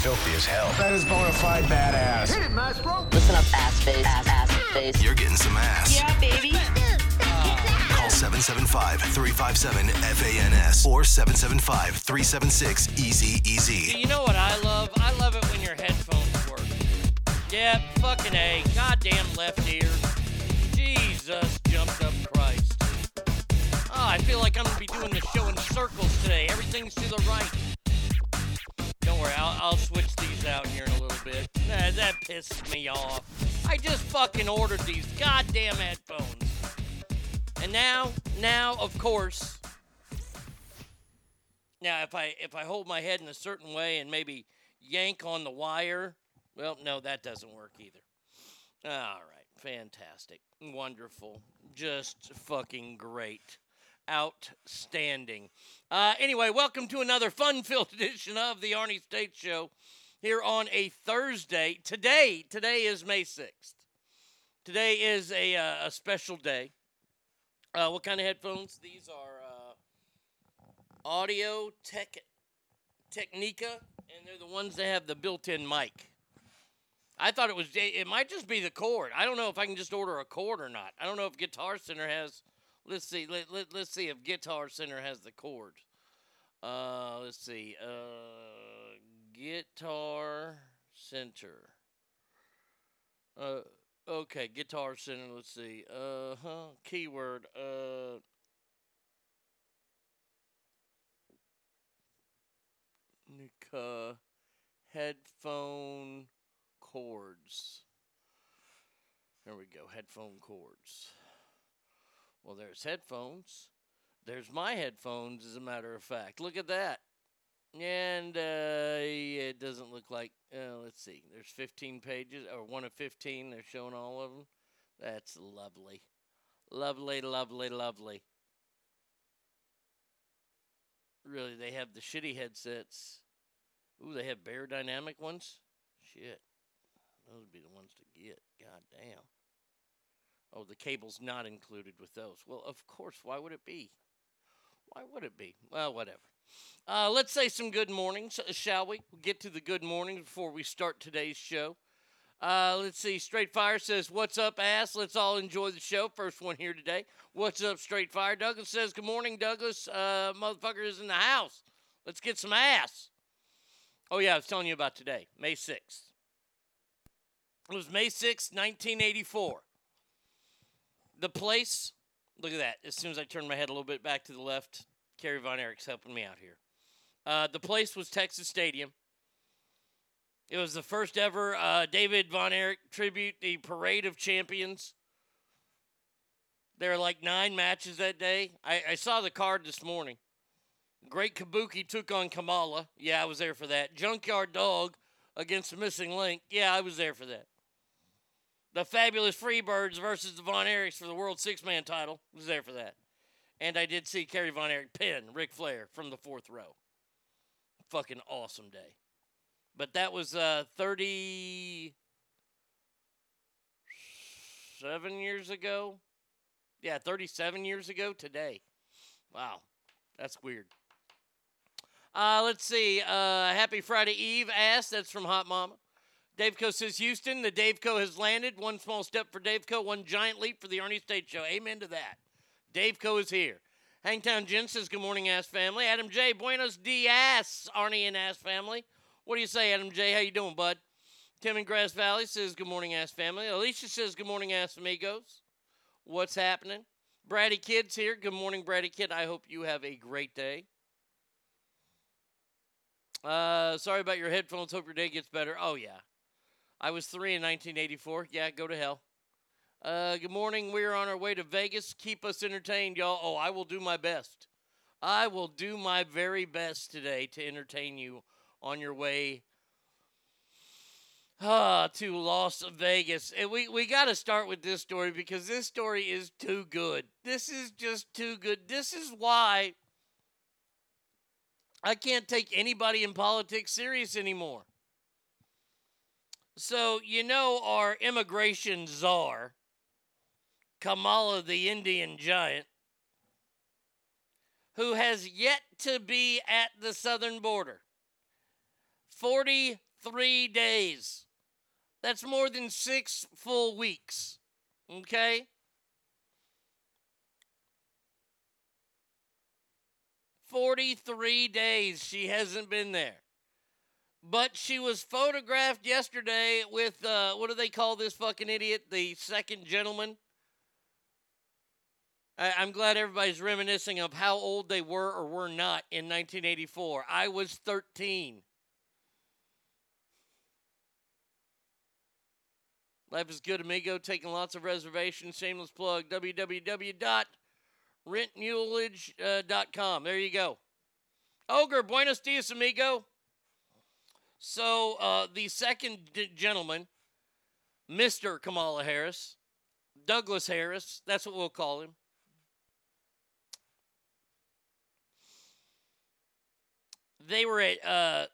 filthy as hell. That is bona fide badass. Hit it, Maestro. Listen up, ass face, ass, ass face. You're getting some ass. Yeah, baby. Uh, call 775-357-FANS or 775-376-EASY-EASY. You know what I love? I love it course, now if I if I hold my head in a certain way and maybe yank on the wire, well, no, that doesn't work either. All right, fantastic, wonderful, just fucking great, outstanding. Uh, anyway, welcome to another fun-filled edition of the Arnie State Show here on a Thursday. Today, today is May sixth. Today is a uh, a special day. Uh, what kind of headphones? These are uh, Audio Tech Technica, and they're the ones that have the built-in mic. I thought it was. It might just be the cord. I don't know if I can just order a cord or not. I don't know if Guitar Center has. Let's see. Let, let, let's see if Guitar Center has the cord. Uh, let's see. Uh, Guitar Center. Uh, okay, Guitar Center. Let's see. Uh huh. Keyword. Uh. Nika headphone cords. There we go, headphone cords. Well, there's headphones. There's my headphones, as a matter of fact. Look at that. And uh, it doesn't look like. Uh, let's see. There's 15 pages, or one of 15. They're showing all of them. That's lovely. Lovely, lovely, lovely. Really, they have the shitty headsets. Ooh, they have Beyerdynamic ones? Shit. Those would be the ones to get. God damn. Oh, the cable's not included with those. Well, of course. Why would it be? Why would it be? Well, whatever. Uh, let's say some good mornings, uh, shall we? We'll get to the good mornings before we start today's show. Uh, let's see. Straight Fire says, What's up, ass? Let's all enjoy the show. First one here today. What's up, Straight Fire? Douglas says, Good morning, Douglas. Uh, motherfucker is in the house. Let's get some ass. Oh, yeah, I was telling you about today, May 6th. It was May 6th, 1984. The place, look at that. As soon as I turn my head a little bit back to the left, Kerry Von Erich's helping me out here. Uh, the place was Texas Stadium. It was the first ever uh, David Von Erich tribute, the Parade of Champions. There were like nine matches that day. I, I saw the card this morning. Great Kabuki took on Kamala. Yeah, I was there for that. Junkyard Dog against the Missing Link. Yeah, I was there for that. The Fabulous Freebirds versus the Von Erichs for the World Six Man title. Was there for that. And I did see Kerry Von Erich pin Ric Flair from the fourth row. Fucking awesome day. But that was uh, 37 years ago. Yeah, 37 years ago today. Wow, that's weird. Uh, let's see. Uh, happy Friday Eve, ass. That's from Hot Mama. Daveco says Houston. The Daveco has landed. One small step for Daveco, one giant leap for the Arnie State Show. Amen to that. Daveco is here. Hangtown Jen says, Good morning, ass family. Adam J. Buenos dias, Arnie and ass family. What do you say, Adam J? How you doing, bud? Tim in Grass Valley says, Good morning, ass family. Alicia says, Good morning, ass amigos. What's happening? Braddy Kid's here. Good morning, Braddy Kid. I hope you have a great day. Uh, sorry about your headphones. Hope your day gets better. Oh, yeah. I was three in 1984. Yeah, go to hell. Uh, good morning. We're on our way to Vegas. Keep us entertained, y'all. Oh, I will do my best. I will do my very best today to entertain you on your way uh, to Las Vegas. And we, we got to start with this story because this story is too good. This is just too good. This is why I can't take anybody in politics serious anymore. So, you know, our immigration czar, Kamala the Indian giant, who has yet to be at the southern border. 43 days. That's more than six full weeks. Okay? Forty-three days she hasn't been there, but she was photographed yesterday with uh, what do they call this fucking idiot? The second gentleman. I, I'm glad everybody's reminiscing of how old they were or were not in 1984. I was 13. Life is good, amigo. Taking lots of reservations. Shameless plug. www.rentmuleage.com. There you go. Ogre, buenos dias, amigo. So, uh, the second d- gentleman, Mr. Kamala Harris, Douglas Harris, that's what we'll call him. They were at uh,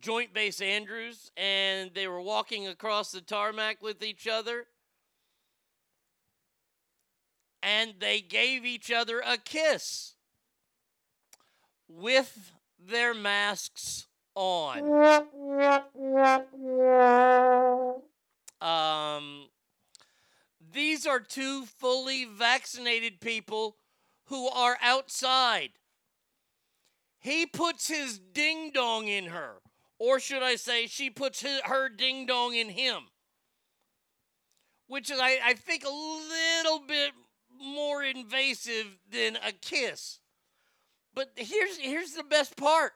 Joint Base Andrews and they were walking across the tarmac with each other. And they gave each other a kiss with their masks on. Um, these are two fully vaccinated people who are outside. He puts his ding dong in her. Or should I say, she puts his, her ding dong in him. Which is, I, I think, a little bit more invasive than a kiss. But here's, here's the best part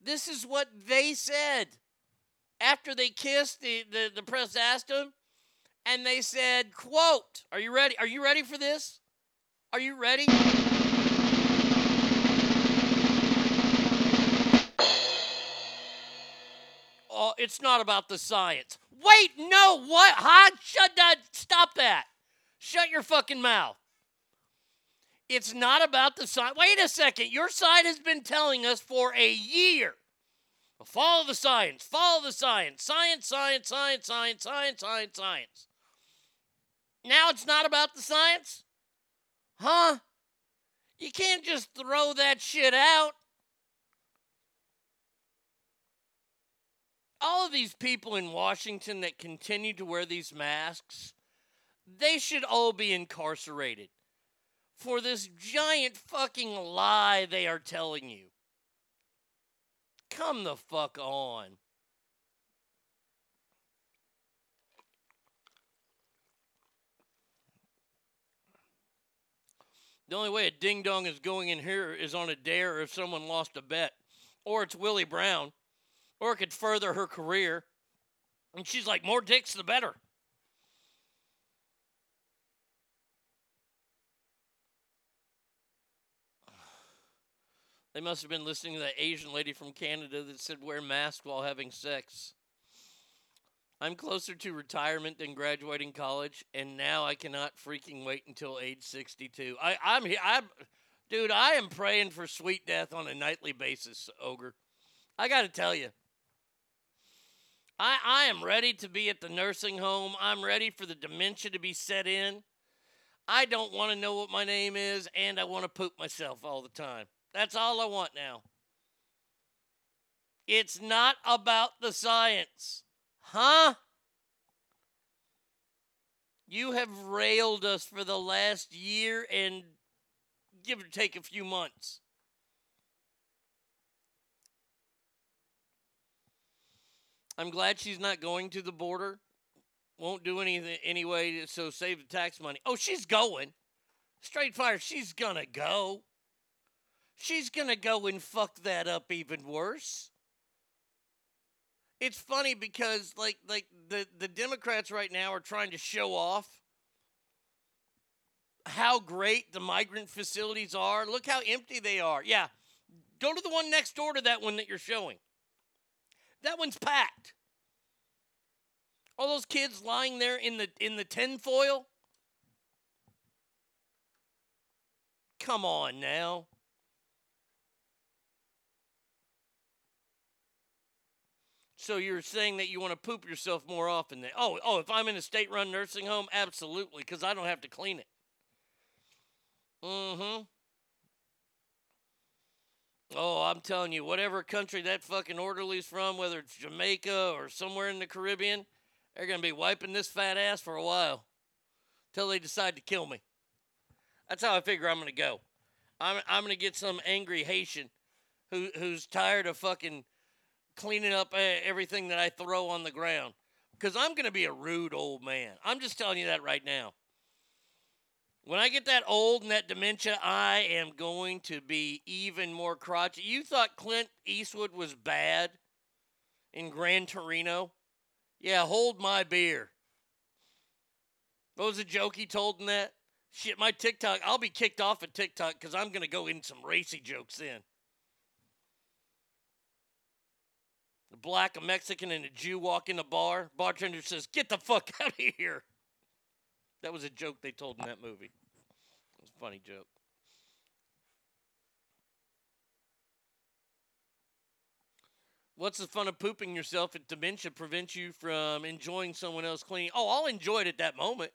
this is what they said. After they kissed, the, the, the press asked them, and they said, quote, are you ready? Are you ready for this? Are you ready? It's not about the science. Wait, no, what? Huh? Shut that. Stop that. Shut your fucking mouth. It's not about the science. Wait a second. Your side has been telling us for a year. Follow the science. Follow the science. Science, science, science, science, science, science, science. Now it's not about the science? Huh? You can't just throw that shit out. All of these people in Washington that continue to wear these masks, they should all be incarcerated for this giant fucking lie they are telling you. Come the fuck on. The only way a ding dong is going in here is on a dare if someone lost a bet. Or it's Willie Brown or it could further her career. And she's like, more dicks, the better. They must have been listening to that Asian lady from Canada that said wear masks while having sex. I'm closer to retirement than graduating college, and now I cannot freaking wait until age 62. I, I'm here. I'm, dude, I am praying for sweet death on a nightly basis, Ogre. I got to tell you. I, I am ready to be at the nursing home. I'm ready for the dementia to be set in. I don't want to know what my name is, and I want to poop myself all the time. That's all I want now. It's not about the science. Huh? You have railed us for the last year and give or take a few months. I'm glad she's not going to the border. Won't do anything anyway, so save the tax money. Oh, she's going. Straight fire, she's gonna go. She's gonna go and fuck that up even worse. It's funny because like like the, the Democrats right now are trying to show off how great the migrant facilities are. Look how empty they are. Yeah. Go to the one next door to that one that you're showing. That one's packed. All those kids lying there in the in the tinfoil. Come on now. So you're saying that you want to poop yourself more often than oh oh if I'm in a state-run nursing home, absolutely, because I don't have to clean it. Mm-hmm. Oh, I'm telling you, whatever country that fucking orderly's from, whether it's Jamaica or somewhere in the Caribbean, they're gonna be wiping this fat ass for a while, till they decide to kill me. That's how I figure I'm gonna go. I'm I'm gonna get some angry Haitian, who who's tired of fucking cleaning up eh, everything that I throw on the ground, because I'm gonna be a rude old man. I'm just telling you that right now. When I get that old and that dementia, I am going to be even more crotchety. You thought Clint Eastwood was bad in Gran Torino? Yeah, hold my beer. What was the joke he told in that? Shit, my TikTok, I'll be kicked off of TikTok because I'm going to go in some racy jokes then. A black, a Mexican, and a Jew walk in a bar. Bartender says, Get the fuck out of here. That was a joke they told in that movie. It was a funny joke. What's the fun of pooping yourself if dementia prevents you from enjoying someone else cleaning? Oh, I'll enjoy it at that moment.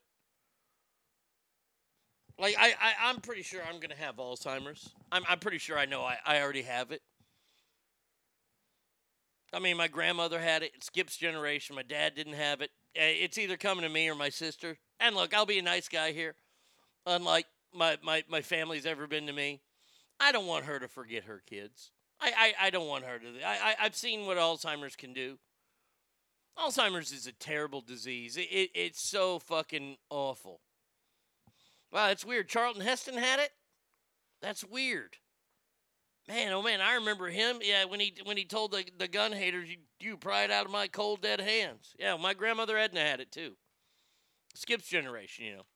Like I, I I'm pretty sure I'm gonna have Alzheimer's. I'm I'm pretty sure I know I, I already have it. I mean, my grandmother had it. It skips generation. My dad didn't have it. Eh, It's either coming to me or my sister. And look, I'll be a nice guy here. Unlike my, my, my family's ever been to me. I don't want her to forget her kids. I, I, I don't want her to. I, I, I've seen what Alzheimer's can do. Alzheimer's is a terrible disease. It, it, it's so fucking awful. Wow, that's weird. Charlton Heston had it? That's weird. Man, oh man, I remember him. Yeah, when he when he told the, the gun haters, you, you pry it out of my cold dead hands. Yeah, my grandmother Edna had it too. Skips generation, you know.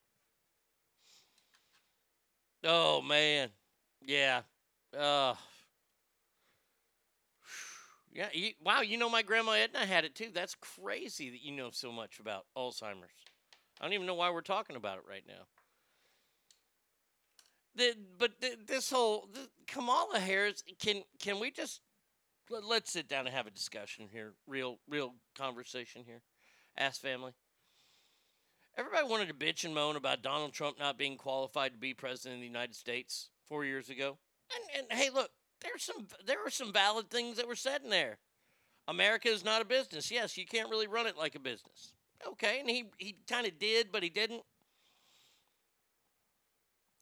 Oh man, yeah. Uh, yeah. You, wow, you know my grandma Edna had it too. That's crazy that you know so much about Alzheimer's. I don't even know why we're talking about it right now. The, but th- this whole Kamala Harris can can we just let, let's sit down and have a discussion here, real real conversation here, ask family. Everybody wanted to bitch and moan about Donald Trump not being qualified to be president of the United States four years ago, and and hey, look, there's some there were some valid things that were said in there. America is not a business. Yes, you can't really run it like a business. Okay, and he he kind of did, but he didn't.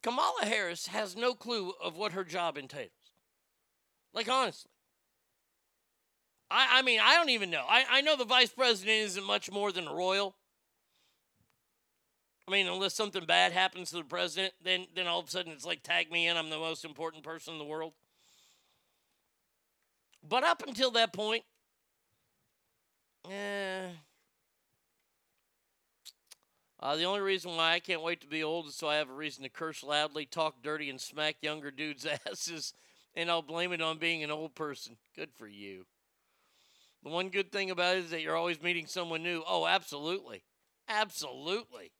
Kamala Harris has no clue of what her job entails. Like, honestly. I, I mean, I don't even know. I, I know the vice president isn't much more than a royal. I mean, unless something bad happens to the president, then, then all of a sudden it's like, tag me in, I'm the most important person in the world. But up until that point, eh. Uh, the only reason why I can't wait to be old is so I have a reason to curse loudly, talk dirty, and smack younger dudes' asses, and I'll blame it on being an old person. Good for you. The one good thing about it is that you're always meeting someone new. Oh, absolutely. Absolutely.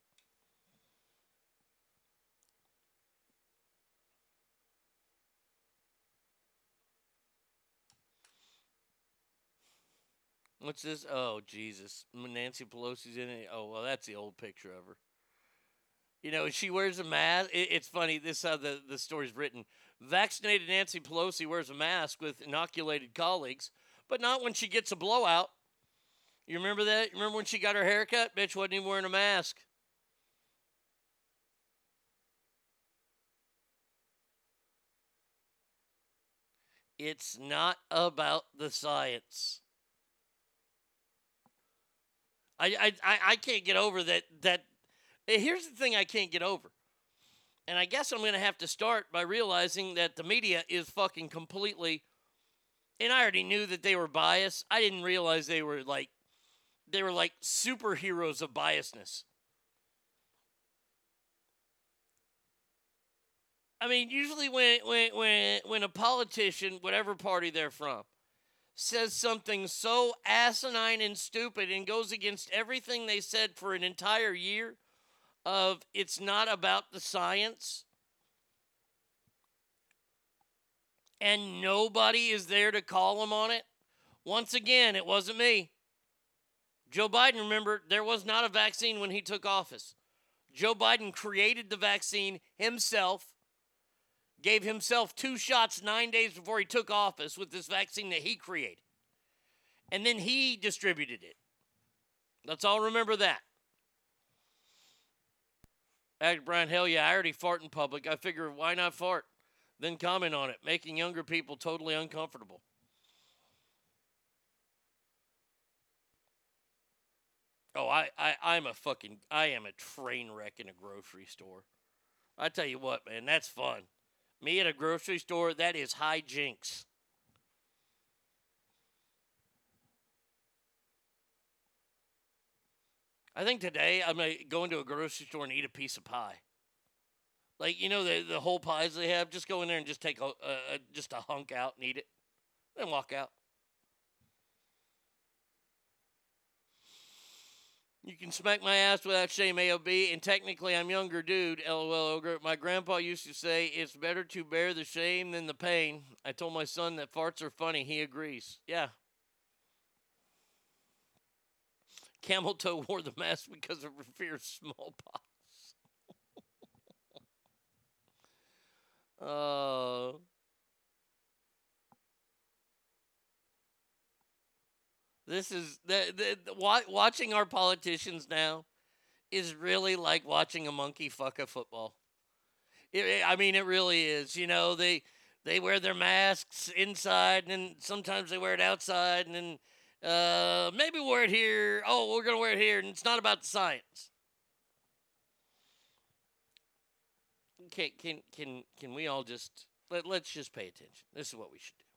What's this? Oh, Jesus. Nancy Pelosi's in it. Oh, well, that's the old picture of her. You know, she wears a mask. It, it's funny. This is how the, the story's written. Vaccinated Nancy Pelosi wears a mask with inoculated colleagues, but not when she gets a blowout. You remember that? You remember when she got her haircut? Bitch wasn't even wearing a mask. It's not about the science. I, I, I, can't get over that. That eh, here's the thing I can't get over, and I guess I'm going to have to start by realizing that the media is fucking completely. And I already knew that they were biased. I didn't realize they were like, they were like superheroes of biasness. I mean, usually when when when when a politician, whatever party they're from, says something so asinine and stupid and goes against everything they said for an entire year of it's not about the science. And nobody is there to call them on it. Once again it wasn't me. Joe biden remember there was not a vaccine when he took office. Joe biden created the vaccine himself gave himself two shots nine days before he took office with this vaccine that he created. And then he distributed it. Let's all remember that. Act Brian, hell yeah, I already fart in public. I figure why not fart? Then comment on it, making younger people totally uncomfortable. Oh, I, I, I'm a fucking, I am a train wreck in a grocery store. I tell you what, man, that's fun. Me at a grocery store, that is high jinks. I think today I'm gonna go into a grocery store and eat a piece of pie. Like you know the the whole pies they have, just go in there and just take a just a hunk out and eat it, then walk out. You can smack my ass without shame, AOB, and technically I'm younger, dude. LOL, ogre. My grandpa used to say it's better to bear the shame than the pain. I told my son that farts are funny. He agrees. Yeah. Camel Toe wore the mask because of fear of smallpox. Oh. This is the, the, the watching our politicians now is really like watching a monkey fuck a football. It, I mean, it really is. You know, they they wear their masks inside, and then sometimes they wear it outside, and then uh, maybe wear it here. Oh, we're gonna wear it here, and it's not about the science. Can can can can we all just let let's just pay attention? This is what we should do.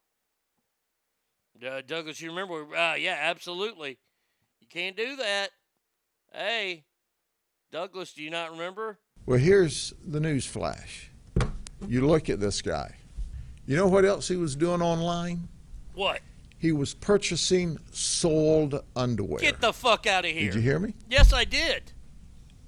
Uh, Douglas, you remember? Uh, yeah, absolutely. You can't do that. Hey, Douglas, do you not remember? Well, here's the news flash. You look at this guy. You know what else he was doing online? What? He was purchasing sold underwear. Get the fuck out of here. Did you hear me? Yes, I did.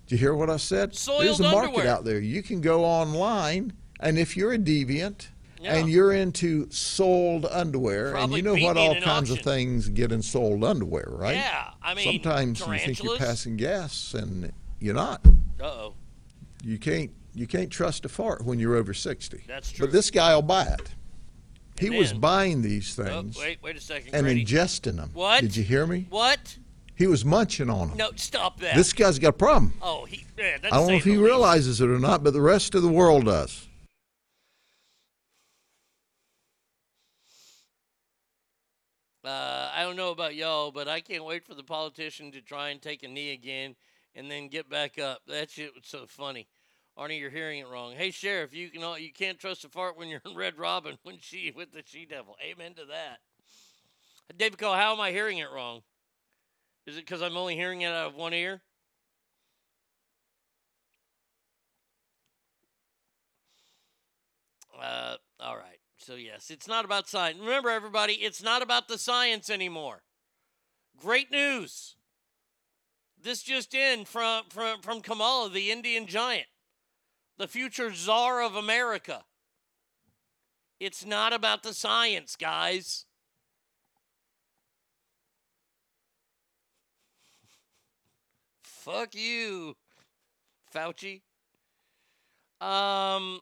Did you hear what I said? Soiled There's a market underwear. out there. You can go online, and if you're a deviant Yeah. and you're into sold underwear, Probably and you know what all kinds of things get in sold underwear, right? Yeah, I mean, Sometimes you think you're passing gas, and you're not. Uh oh. You can't you can't trust a fart when you're over 60. That's true. But this guy will buy it. He was buying these Oh, things wait, wait a second. and Grady. ingesting them. What? Did you hear me? What? He was munching on them. No, stop that. This guy's got a problem. oh, he. That's I don't know if he least. realizes it or not, but the rest of the world does. Uh, I don't know about y'all, but I can't wait for the politician to try and take a knee again and then get back up. That shit was so funny. Arnie, you're hearing it wrong. Hey, sheriff, you can all, you can't trust a fart when you're in Red Robin when she with the she devil. Amen to that. Daveco, how am I hearing it wrong? Is it because I'm only hearing it out of one ear? Uh, all right. So yes, it's not about science. Remember, everybody, it's not about the science anymore. Great news. This just in from from from Kamala, the Indian giant, the future czar of America. It's not about the science, guys. Fuck you, Fauci. Um,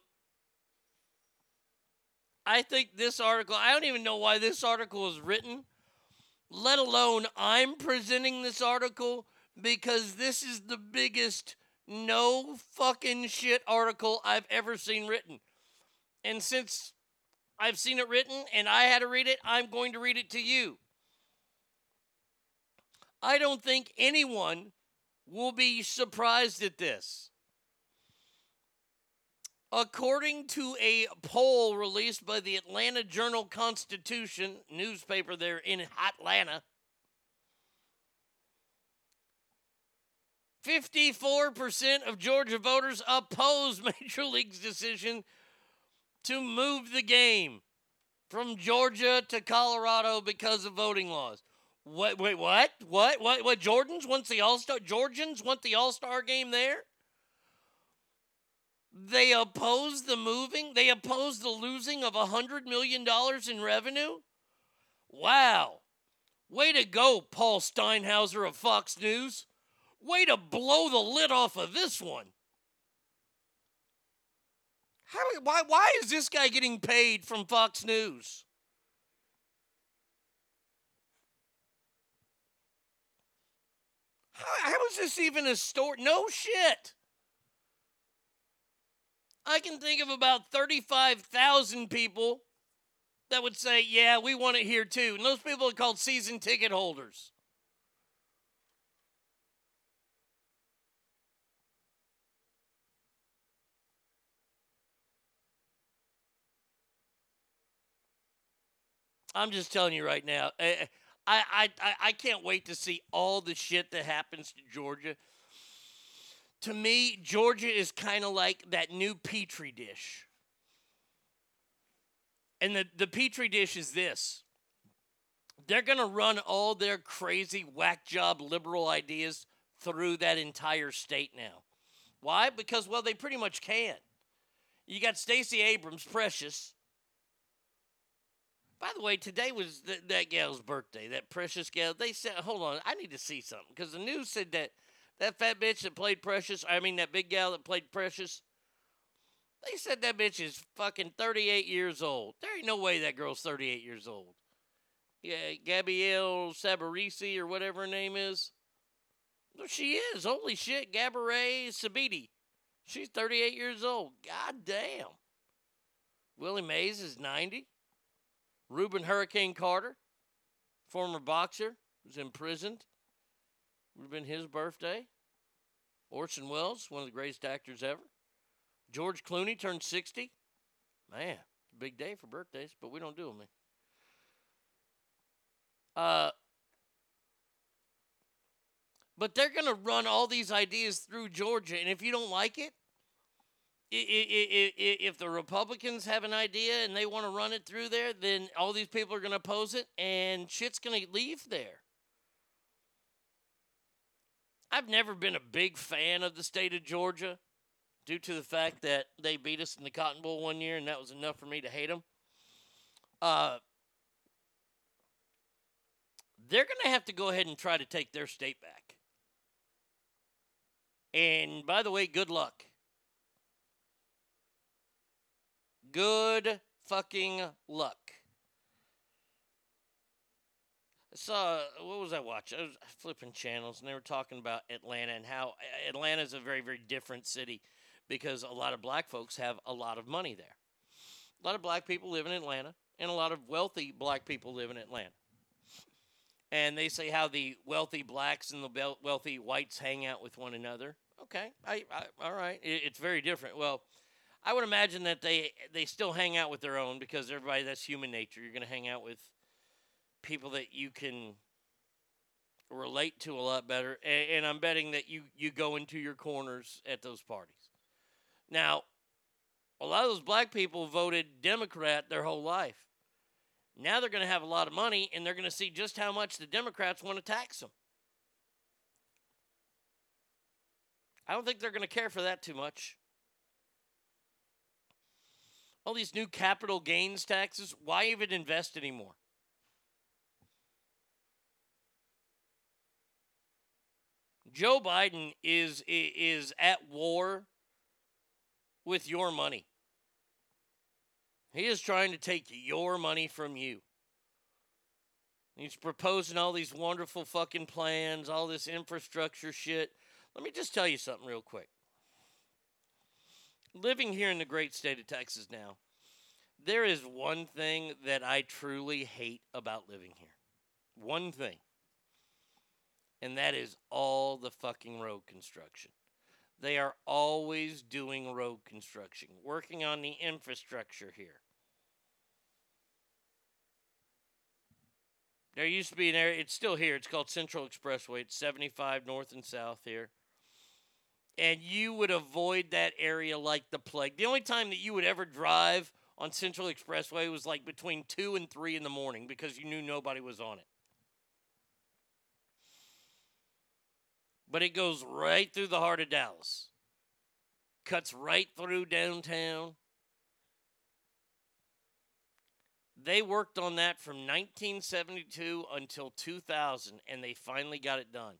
I think this article, I don't even know why this article was written, let alone I'm presenting this article because this is the biggest no fucking shit article I've ever seen written. And since I've seen it written and I had to read it, I'm going to read it to you. I don't think anyone will be surprised at this. According to a poll released by the Atlanta Journal Constitution newspaper there in Atlanta, 54% of Georgia voters oppose Major League's decision to move the game from Georgia to Colorado because of voting laws. What? Wait, what? What? What? What? Jordans wants the All Star. Georgians want the All Star game there. They oppose the moving. They oppose the losing of a hundred million dollars in revenue. Wow! Way to go, Paul Steinhauser of Fox News. Way to blow the lid off of this one. How, why, why is this guy getting paid from Fox News? How, how is this even a story? No shit. I can think of about 35,000 people that would say, yeah, we want it here too. And those people are called season ticket holders. I'm just telling you right now. Eh, eh, I, I, I, I can't wait to see all the shit that happens to Georgia. To me, Georgia is kind of like that new Petri dish. And the, the Petri dish is this they're going to run all their crazy whack job liberal ideas through that entire state now. Why? Because, well, they pretty much can. You got Stacey Abrams, precious. By the way, today was th- that gal's birthday, that precious gal. They said, hold on, I need to see something because the news said that that fat bitch that played Precious, I mean, that big gal that played Precious, they said that bitch is fucking 38 years old. There ain't no way that girl's 38 years old. Yeah, Gabrielle Sabarisi or whatever her name is. She is. Holy shit, Gabrielle Sabiti. She's 38 years old. God damn. Willie Mays is 90. Rubin Hurricane Carter, former boxer, was imprisoned. Would have been his birthday. Orson Welles, one of the greatest actors ever. George Clooney turned 60. Man, big day for birthdays, but we don't do them. Uh, but they're going to run all these ideas through Georgia, and if you don't like it, if the Republicans have an idea and they want to run it through there, then all these people are going to oppose it, and shit's going to leave there. I've never been a big fan of the state of Georgia due to the fact that they beat us in the Cotton Bowl one year, and that was enough for me to hate them. Uh, they're going to have to go ahead and try to take their state back. And by the way, good luck. Good fucking luck. I saw, what was I watching? I was flipping channels and they were talking about Atlanta and how Atlanta is a very, very different city because a lot of black folks have a lot of money there. A lot of black people live in Atlanta and a lot of wealthy black people live in Atlanta. And they say how the wealthy blacks and the wealthy whites hang out with one another. Okay, I, I all right. It, it's very different. Well, I would imagine that they they still hang out with their own because everybody that's human nature. You're going to hang out with people that you can relate to a lot better, and, and I'm betting that you you go into your corners at those parties. Now, a lot of those black people voted Democrat their whole life. Now they're going to have a lot of money, and they're going to see just how much the Democrats want to tax them. I don't think they're going to care for that too much. All these new capital gains taxes, why even invest anymore? Joe Biden is is at war with your money. He is trying to take your money from you. He's proposing all these wonderful fucking plans, all this infrastructure shit. Let me just tell you something real quick living here in the great state of Texas now, there is one thing that I truly hate about living here. One thing. And that is all the fucking road construction. They are always doing road construction, working on the infrastructure here. There used to be an area, it's still here. It's called Central Expressway. It's 75 north and south here and you would avoid that area like the plague. The only time that you would ever drive on Central Expressway was like between 2 and 3 in the morning because you knew nobody was on it. But it goes right through the heart of Dallas, cuts right through downtown. They worked on that from 1972 until 2000, and they finally got it done.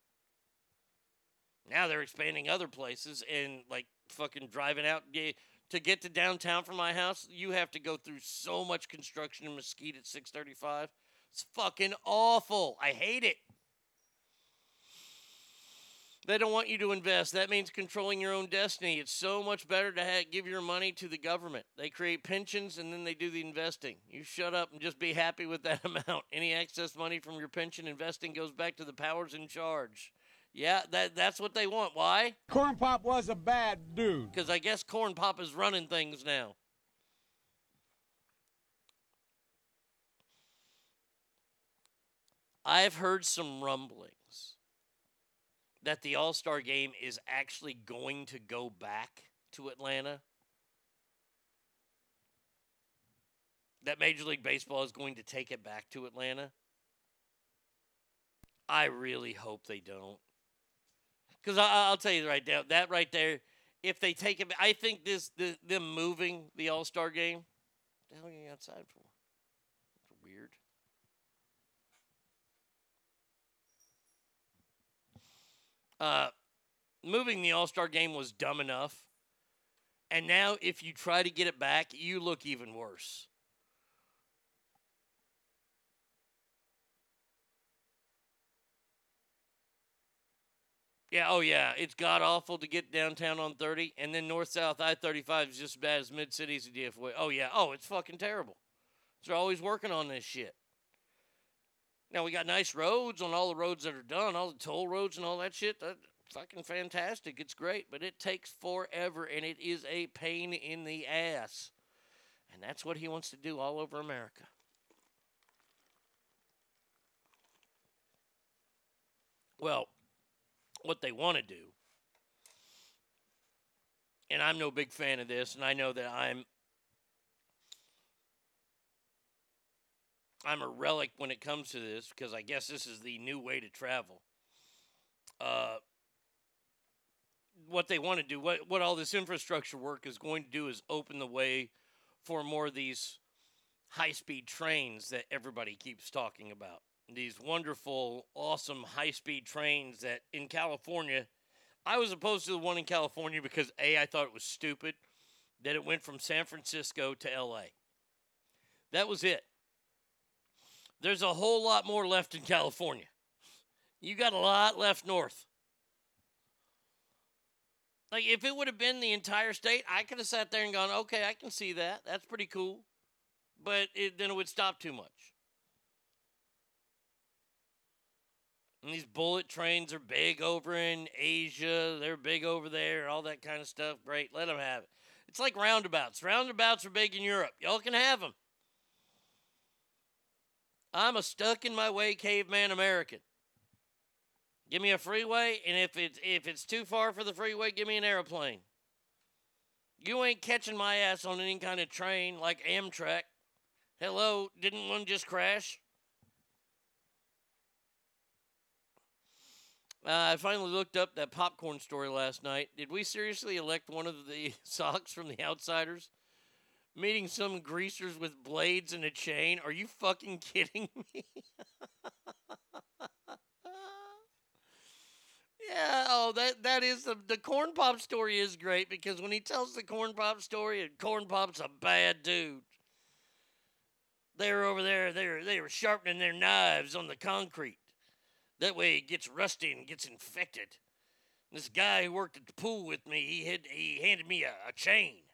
Now they're expanding other places and like fucking driving out, to get to downtown from my house, you have to go through so much construction in Mesquite at 635. It's fucking awful. I hate it. They don't want you to invest. That means controlling your own destiny. It's so much better to ha- give your money to the government. They create pensions and then they do the investing. You shut up and just be happy with that amount. Any excess money from your pension investing goes back to the powers in charge. Yeah, that that's what they want. Why? Corn Pop was a bad dude. Because I guess Corn Pop is running things now. I've heard some rumblings that the All Star game is actually going to go back to Atlanta. That Major League Baseball is going to take it back to Atlanta. I really hope they don't. Because I'll tell you right now, that right there, if they take it, I think this the, them moving the All Star game. What the hell are you outside for? That's weird. Uh, moving the All Star game was dumb enough, and now if you try to get it back, you look even worse. Yeah, oh yeah, it's god awful to get downtown on 30, and then north south I 35 is just as bad as mid cities and DFW. Oh yeah, oh it's fucking terrible. So they're always working on this shit. Now we got nice roads on all the roads that are done, all the toll roads and all that shit. That fucking fantastic. It's great, but it takes forever and it is a pain in the ass. And that's what he wants to do all over America. Well, what they want to do. And I'm no big fan of this, and I know that I'm I'm a relic when it comes to this because I guess this is the new way to travel. Uh, what they want to do, what what all this infrastructure work is going to do, is open the way for more of these high speed trains that everybody keeps talking about these wonderful, awesome high speed trains that in California, I was opposed to the one in California because A, I thought it was stupid that it went from San Francisco to LA. That was it. There's a whole lot more left in California. You got a lot left north. Like, if it would have been the entire state, I could have sat there and gone, okay, I can see that. That's pretty cool. But it, then it would stop too much. And these bullet trains are big over in Asia. They're big over there, all that kind of stuff. Great. Let them have it. It's like roundabouts. Roundabouts are big in Europe. Y'all can have them. I'm a stuck in my way caveman American. Give me a freeway, and if it's if it's too far for the freeway, give me an airplane. You ain't catching my ass on any kind of train like Amtrak. Hello, didn't one just crash? Uh, I finally looked up that popcorn story last night. Did we seriously elect one of the Socs from the Outsiders? Meeting some greasers with blades and a chain? Are you fucking kidding me? yeah, oh, that that is the the corn pop story is great because when he tells the corn pop story, and corn pop's a bad dude. They were over there. They were they were sharpening their knives on the concrete. That way it gets rusty and gets infected. This guy who worked at the pool with me, he had he handed me a, a chain.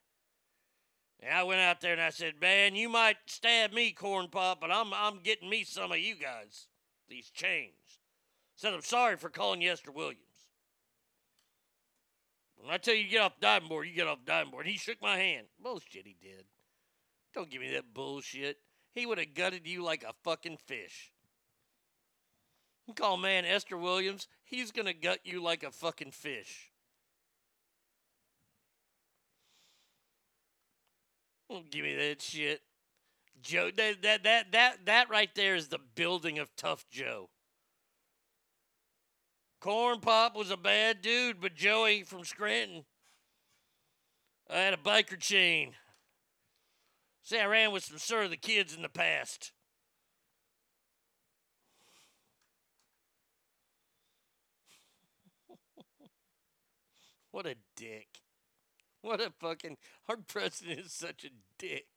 And I went out there and I said, "Man, you might stab me, corn pop, but I'm I'm getting me some of you guys. These chains." Said I'm sorry for calling you Esther Williams. When I tell you to get off the diving board, you get off the diving board. He shook my hand. Bullshit, he did. Don't give me that bullshit. He would have gutted you like a fucking fish. You call man Esther Williams, he's gonna gut you like a fucking fish. Give me that shit. Joe that that that that that right there is the building of tough Joe. Corn Pop was a bad dude, but Joey from Scranton. I had a biker chain. See, I ran with some Sir of the kids in the past. What a dick. What a fucking our president is such a dick.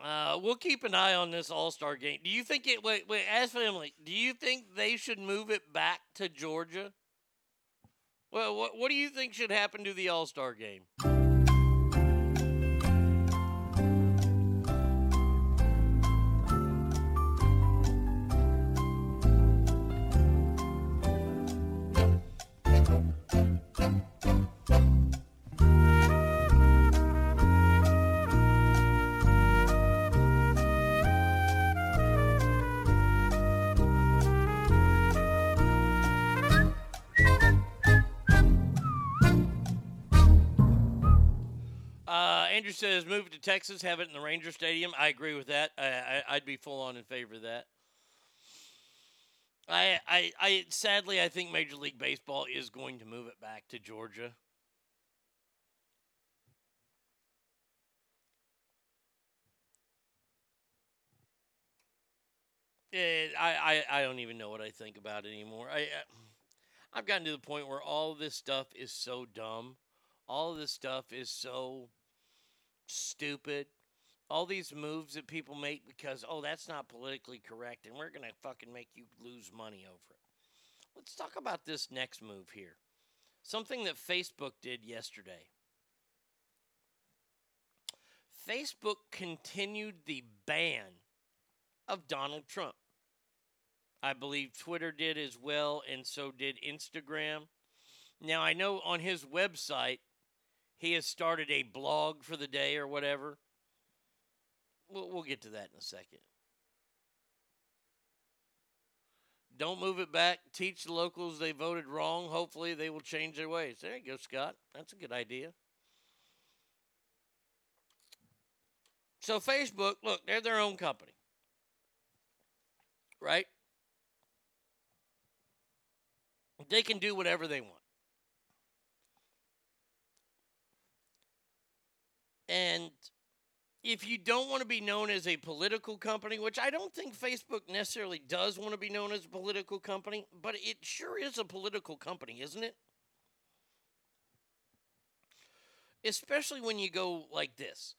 Uh, we'll keep an eye on this All Star game. Do you think it? Wait, wait. Ask family. Do you think they should move it back to Georgia? Well, what what do you think should happen to the All Star game? Says move it to Texas, have it in the Ranger Stadium. I agree with that. I, I, I'd be full on in favor of that. I, I, I, sadly, I think Major League Baseball is going to move it back to Georgia. Eh, I, I, I don't even know what I think about it anymore. I, uh, I've gotten to the point where all this stuff is so dumb. All of this stuff is so stupid. All these moves that people make because, oh, that's not politically correct and we're going to fucking make you lose money over it. Let's talk about this next move here. Something that Facebook did yesterday. Facebook continued the ban of Donald Trump. I believe Twitter did as well, and so did Instagram. Now, I know on his website, he has started a blog for the day or whatever. We'll, we'll get to that in a second. Don't move it back. Teach the locals they voted wrong. Hopefully, they will change their ways. There you go, Scott. That's a good idea. So, Facebook, look, they're their own company, right? They can do whatever they want. And if you don't want to be known as a political company, which I don't think Facebook necessarily does want to be known as a political company, but it sure is a political company, isn't it? Especially when you go like this.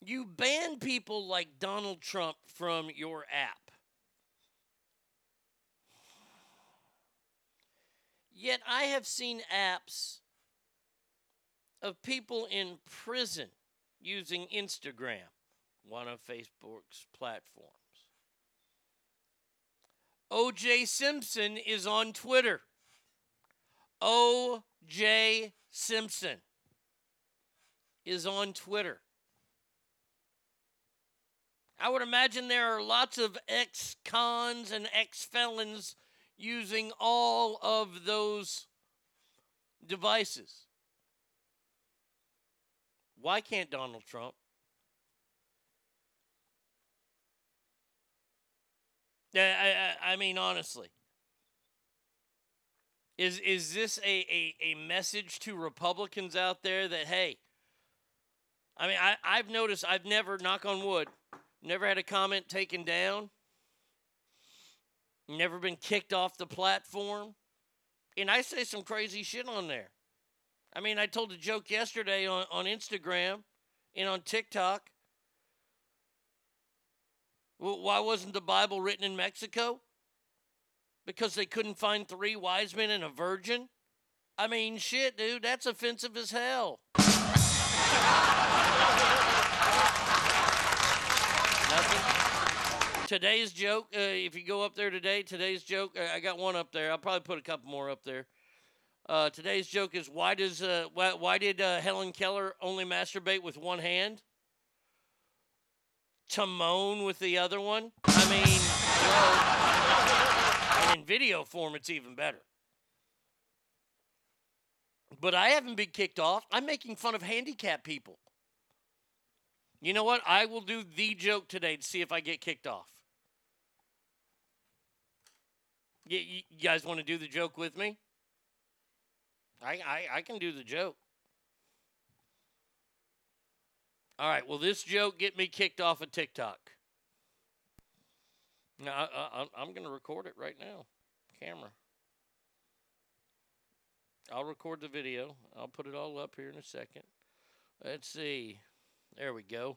You ban people like Donald Trump from your app. Yet I have seen apps of people in prison using Instagram, one of Facebook's platforms. OJ Simpson is on Twitter. OJ Simpson is on Twitter. I would imagine there are lots of ex cons and ex felons using all of those devices. Why can't Donald Trump? I, I, I mean, honestly, is is this a, a, a message to Republicans out there that hey, I mean, I, I've noticed I've never, knock on wood, never had a comment taken down, never been kicked off the platform, and I say some crazy shit on there. I mean, I told a joke yesterday on, on Instagram and on TikTok. Well, why wasn't the Bible written in Mexico? Because they couldn't find three wise men and a virgin? I mean, shit, dude, that's offensive as hell. Today's joke, uh, if you go up there today, today's joke, uh, I got one up there. I'll probably put a couple more up there. Uh, today's joke is why does uh, why, why did uh, Helen Keller only masturbate with one hand? To moan with the other one. I mean, and in video form, it's even better. But I haven't been kicked off. I'm making fun of handicapped people. You know what? I will do the joke today to see if I get kicked off. You guys want to do the joke with me? I, I, I can do the joke. All right, will this joke get me kicked off of TikTok? No, I, I, I'm going to record it right now. Camera. I'll record the video. I'll put it all up here in a second. Let's see. There we go.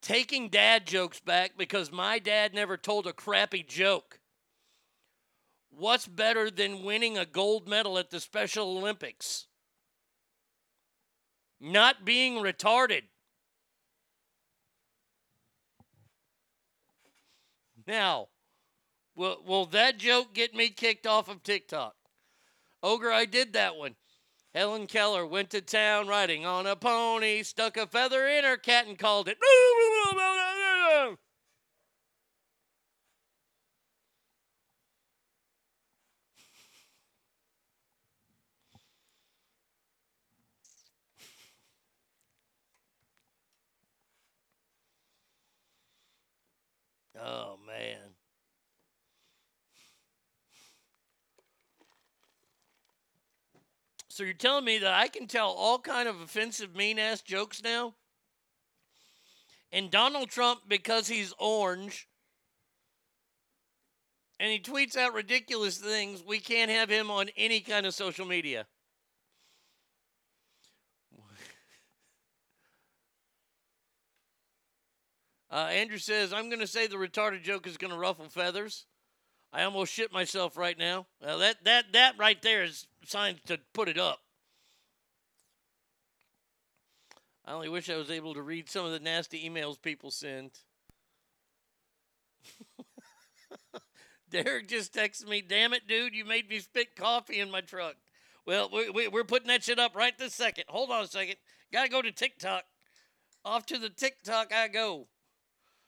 Taking dad jokes back because my dad never told a crappy joke. What's better than winning a gold medal at the Special Olympics? Not being retarded. Now, will, will that joke get me kicked off of TikTok? Ogre, I did that one. Helen Keller went to town riding on a pony, stuck a feather in her cat and called it. Oh, man. So you're telling me that I can tell all kind of offensive, mean ass jokes now? And Donald Trump, because he's orange, and he tweets out ridiculous things, we can't have him on any kind of social media. Uh, Andrew says, I'm going to say the retarded joke is going to ruffle feathers. I almost shit myself right now. Well, that, that, that right there is signs to put it up. I only wish I was able to read some of the nasty emails people send. Derek just texted me, damn it, dude, you made me spit coffee in my truck. Well, we, we, we're putting that shit up right this second. Hold on a second. Got to go to TikTok. Off to the TikTok I go.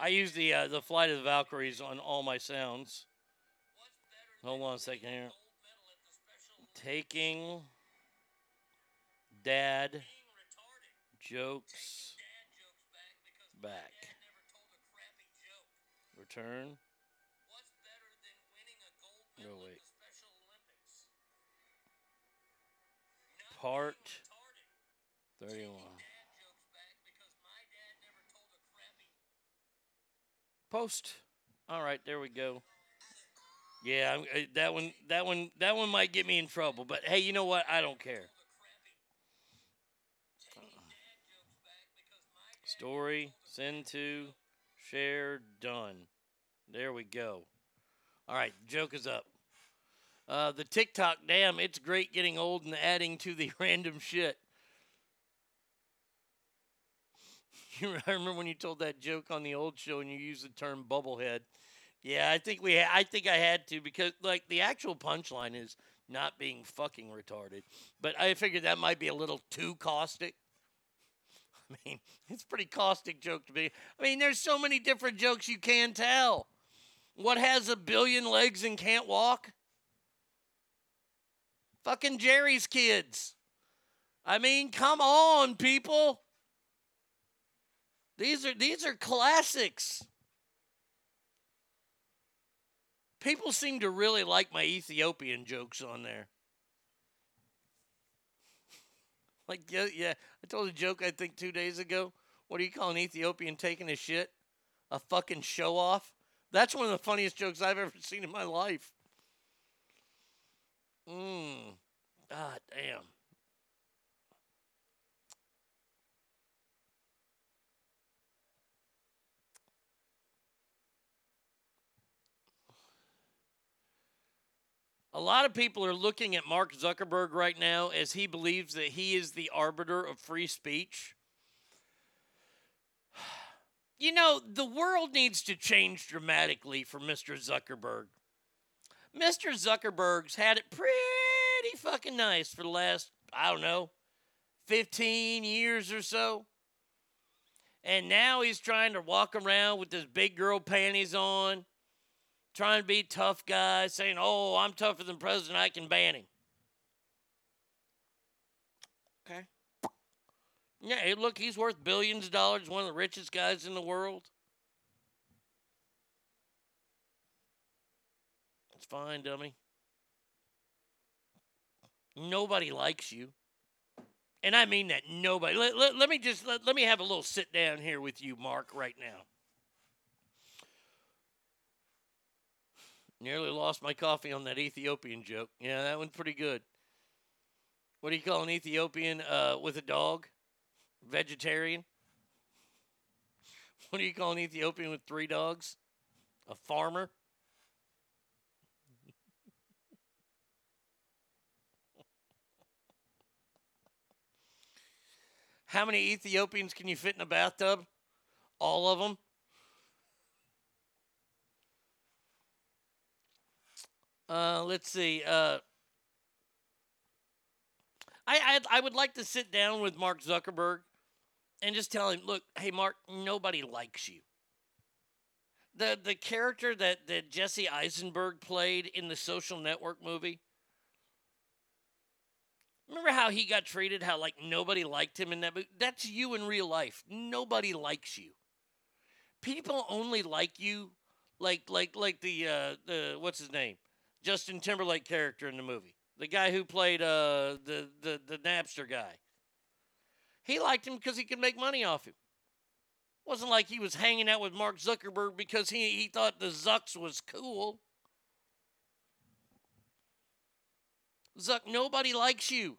I use the uh, the Flight of the Valkyries on all my sounds. Hold on a second here. Taking dad jokes back. Return. No wait. Part thirty-one. Post. All right, there we go. Yeah, uh, that one, that one, that one might get me in trouble. But hey, you know what? I don't care. Story, send to, share, done. There we go. All right, joke is up. Uh, the TikTok, damn, it's great getting old and adding to the random shit. You I remember when you told that joke on the old show and you used the term bubblehead. Yeah, I think we ha- I think I had to because like the actual punchline is not being fucking retarded. But I figured that might be a little too caustic. I mean, it's a pretty caustic joke to be. I mean, there's so many different jokes you can tell. What has a billion legs and can't walk? Fucking Jerry's kids. I mean, come on, people. These are these are classics. People seem to really like my Ethiopian jokes on there. Like yeah, yeah, I told a joke I think 2 days ago. What do you call an Ethiopian taking a shit? A fucking show off? That's one of the funniest jokes I've ever seen in my life. Mmm. God damn. A lot of people are looking at Mark Zuckerberg right now as he believes that he is the arbiter of free speech. You know, the world needs to change dramatically for Mr. Zuckerberg. Mr. Zuckerberg's had it pretty fucking nice for the last, I don't know, 15 years or so. And now he's trying to walk around with his big girl panties on, trying to be tough guy, saying, Oh, I'm tougher than president, I can ban him. Okay. Yeah, hey, look, he's worth billions of dollars, one of the richest guys in the world. It's fine, dummy. Nobody likes you. And I mean that nobody. Let, let, let me just let, let me have a little sit down here with you, Mark, right now. Nearly lost my coffee on that Ethiopian joke. Yeah, that one's pretty good. What do you call an Ethiopian uh, with a dog? Vegetarian? What do you call an Ethiopian with three dogs? A farmer? How many Ethiopians can you fit in a bathtub? All of them? Uh, let's see. Uh, I, I I would like to sit down with Mark Zuckerberg and just tell him, look, hey Mark, nobody likes you. The the character that, that Jesse Eisenberg played in the social network movie. Remember how he got treated, how like nobody liked him in that movie? That's you in real life. Nobody likes you. People only like you like like like the uh the what's his name? Justin Timberlake character in the movie. The guy who played uh the the, the Napster guy. He liked him because he could make money off him. Wasn't like he was hanging out with Mark Zuckerberg because he, he thought the Zucks was cool. Zuck, nobody likes you.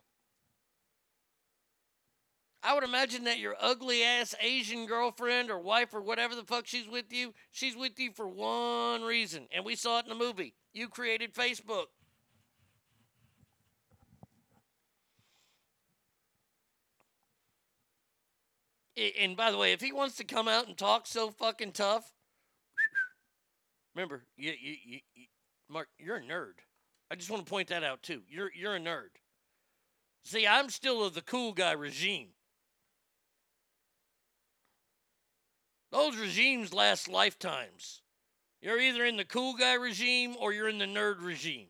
I would imagine that your ugly ass Asian girlfriend or wife or whatever the fuck she's with you, she's with you for one reason. And we saw it in the movie. You created Facebook. And by the way, if he wants to come out and talk so fucking tough, remember, you, you, you, you, Mark, you're a nerd. I just want to point that out too. You're you're a nerd. See, I'm still of the cool guy regime. Those regimes last lifetimes. You're either in the cool guy regime or you're in the nerd regime.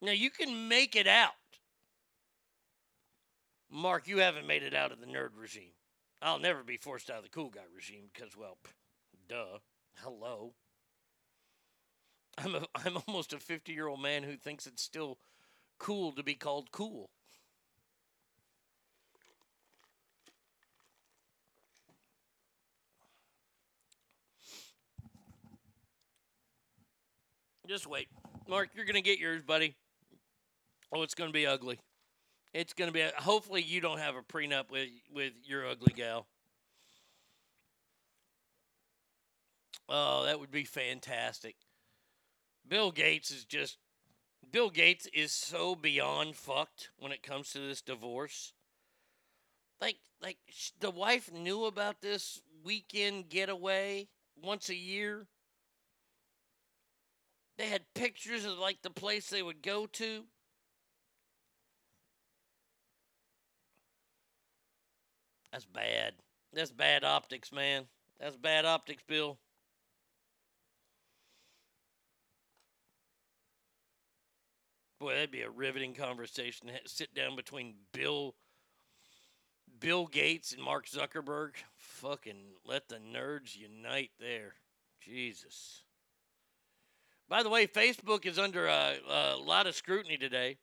Now you can make it out. Mark, you haven't made it out of the nerd regime. I'll never be forced out of the cool guy regime because, well, duh. Hello. I'm a, I'm almost a 50 year old man who thinks it's still cool to be called cool. Just wait. Mark, you're going to get yours, buddy. Oh, it's going to be ugly. It's going to be. hopefully, you don't have a prenup with with your ugly gal. Oh, that would be fantastic. Bill Gates is just. Bill Gates is so beyond fucked when it comes to this divorce. Like, like the wife knew about this weekend getaway once a year. They had pictures of like the place they would go to. That's bad. That's bad optics, man. That's bad optics, Bill. Boy, that'd be a riveting conversation. Sit down between Bill Bill Gates and Mark Zuckerberg. Fucking let the nerds unite there. Jesus. By the way, Facebook is under a, a lot of scrutiny today.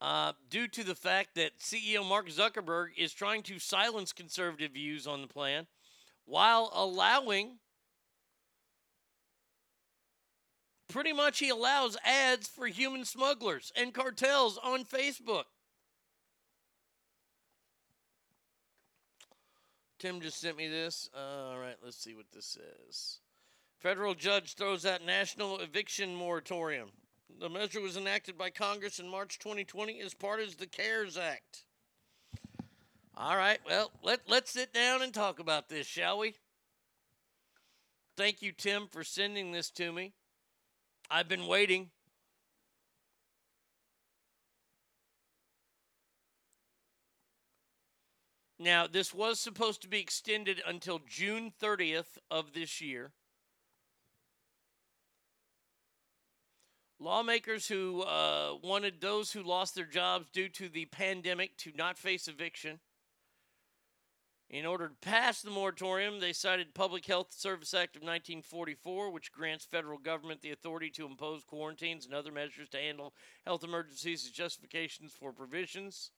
Uh, due to the fact that CEO Mark Zuckerberg is trying to silence conservative views on the plan while allowing, pretty much, he allows ads for human smugglers and cartels on Facebook. Tim just sent me this. Uh, all right, let's see what this says. Federal judge throws out national eviction moratorium. The measure was enacted by Congress in March 2020 as part of the CARES Act. All right, well, let, let's sit down and talk about this, shall we? Thank you, Tim, for sending this to me. I've been waiting. Now, this was supposed to be extended until June 30th of this year. Lawmakers who uh, wanted those who lost their jobs due to the pandemic to not face eviction. In order to pass the moratorium, they cited Public Health Service Act of 1944, which grants federal government the authority to impose quarantines and other measures to handle health emergencies as justifications for provisions.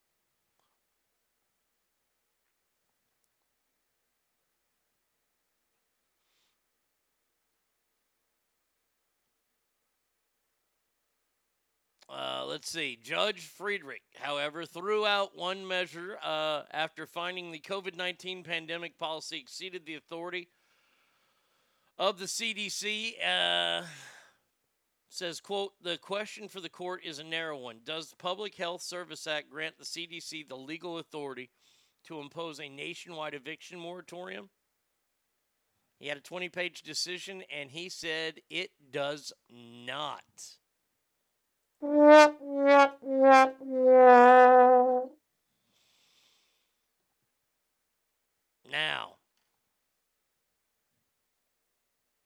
Uh, let's see. Judge Friedrich, however, threw out one measure uh, after finding the COVID 19 pandemic policy exceeded the authority of the CDC. Uh, says, quote, the question for the court is a narrow one. Does the Public Health Service Act grant the CDC the legal authority to impose a nationwide eviction moratorium? He had a 20 page decision and he said it does not. Now,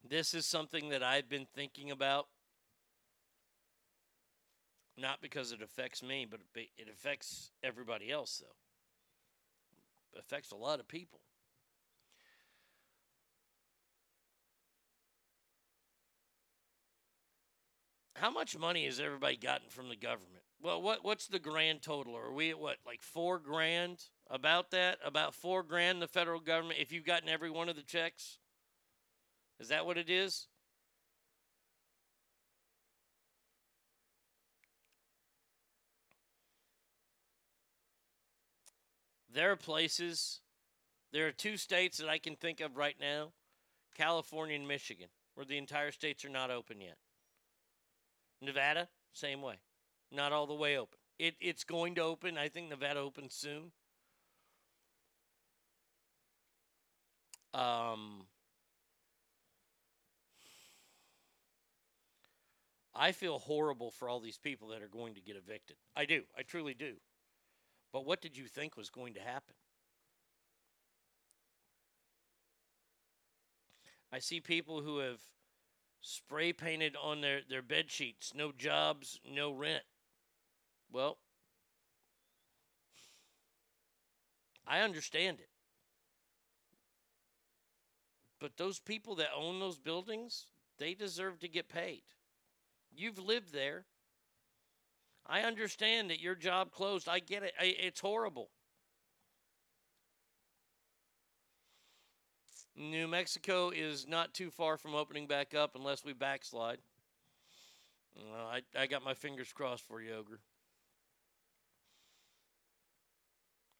this is something that I've been thinking about. Not because it affects me, but it affects everybody else, though. It affects a lot of people. How much money has everybody gotten from the government? Well, what what's the grand total? Are we at what, like four grand? About that? About four grand the federal government if you've gotten every one of the checks? Is that what it is? There are places, there are two states that I can think of right now California and Michigan, where the entire states are not open yet. Nevada, same way. Not all the way open. It, it's going to open. I think Nevada opens soon. Um, I feel horrible for all these people that are going to get evicted. I do. I truly do. But what did you think was going to happen? I see people who have spray painted on their, their bed sheets no jobs, no rent. Well, I understand it. But those people that own those buildings, they deserve to get paid. You've lived there. I understand that your job closed. I get it. It's horrible. New Mexico is not too far from opening back up unless we backslide. I, I got my fingers crossed for you, Ogre.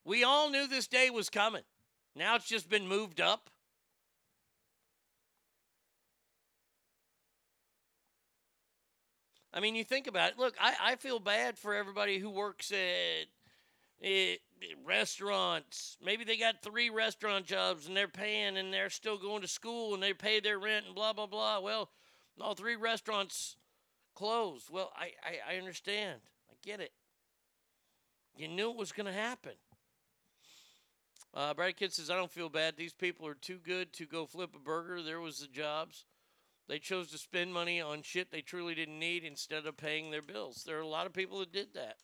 We all knew this day was coming. Now it's just been moved up. I mean, you think about it. Look, I, I feel bad for everybody who works at, at restaurants. Maybe they got three restaurant jobs and they're paying and they're still going to school and they pay their rent and blah, blah, blah. Well, all three restaurants closed. Well, I, I, I understand. I get it. You knew it was going to happen. Uh, Brad Kidd says, I don't feel bad. These people are too good to go flip a burger. There was the jobs. They chose to spend money on shit they truly didn't need instead of paying their bills. There are a lot of people that did that.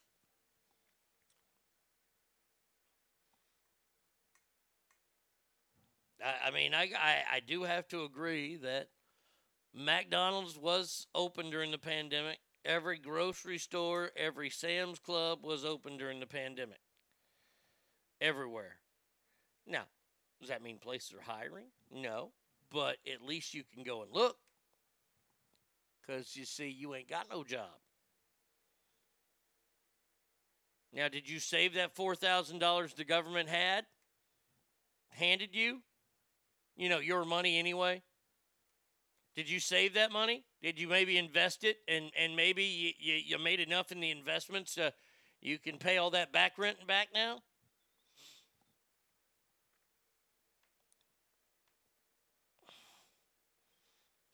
I, I mean, I, I, I do have to agree that McDonald's was open during the pandemic. Every grocery store, every Sam's Club was open during the pandemic. Everywhere. Now, does that mean places are hiring? No. But at least you can go and look. Because you see, you ain't got no job. Now, did you save that $4,000 the government had? Handed you? You know, your money anyway? Did you save that money? Did you maybe invest it and, and maybe you, you, you made enough in the investments to you can pay all that back rent back now?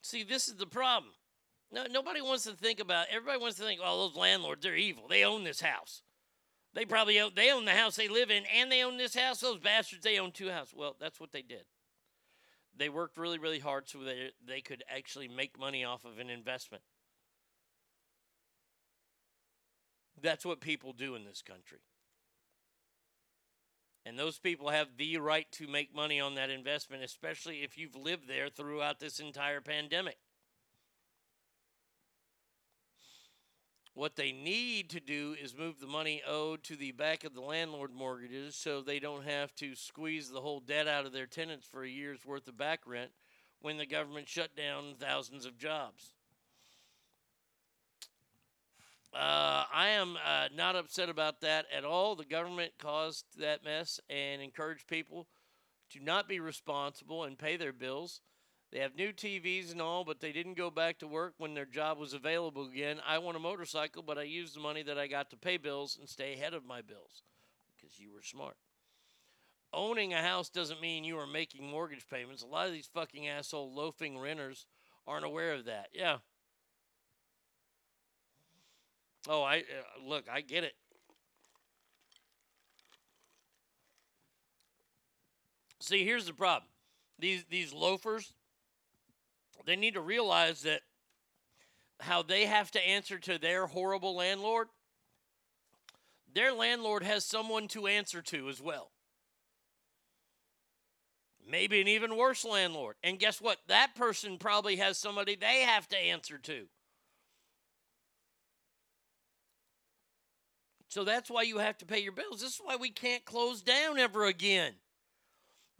See, this is the problem. No, nobody wants to think about. Everybody wants to think, "Oh, those landlords, they're evil. They own this house." They probably own, they own the house they live in and they own this house. Those bastards, they own two houses. Well, that's what they did. They worked really, really hard so they, they could actually make money off of an investment. That's what people do in this country. And those people have the right to make money on that investment, especially if you've lived there throughout this entire pandemic. What they need to do is move the money owed to the back of the landlord mortgages so they don't have to squeeze the whole debt out of their tenants for a year's worth of back rent when the government shut down thousands of jobs. Uh, I am uh, not upset about that at all. The government caused that mess and encouraged people to not be responsible and pay their bills. They have new TVs and all, but they didn't go back to work when their job was available again. I want a motorcycle, but I used the money that I got to pay bills and stay ahead of my bills because you were smart. Owning a house doesn't mean you are making mortgage payments. A lot of these fucking asshole loafing renters aren't aware of that. Yeah. Oh, I uh, look, I get it. See, here's the problem. These these loafers, they need to realize that how they have to answer to their horrible landlord. Their landlord has someone to answer to as well. Maybe an even worse landlord. And guess what? That person probably has somebody they have to answer to. So that's why you have to pay your bills. This is why we can't close down ever again.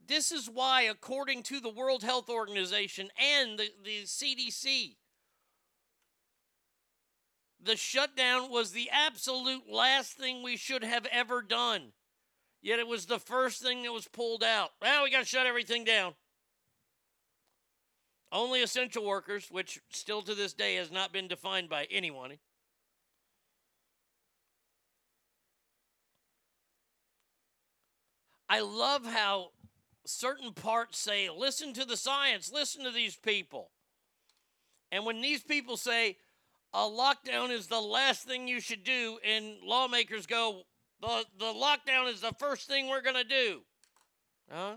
This is why, according to the World Health Organization and the, the CDC, the shutdown was the absolute last thing we should have ever done. Yet it was the first thing that was pulled out. Well, we got to shut everything down. Only essential workers, which still to this day has not been defined by anyone. I love how certain parts say, listen to the science, listen to these people. And when these people say a lockdown is the last thing you should do, and lawmakers go, the, the lockdown is the first thing we're going to do. Huh?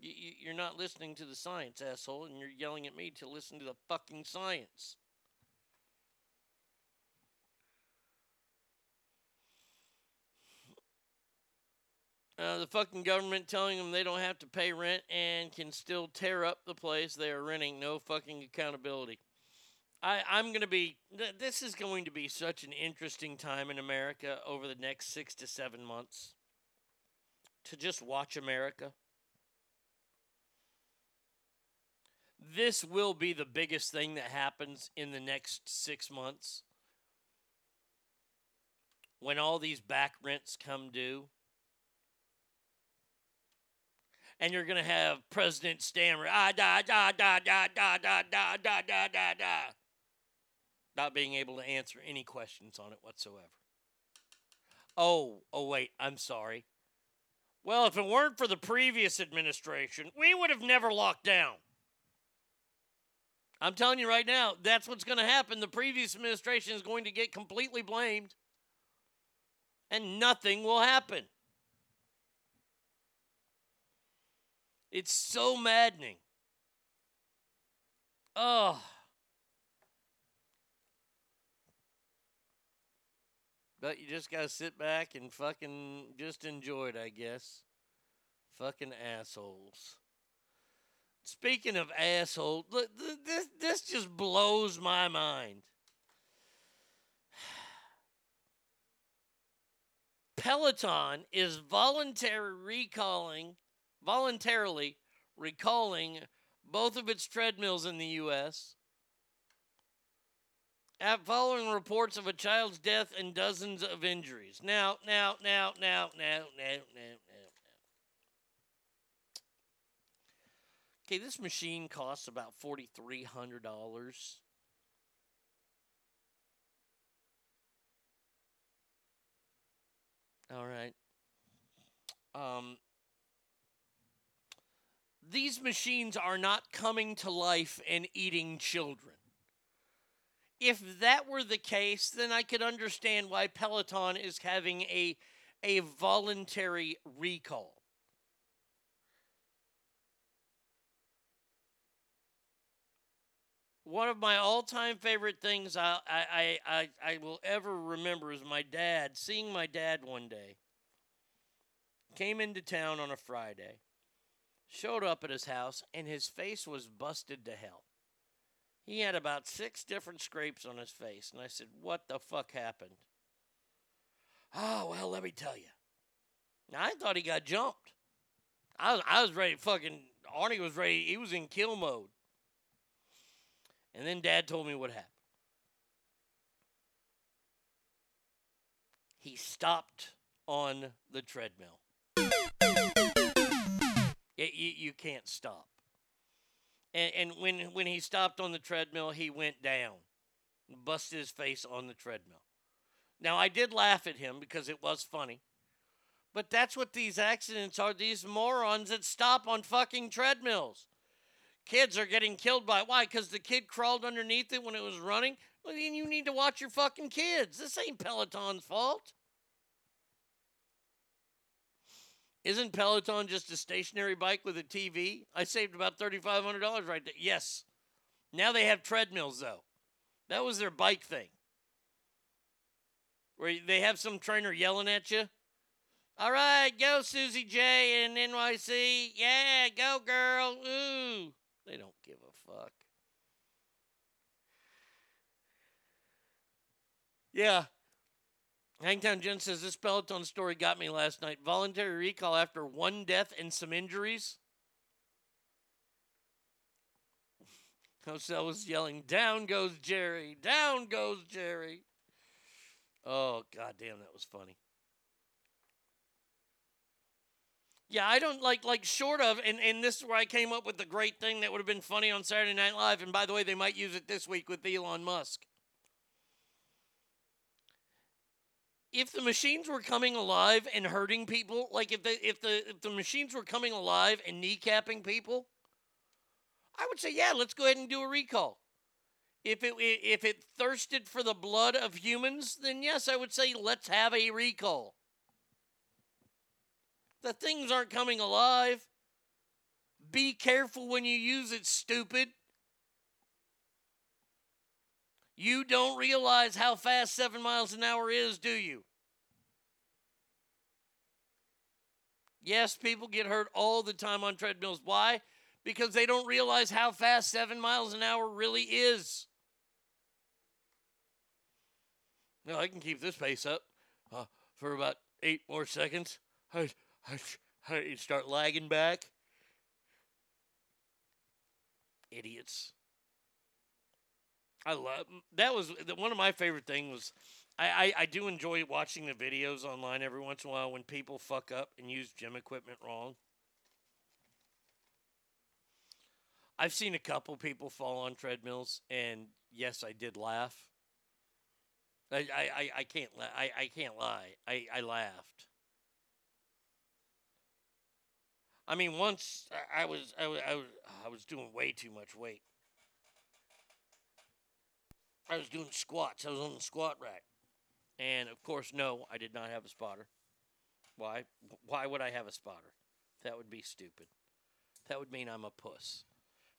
You, you're not listening to the science, asshole, and you're yelling at me to listen to the fucking science. Uh, the fucking government telling them they don't have to pay rent and can still tear up the place they are renting. No fucking accountability. I, I'm going to be, th- this is going to be such an interesting time in America over the next six to seven months to just watch America. This will be the biggest thing that happens in the next six months when all these back rents come due and you're gonna have President stammer ah da da da da da da da da da da da, not being able to answer any questions on it whatsoever. Oh, oh wait, I'm sorry. Well, if it weren't for the previous administration, we would have never locked down. I'm telling you right now, that's what's going to happen. The previous administration is going to get completely blamed, and nothing will happen. It's so maddening. Oh. But you just gotta sit back and fucking just enjoy it, I guess. Fucking assholes. Speaking of assholes, this this just blows my mind. Peloton is voluntary recalling voluntarily recalling both of its treadmills in the U.S. At following reports of a child's death and dozens of injuries. Now, now, now, now, now, now, now, now. Okay, this machine costs about $4,300. All right. Um, these machines are not coming to life and eating children. if that were the case, then I could understand why Peloton is having a a voluntary recall. One of my all-time favorite things I, I, I, I, I will ever remember is my dad, seeing my dad one day. Came into town on a Friday, showed up at his house, and his face was busted to hell. He had about six different scrapes on his face, and I said, What the fuck happened? Oh, well, let me tell you. Now, I thought he got jumped. I was, I was ready, fucking, Arnie was ready, he was in kill mode. And then dad told me what happened. He stopped on the treadmill. Yeah, you, you can't stop. And, and when, when he stopped on the treadmill, he went down, busted his face on the treadmill. Now, I did laugh at him because it was funny. But that's what these accidents are these morons that stop on fucking treadmills. Kids are getting killed by why? Because the kid crawled underneath it when it was running? Well, then you need to watch your fucking kids. This ain't Peloton's fault. Isn't Peloton just a stationary bike with a TV? I saved about $3,500 right there. Yes. Now they have treadmills, though. That was their bike thing. Where they have some trainer yelling at you. All right, go Susie J in NYC. Yeah, go girl. Ooh. They don't give a fuck. Yeah. Hangtown Jen says this Peloton story got me last night. Voluntary recall after one death and some injuries. Cosell was yelling, Down goes Jerry! Down goes Jerry! Oh, goddamn, that was funny. Yeah, I don't like like short of, and, and this is where I came up with the great thing that would have been funny on Saturday Night Live. And by the way, they might use it this week with Elon Musk. If the machines were coming alive and hurting people, like if the if the if the machines were coming alive and kneecapping people, I would say, yeah, let's go ahead and do a recall. If it if it thirsted for the blood of humans, then yes, I would say let's have a recall. The things aren't coming alive. Be careful when you use it, stupid. You don't realize how fast seven miles an hour is, do you? Yes, people get hurt all the time on treadmills. Why? Because they don't realize how fast seven miles an hour really is. Now, I can keep this pace up uh, for about eight more seconds. I, I, I start lagging back. Idiots. I love that was one of my favorite things was I, I, I do enjoy watching the videos online every once in a while when people fuck up and use gym equipment wrong. I've seen a couple people fall on treadmills, and yes, I did laugh. I, I, I, can't I, I can't lie. I, I laughed. I mean, once I was I was I was, I was doing way too much weight. I was doing squats. I was on the squat rack, and of course, no, I did not have a spotter. Why? Why would I have a spotter? That would be stupid. That would mean I'm a puss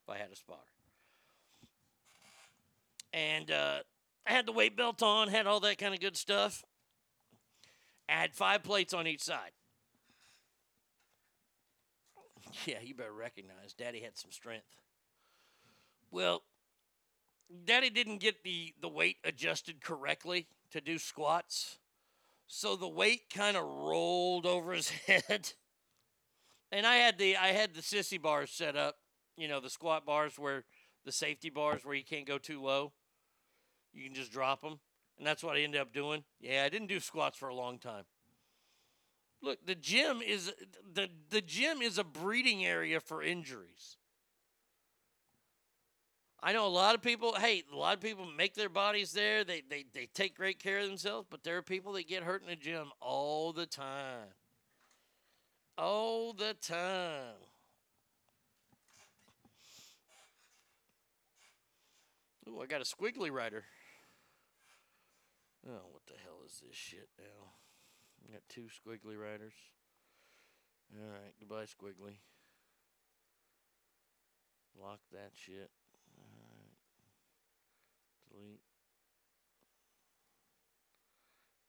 if I had a spotter. And uh, I had the weight belt on, had all that kind of good stuff. I had five plates on each side. Yeah, you better recognize Daddy had some strength. Well, Daddy didn't get the, the weight adjusted correctly to do squats. So the weight kind of rolled over his head. And I had the I had the sissy bars set up, you know, the squat bars where the safety bars where you can't go too low. You can just drop them. And that's what I ended up doing. Yeah, I didn't do squats for a long time. Look, the gym is the the gym is a breeding area for injuries. I know a lot of people, hey, a lot of people make their bodies there. They, they, they take great care of themselves, but there are people that get hurt in the gym all the time. All the time. Ooh, I got a squiggly rider. Oh, what the hell is this shit now? We got two squiggly riders. All right, goodbye, squiggly. Lock that shit. Right. Delete.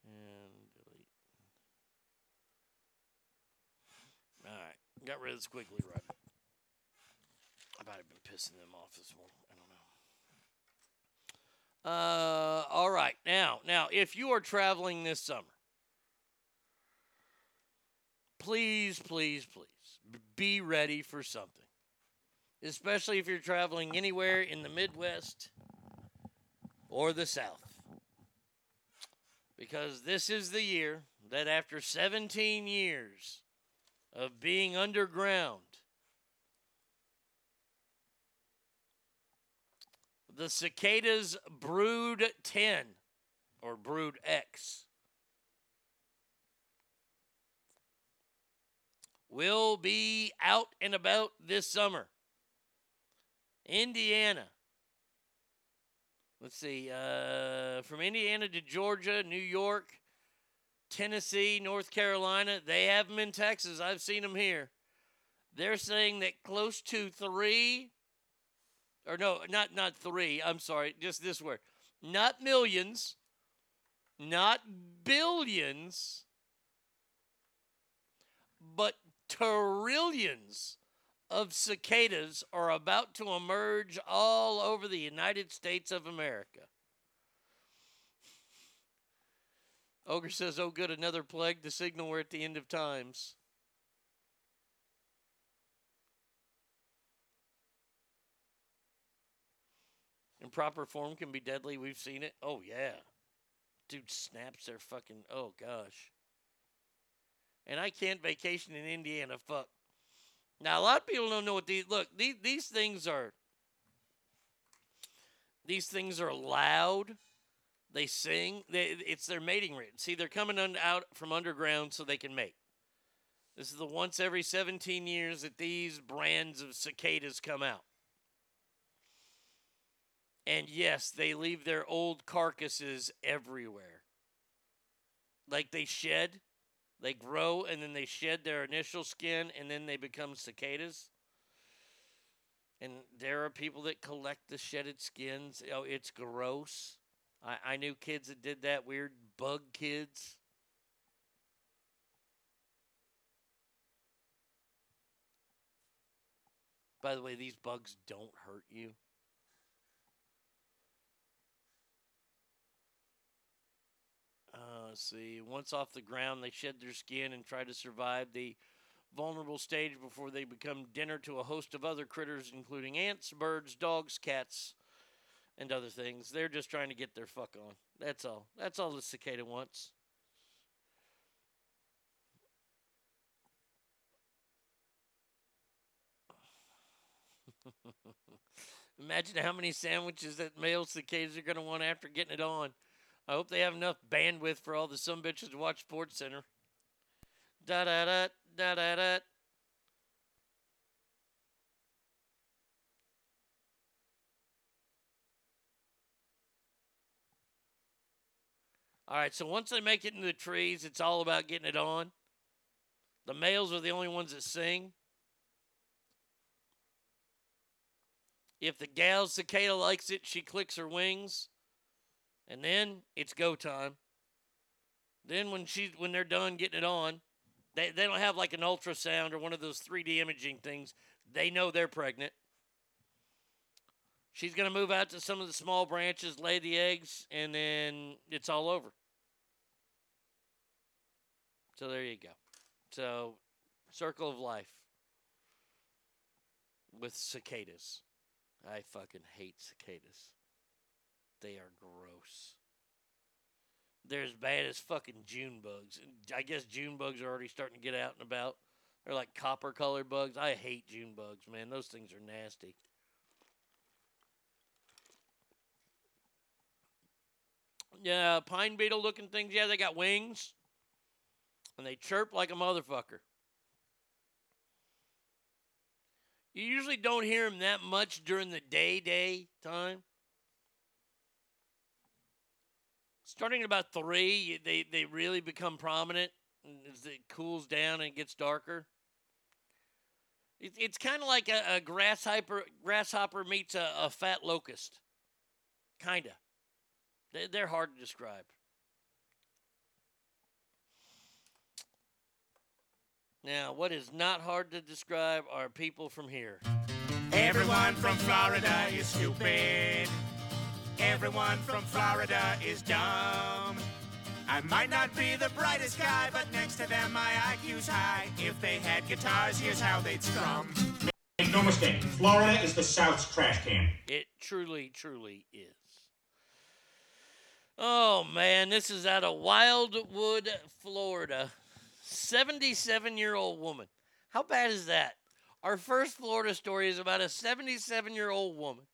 And delete. All right, got rid of the squiggly rider. I might have been pissing them off this morning. I don't know. Uh, all right. Now, now, if you are traveling this summer, please, please, please be ready for something. Especially if you're traveling anywhere in the Midwest or the South. Because this is the year that after 17 years of being underground, the cicadas brood 10 or brood X will be out and about this summer. Indiana. Let's see, uh, from Indiana to Georgia, New York, Tennessee, North Carolina. They have them in Texas. I've seen them here. They're saying that close to three or no, not not three. I'm sorry, just this word. Not millions, not billions, but trillions of cicadas are about to emerge all over the United States of America. Ogre says, "Oh, good, another plague. The signal we're at the end of times." Improper form can be deadly. We've seen it. Oh yeah. Dude snaps their fucking oh gosh. And I can't vacation in Indiana. Fuck. Now a lot of people don't know what these look, these these things are these things are loud. They sing. They, it's their mating rate. See, they're coming un, out from underground so they can mate. This is the once every 17 years that these brands of cicadas come out. And yes, they leave their old carcasses everywhere. Like they shed, they grow, and then they shed their initial skin, and then they become cicadas. And there are people that collect the shedded skins. Oh, it's gross. I, I knew kids that did that, weird bug kids. By the way, these bugs don't hurt you. Uh, see. Once off the ground, they shed their skin and try to survive the vulnerable stage before they become dinner to a host of other critters, including ants, birds, dogs, cats, and other things. They're just trying to get their fuck on. That's all. That's all the cicada wants. Imagine how many sandwiches that male cicadas are going to want after getting it on. I hope they have enough bandwidth for all the some bitches to watch Sports Center. Da da da da da da. All right, so once they make it into the trees, it's all about getting it on. The males are the only ones that sing. If the gal cicada likes it, she clicks her wings, and then it's go time. Then when she when they're done getting it on, they, they don't have like an ultrasound or one of those 3D imaging things. They know they're pregnant. She's gonna move out to some of the small branches, lay the eggs, and then it's all over. So there you go. So circle of life with cicadas. I fucking hate cicadas. They are gross. They're as bad as fucking June bugs. I guess June bugs are already starting to get out and about. They're like copper colored bugs. I hate June bugs, man. Those things are nasty. Yeah, pine beetle looking things. Yeah, they got wings. And they chirp like a motherfucker. You usually don't hear them that much during the day day time. Starting at about three, they, they really become prominent as it cools down and gets darker. It, it's kind of like a, a grasshopper grasshopper meets a, a fat locust. Kinda. They, they're hard to describe. Now, what is not hard to describe are people from here. Everyone from Florida is stupid. Everyone from Florida is dumb. I might not be the brightest guy, but next to them my IQ's high. If they had guitars, here's how they'd strum. Make no mistake, Florida is the South's trash can. It truly, truly is. Oh man, this is out of Wildwood, Florida. 77 year old woman. How bad is that? Our first Florida story is about a 77 year old woman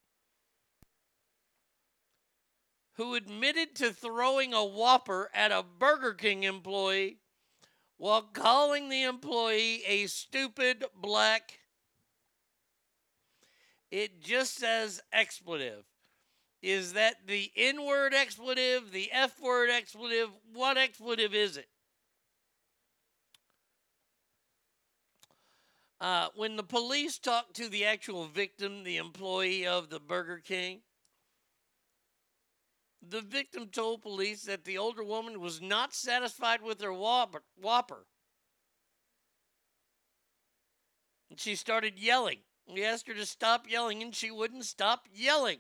who admitted to throwing a Whopper at a Burger King employee while calling the employee a stupid black. It just says expletive. Is that the N word expletive, the F word expletive? What expletive is it? Uh, when the police talked to the actual victim, the employee of the Burger King, the victim told police that the older woman was not satisfied with her whopper. And she started yelling. We asked her to stop yelling, and she wouldn't stop yelling.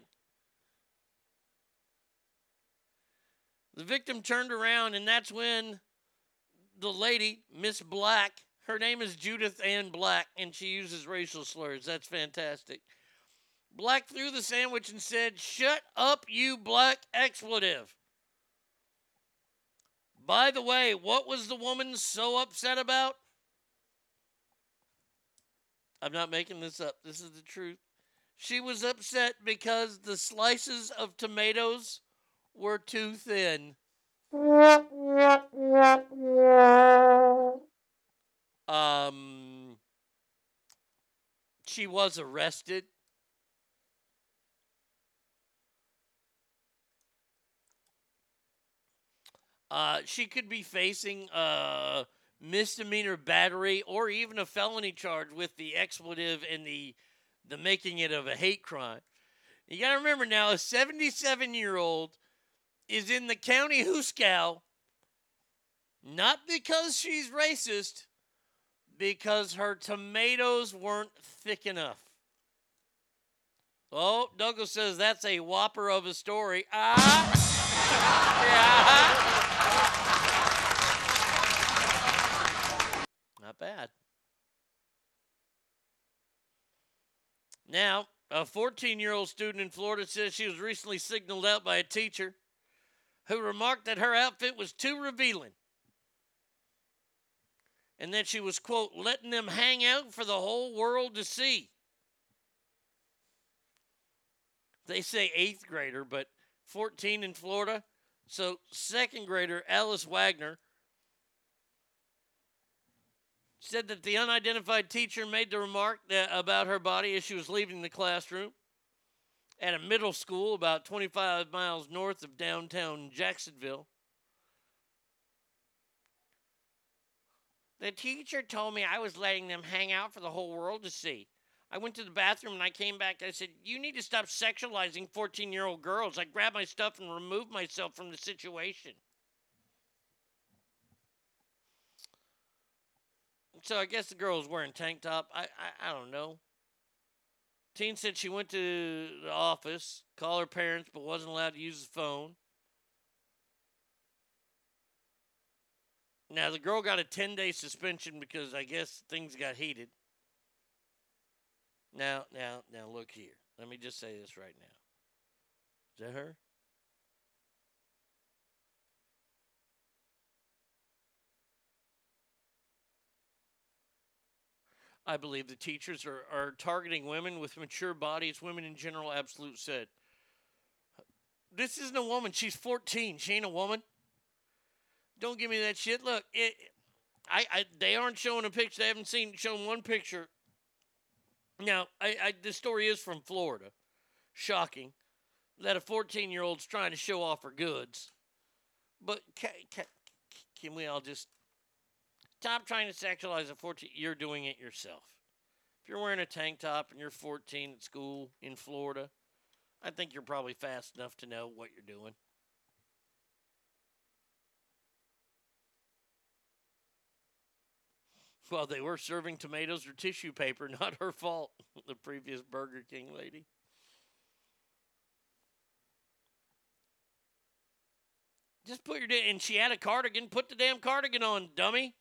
The victim turned around, and that's when the lady, Miss Black, her name is Judith Ann Black, and she uses racial slurs. That's fantastic. Black threw the sandwich and said, Shut up, you black expletive. By the way, what was the woman so upset about? I'm not making this up. This is the truth. She was upset because the slices of tomatoes were too thin. Um, she was arrested. Uh, she could be facing a misdemeanor battery or even a felony charge with the expletive and the the making it of a hate crime. You got to remember now, a 77 year old is in the county Hooskow not because she's racist, because her tomatoes weren't thick enough. Oh, Douglas says that's a whopper of a story. Ah, yeah. Not bad. Now, a 14 year old student in Florida says she was recently signaled out by a teacher who remarked that her outfit was too revealing and that she was, quote, letting them hang out for the whole world to see. They say eighth grader, but 14 in Florida. So, second grader Alice Wagner said that the unidentified teacher made the remark that, about her body as she was leaving the classroom at a middle school about 25 miles north of downtown Jacksonville. The teacher told me I was letting them hang out for the whole world to see. I went to the bathroom and I came back. I said, You need to stop sexualizing 14 year old girls. I grabbed my stuff and removed myself from the situation. So I guess the girl was wearing tank top. I, I, I don't know. Teen said she went to the office, called her parents, but wasn't allowed to use the phone. Now the girl got a 10 day suspension because I guess things got heated. Now, now, now look here. Let me just say this right now. Is that her? I believe the teachers are, are targeting women with mature bodies, women in general, absolute said. This isn't a woman. She's 14. She ain't a woman. Don't give me that shit. Look, it, I, I, they aren't showing a picture. They haven't seen shown one picture. Now, I, I, this story is from Florida. Shocking that a 14 year old's trying to show off her goods. But can, can, can we all just stop trying to sexualize a 14? You're doing it yourself. If you're wearing a tank top and you're 14 at school in Florida, I think you're probably fast enough to know what you're doing. Well, they were serving tomatoes or tissue paper. Not her fault. The previous Burger King lady. Just put your and she had a cardigan. Put the damn cardigan on, dummy.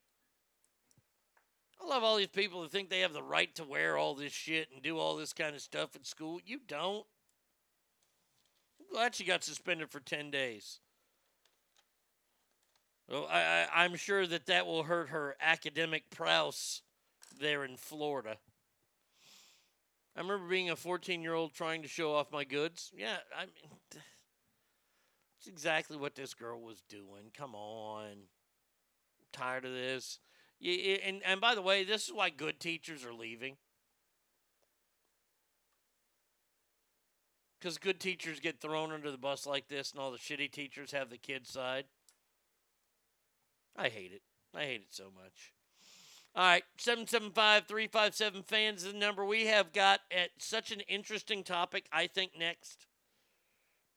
I love all these people who think they have the right to wear all this shit and do all this kind of stuff at school. You don't. I'm glad she got suspended for ten days. Well, I, I, I'm sure that that will hurt her academic prowess there in Florida. I remember being a 14 year old trying to show off my goods. Yeah, I mean, that's exactly what this girl was doing. Come on. I'm tired of this. And, and by the way, this is why good teachers are leaving. Because good teachers get thrown under the bus like this, and all the shitty teachers have the kid side. I hate it. I hate it so much. All right, 775 357 fans is the number we have got at such an interesting topic. I think next,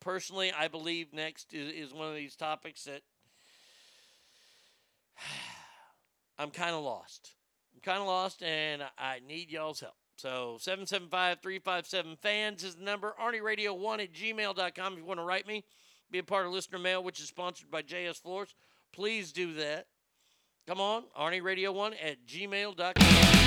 personally, I believe next is, is one of these topics that I'm kind of lost. I'm kind of lost, and I need y'all's help. So 775 357 fans is the number. ArnieRadio1 at gmail.com if you want to write me. Be a part of listener mail, which is sponsored by JS Floors. Please do that. Come on, ArnieRadio1 at gmail.com.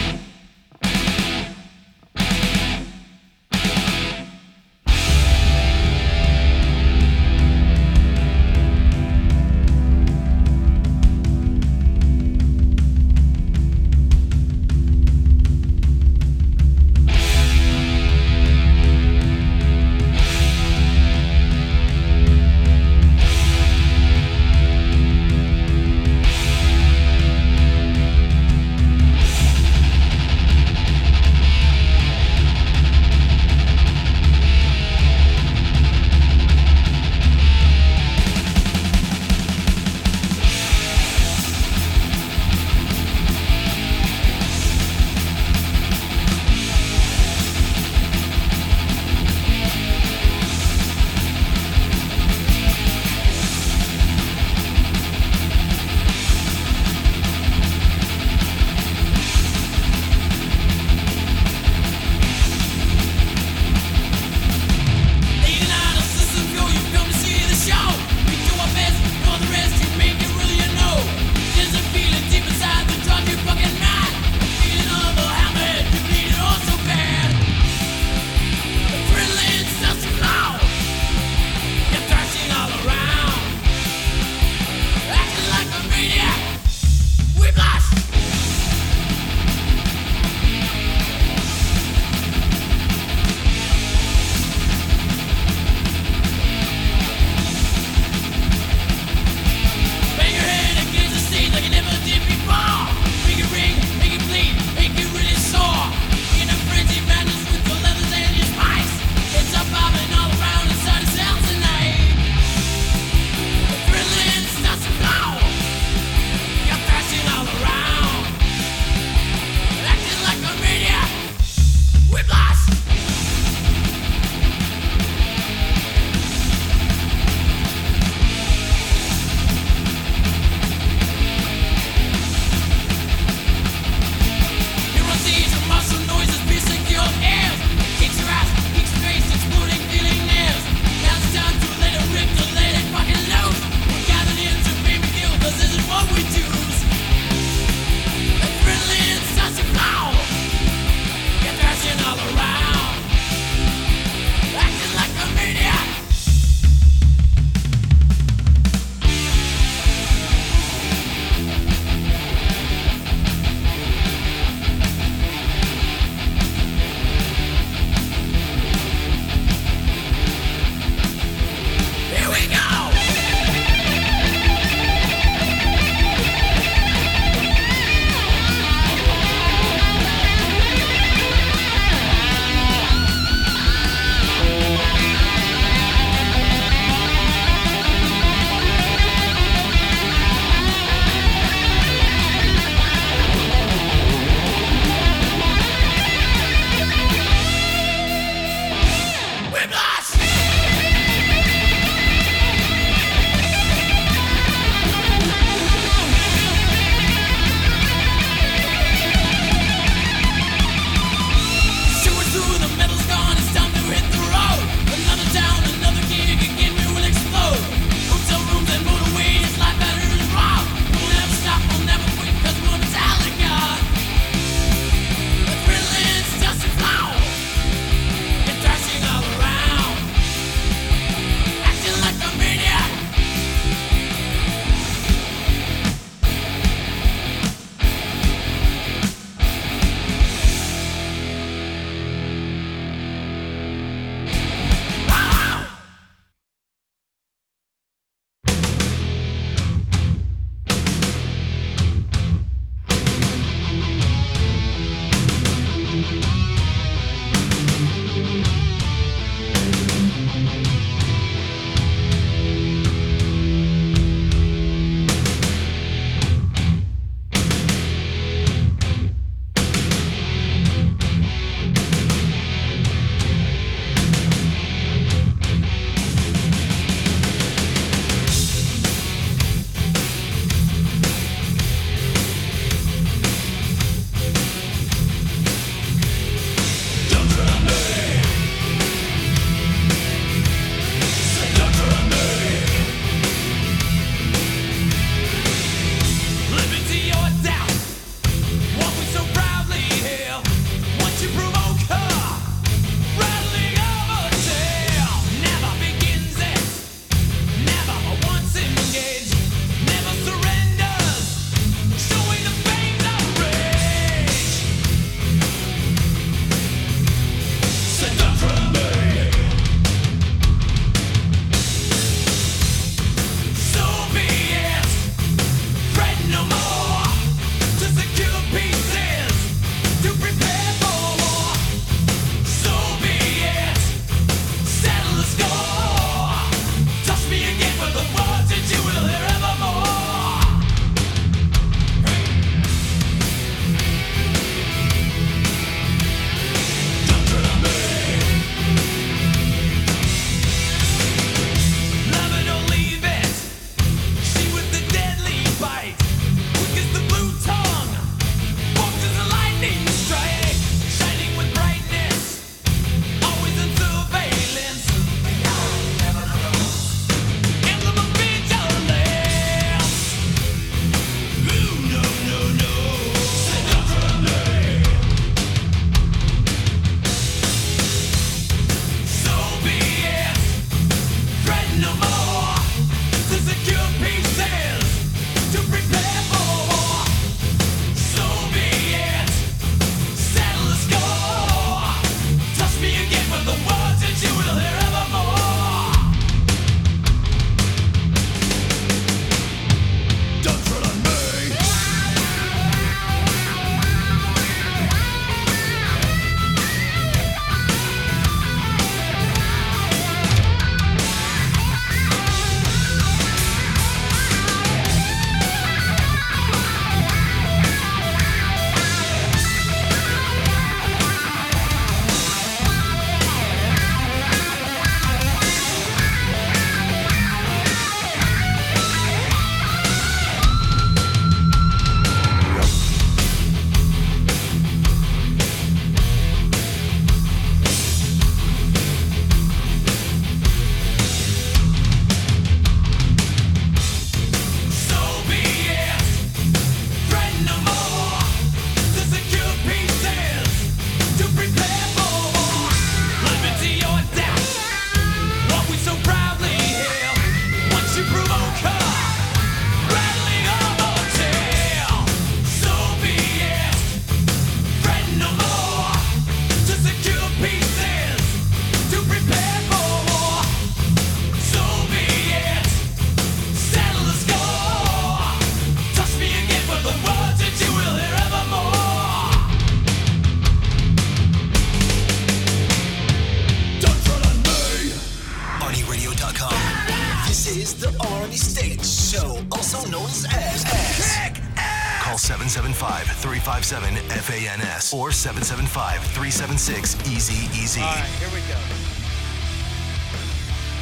or 775 376 Easy Easy. All right, here we go.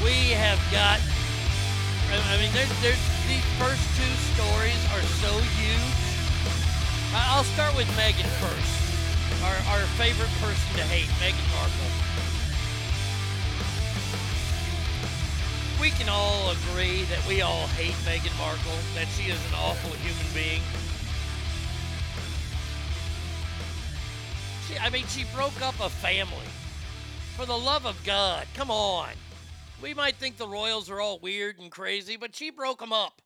We have got. I mean, there's, there's these first two stories are so huge. I'll start with Meghan first. Our, our favorite person to hate, Meghan Markle. We can all agree that we all hate Meghan Markle, that she is an awful human being. Mean, she broke up a family. For the love of God, come on. We might think the Royals are all weird and crazy, but she broke them up.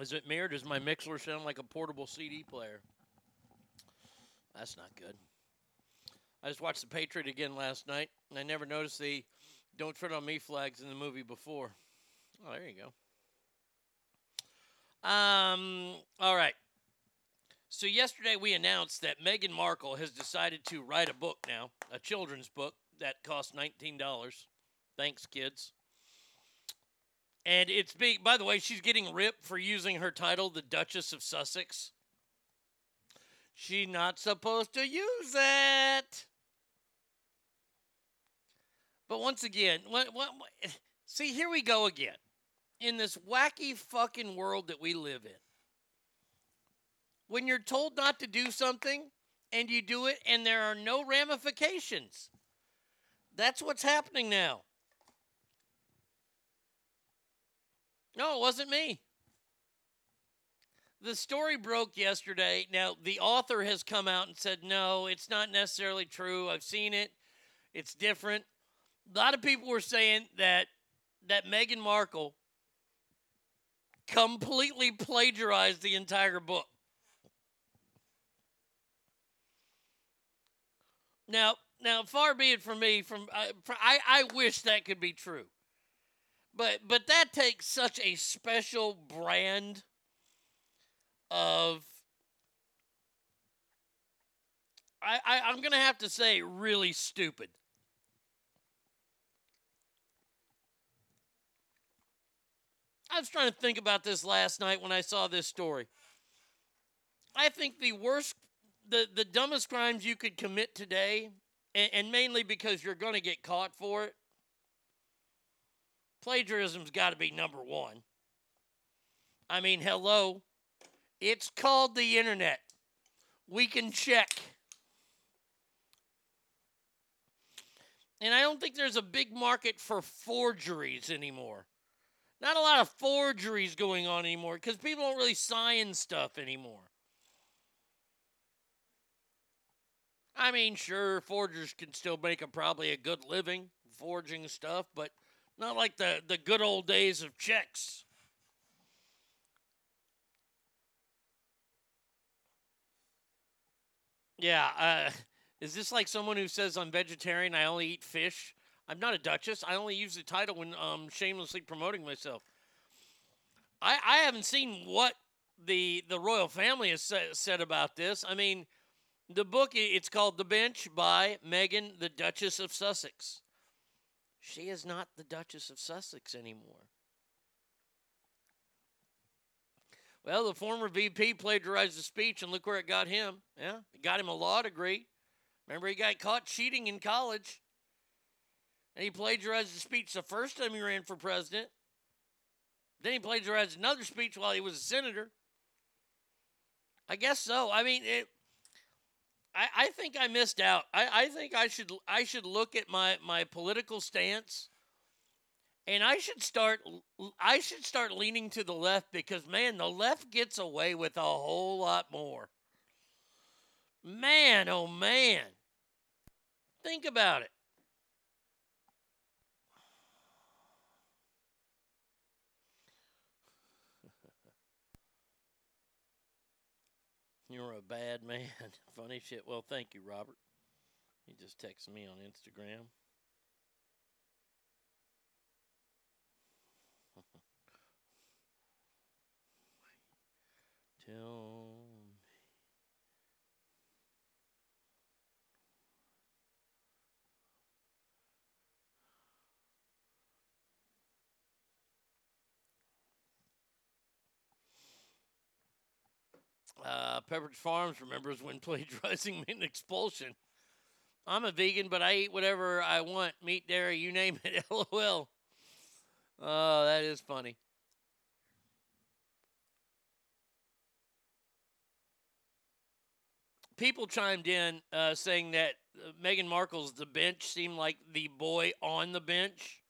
Is it me or does my Mixlr sound like a portable CD player? That's not good. I just watched The Patriot again last night, and I never noticed the "Don't Tread on Me" flags in the movie before. Oh, there you go. Um. All right. So yesterday we announced that Meghan Markle has decided to write a book now, a children's book that costs nineteen dollars. Thanks, kids. And it's being, by the way, she's getting ripped for using her title, the Duchess of Sussex. She's not supposed to use it. But once again, what, what, see, here we go again. In this wacky fucking world that we live in, when you're told not to do something and you do it and there are no ramifications, that's what's happening now. No, it wasn't me. The story broke yesterday. Now, the author has come out and said, no, it's not necessarily true. I've seen it. It's different. A lot of people were saying that that Meghan Markle completely plagiarized the entire book. Now, now, far be it from me. From uh, I, I, I wish that could be true, but but that takes such a special brand of. I, I I'm gonna have to say really stupid. I was trying to think about this last night when I saw this story. I think the worst, the, the dumbest crimes you could commit today, and, and mainly because you're going to get caught for it, plagiarism's got to be number one. I mean, hello. It's called the internet. We can check. And I don't think there's a big market for forgeries anymore. Not a lot of forgeries going on anymore because people don't really sign stuff anymore. I mean, sure, forgers can still make a, probably a good living forging stuff, but not like the, the good old days of checks. Yeah, uh, is this like someone who says I'm vegetarian, I only eat fish? I'm not a duchess. I only use the title when um shamelessly promoting myself. I I haven't seen what the the royal family has sa- said about this. I mean, the book it's called The Bench by Meghan, the Duchess of Sussex. She is not the Duchess of Sussex anymore. Well, the former VP plagiarized the speech, and look where it got him. Yeah, it got him a law degree. Remember, he got caught cheating in college. And he plagiarized the speech the first time he ran for president. Then he plagiarized another speech while he was a senator. I guess so. I mean, it, I, I think I missed out. I, I think I should I should look at my, my political stance, and I should start I should start leaning to the left because man, the left gets away with a whole lot more. Man, oh man, think about it. You're a bad man. Funny shit. Well, thank you, Robert. He just texted me on Instagram. Tell me. Pepperidge Farms remembers when plagiarizing meant expulsion. I'm a vegan, but I eat whatever I want meat, dairy, you name it. LOL. Oh, that is funny. People chimed in uh, saying that uh, Meghan Markle's The Bench seemed like the boy on the bench.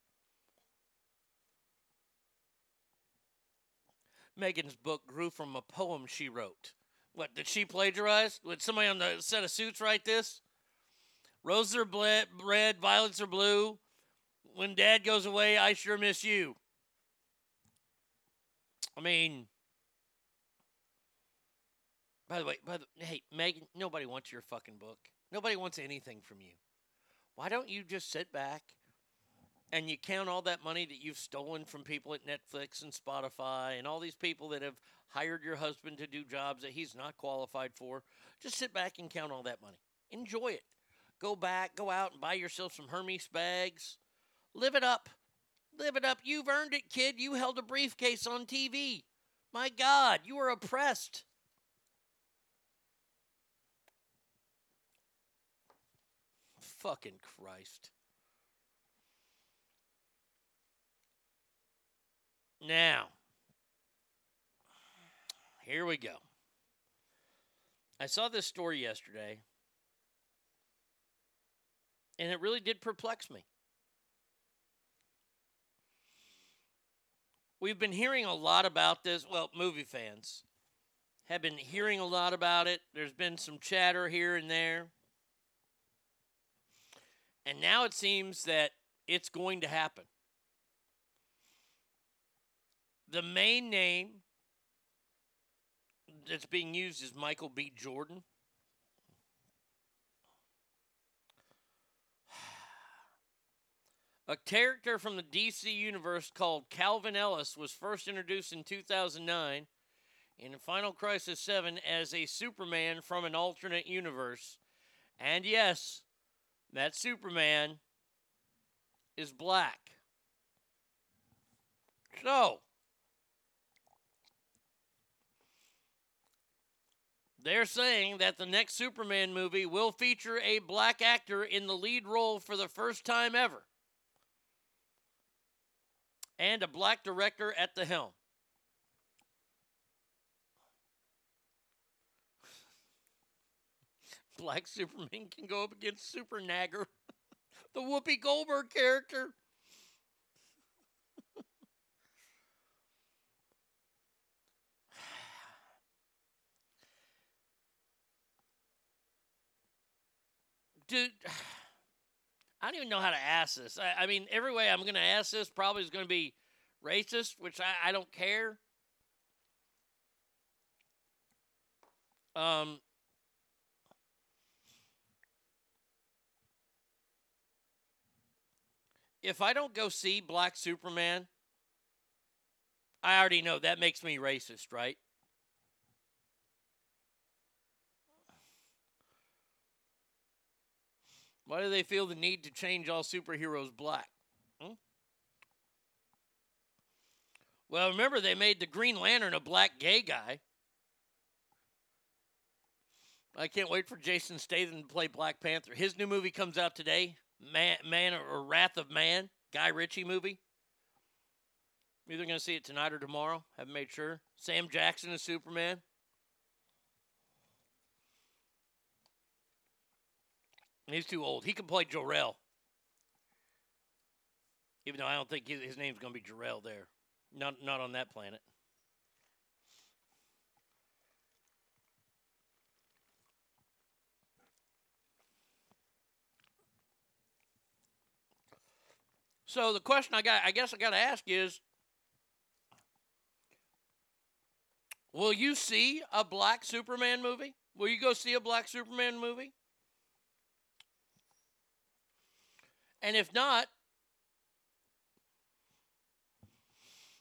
Meghan's book grew from a poem she wrote. What, did she plagiarize? Would somebody on the set of suits write this? Roses are ble- red, violets are blue. When dad goes away, I sure miss you. I mean, by the way, by the hey, Meghan, nobody wants your fucking book. Nobody wants anything from you. Why don't you just sit back and you count all that money that you've stolen from people at Netflix and Spotify and all these people that have hired your husband to do jobs that he's not qualified for? Just sit back and count all that money. Enjoy it. Go back, go out and buy yourself some Hermes bags. Live it up. Live it up. You've earned it, kid. You held a briefcase on TV. My God, you are oppressed. Fucking Christ. Now, here we go. I saw this story yesterday, and it really did perplex me. We've been hearing a lot about this. Well, movie fans have been hearing a lot about it. There's been some chatter here and there. And now it seems that it's going to happen. The main name that's being used is Michael B. Jordan. A character from the DC universe called Calvin Ellis was first introduced in 2009 in Final Crisis 7 as a Superman from an alternate universe. And yes, that Superman is black. So, they're saying that the next Superman movie will feature a black actor in the lead role for the first time ever and a black director at the helm. Black Superman can go up against Super Nagger, the Whoopi Goldberg character. Dude. I don't even know how to ask this. I, I mean, every way I'm going to ask this probably is going to be racist, which I, I don't care. Um, if I don't go see Black Superman, I already know that makes me racist, right? Why do they feel the need to change all superheroes black? Hmm? Well, remember, they made the Green Lantern a black gay guy. I can't wait for Jason Statham to play Black Panther. His new movie comes out today Man, Man or Wrath of Man, Guy Ritchie movie. I'm either going to see it tonight or tomorrow. Haven't made sure. Sam Jackson is Superman. He's too old. He can play Jor-El. Even though I don't think his name's going to be Jor-El there. Not, not on that planet. So the question I got, I guess I got to ask is, will you see a black Superman movie? Will you go see a black Superman movie? And if not,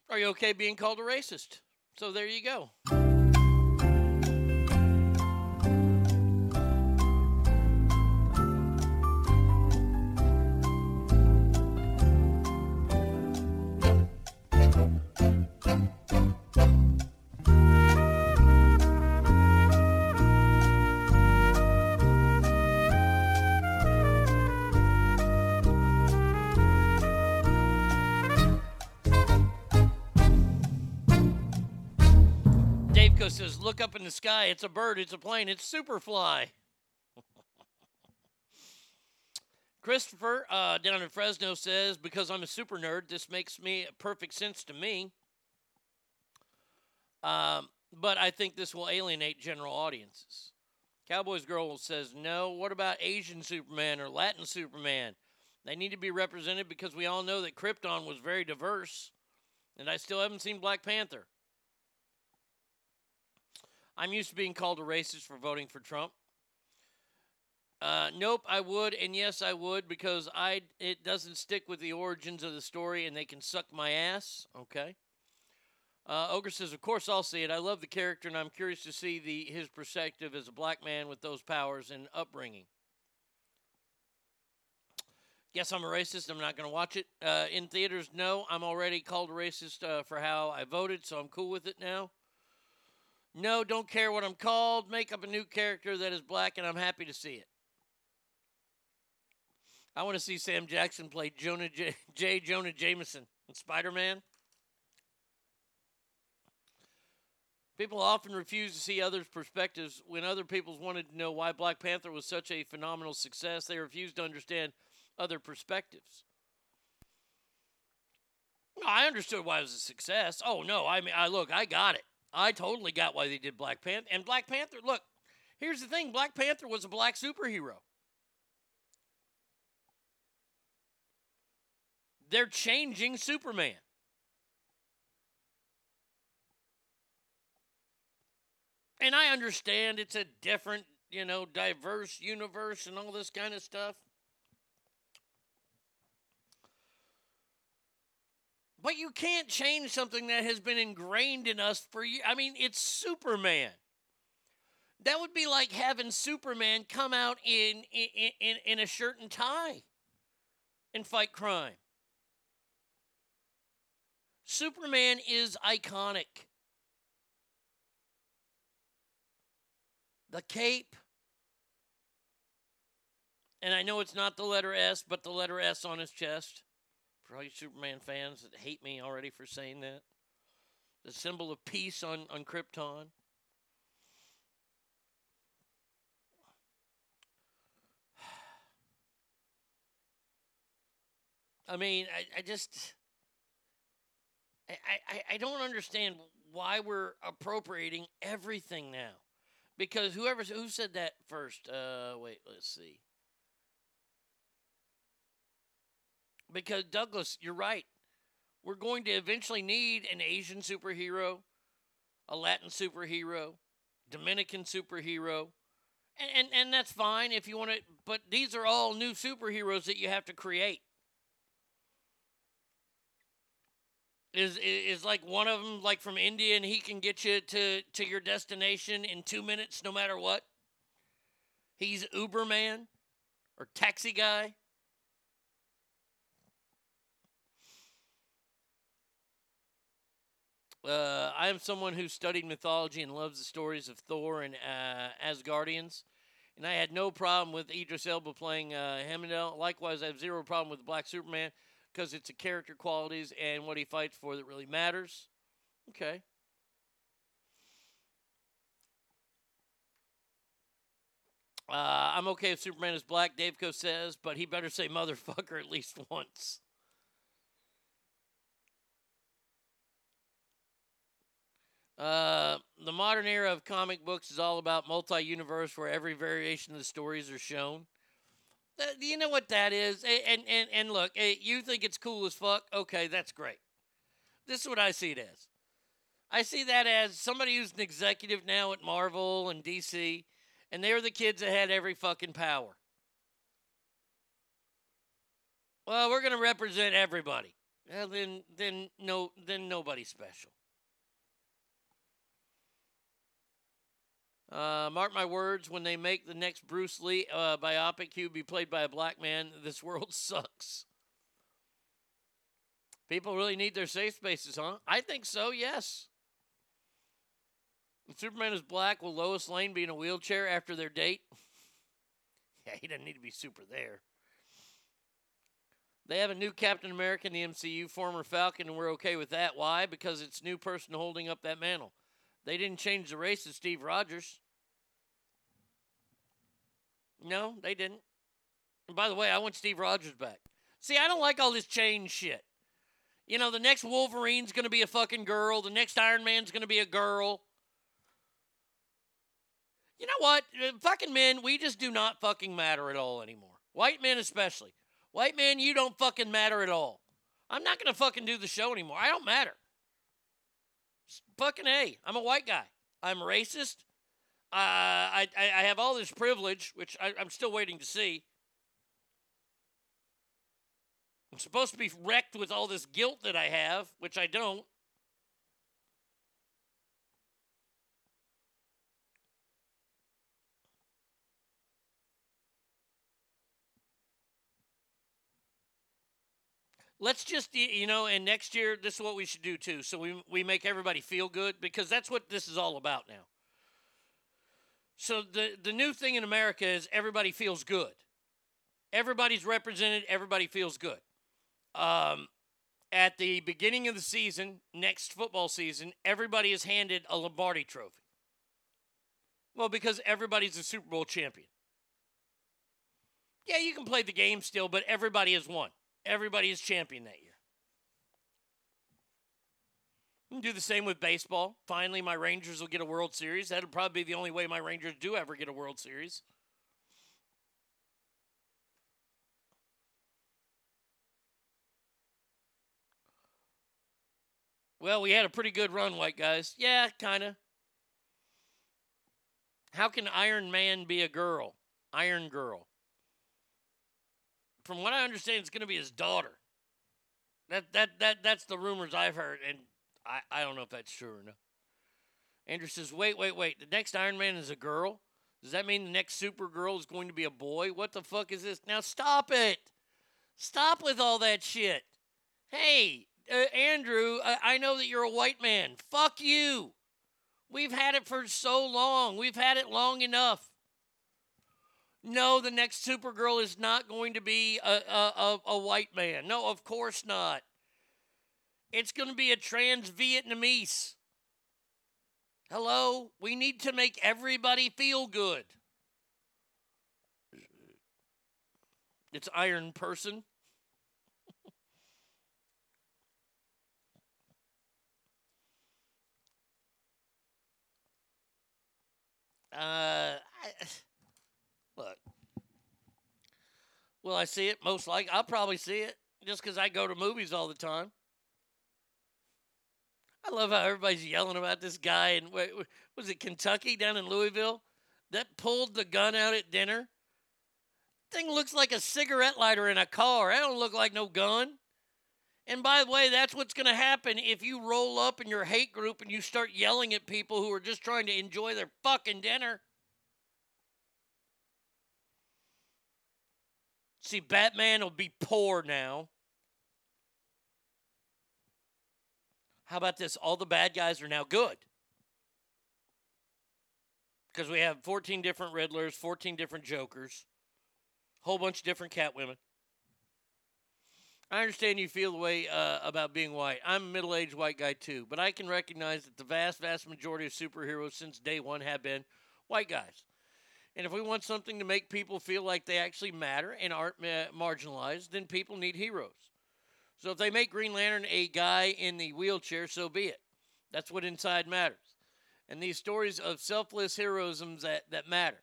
are you okay being called a racist? So there you go. Up in the sky. It's a bird. It's a plane. It's Superfly." Christopher uh, down in Fresno says, "Because I'm a super nerd, this makes me perfect sense to me." Um, but I think this will alienate general audiences. Cowboys Girl says, "No. What about Asian Superman or Latin Superman? They need to be represented because we all know that Krypton was very diverse, and I still haven't seen Black Panther." I'm used to being called a racist for voting for Trump. Uh, nope, I would, and yes, I would because I it doesn't stick with the origins of the story, and they can suck my ass. Okay. Uh, Ogre says, "Of course, I'll see it. I love the character, and I'm curious to see the his perspective as a black man with those powers and upbringing." Guess I'm a racist. I'm not going to watch it uh, in theaters. No, I'm already called a racist uh, for how I voted, so I'm cool with it now. No, don't care what I'm called. Make up a new character that is black, and I'm happy to see it. I want to see Sam Jackson play Jonah J. J. Jonah Jameson in Spider Man. People often refuse to see others' perspectives. When other people's wanted to know why Black Panther was such a phenomenal success, they refuse to understand other perspectives. I understood why it was a success. Oh no, I mean, I look, I got it. I totally got why they did Black Panther. And Black Panther, look, here's the thing Black Panther was a black superhero. They're changing Superman. And I understand it's a different, you know, diverse universe and all this kind of stuff. But you can't change something that has been ingrained in us for years. I mean, it's Superman. That would be like having Superman come out in in, in, in a shirt and tie and fight crime. Superman is iconic. The cape. And I know it's not the letter S, but the letter S on his chest. For all Superman fans that hate me already for saying that. The symbol of peace on, on Krypton. I mean, I, I just I, I, I don't understand why we're appropriating everything now. Because whoever who said that first? Uh wait, let's see. Because Douglas, you're right. We're going to eventually need an Asian superhero, a Latin superhero, Dominican superhero. And, and, and that's fine if you want to, but these are all new superheroes that you have to create. Is, is like one of them like from India and he can get you to, to your destination in two minutes no matter what? He's Uberman or taxi guy. Uh, I am someone who studied mythology and loves the stories of Thor and uh, Asgardians, and I had no problem with Idris Elba playing uh. Likewise, I have zero problem with Black Superman because it's the character qualities and what he fights for that really matters. Okay. Uh, I'm okay if Superman is black, Daveco says, but he better say motherfucker at least once. Uh, the modern era of comic books is all about multi-universe, where every variation of the stories are shown. Uh, you know what that is? And and and, look, you think it's cool as fuck? Okay, that's great. This is what I see it as. I see that as somebody who's an executive now at Marvel and DC, and they're the kids that had every fucking power. Well, we're gonna represent everybody. Well, then, then no, then nobody special. Uh, mark my words, when they make the next Bruce Lee uh, biopic, he will be played by a black man. This world sucks. People really need their safe spaces, huh? I think so, yes. Superman is black, will Lois Lane be in a wheelchair after their date? yeah, he doesn't need to be super there. They have a new Captain America in the MCU, former Falcon, and we're okay with that. Why? Because it's new person holding up that mantle. They didn't change the race to Steve Rogers. No, they didn't. And by the way, I want Steve Rogers back. See, I don't like all this change shit. You know, the next Wolverine's going to be a fucking girl. The next Iron Man's going to be a girl. You know what? Uh, fucking men, we just do not fucking matter at all anymore. White men, especially. White men, you don't fucking matter at all. I'm not going to fucking do the show anymore. I don't matter fucking hey, I'm a white guy. I'm racist. Uh, I, I, I have all this privilege, which I, I'm still waiting to see. I'm supposed to be wrecked with all this guilt that I have, which I don't. let's just you know and next year this is what we should do too. So we, we make everybody feel good because that's what this is all about now. So the the new thing in america is everybody feels good. Everybody's represented everybody feels good. Um, at the beginning of the season next football season everybody is handed a lombardi trophy. Well because everybody's a super bowl champion. Yeah you can play the game still but everybody has won everybody is champion that year. Do the same with baseball. Finally, my Rangers will get a World Series. That'll probably be the only way my Rangers do ever get a World Series. Well, we had a pretty good run, white guys. Yeah, kind of. How can Iron Man be a girl? Iron Girl from what I understand, it's going to be his daughter. That that that that's the rumors I've heard, and I I don't know if that's true or not. Andrew says, "Wait, wait, wait! The next Iron Man is a girl. Does that mean the next Supergirl is going to be a boy? What the fuck is this? Now stop it! Stop with all that shit! Hey, uh, Andrew, I, I know that you're a white man. Fuck you! We've had it for so long. We've had it long enough no, the next Supergirl is not going to be a, a, a, a white man. No, of course not. It's going to be a trans Vietnamese. Hello? We need to make everybody feel good. It's Iron Person. uh, I, Will I see it? Most likely. I'll probably see it just because I go to movies all the time. I love how everybody's yelling about this guy. And was it Kentucky down in Louisville that pulled the gun out at dinner? Thing looks like a cigarette lighter in a car. That don't look like no gun. And by the way, that's what's going to happen if you roll up in your hate group and you start yelling at people who are just trying to enjoy their fucking dinner. See, Batman will be poor now. How about this? All the bad guys are now good. Because we have 14 different Riddlers, 14 different Jokers, a whole bunch of different Catwomen. I understand you feel the way uh, about being white. I'm a middle aged white guy too, but I can recognize that the vast, vast majority of superheroes since day one have been white guys. And if we want something to make people feel like they actually matter and aren't marginalized, then people need heroes. So if they make Green Lantern a guy in the wheelchair, so be it. That's what inside matters. And these stories of selfless heroism that, that matter.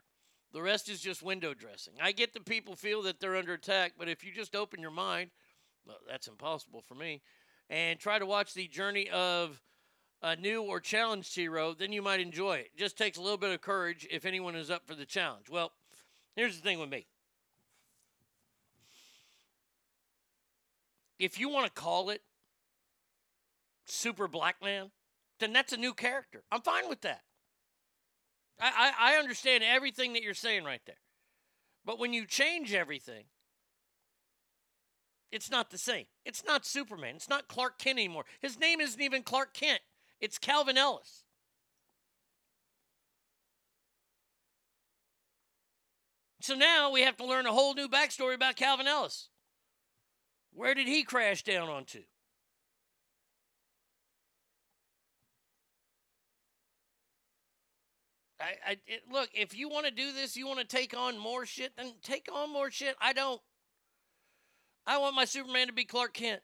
The rest is just window dressing. I get that people feel that they're under attack, but if you just open your mind, well, that's impossible for me, and try to watch the journey of a new or challenged hero, then you might enjoy it. it. Just takes a little bit of courage if anyone is up for the challenge. Well, here's the thing with me. If you want to call it Super Black Man, then that's a new character. I'm fine with that. I, I, I understand everything that you're saying right there. But when you change everything, it's not the same. It's not Superman. It's not Clark Kent anymore. His name isn't even Clark Kent. It's Calvin Ellis. So now we have to learn a whole new backstory about Calvin Ellis. Where did he crash down onto? I, I it, look. If you want to do this, you want to take on more shit. Then take on more shit. I don't. I want my Superman to be Clark Kent.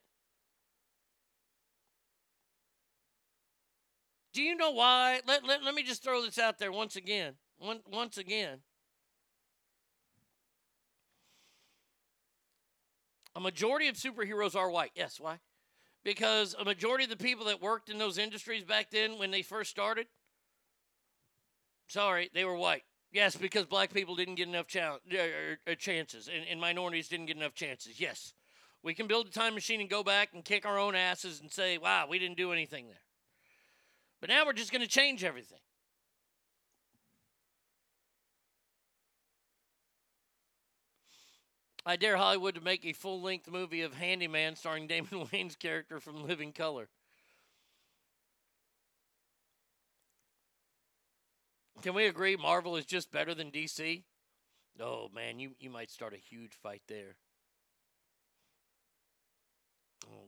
Do you know why? Let, let, let me just throw this out there once again. One, once again. A majority of superheroes are white. Yes, why? Because a majority of the people that worked in those industries back then when they first started, sorry, they were white. Yes, because black people didn't get enough challenge, uh, uh, chances and, and minorities didn't get enough chances. Yes, we can build a time machine and go back and kick our own asses and say, wow, we didn't do anything there. But now we're just going to change everything. I dare Hollywood to make a full length movie of Handyman starring Damon Wayans' character from Living Color. Can we agree Marvel is just better than DC? Oh man, you, you might start a huge fight there. Oh,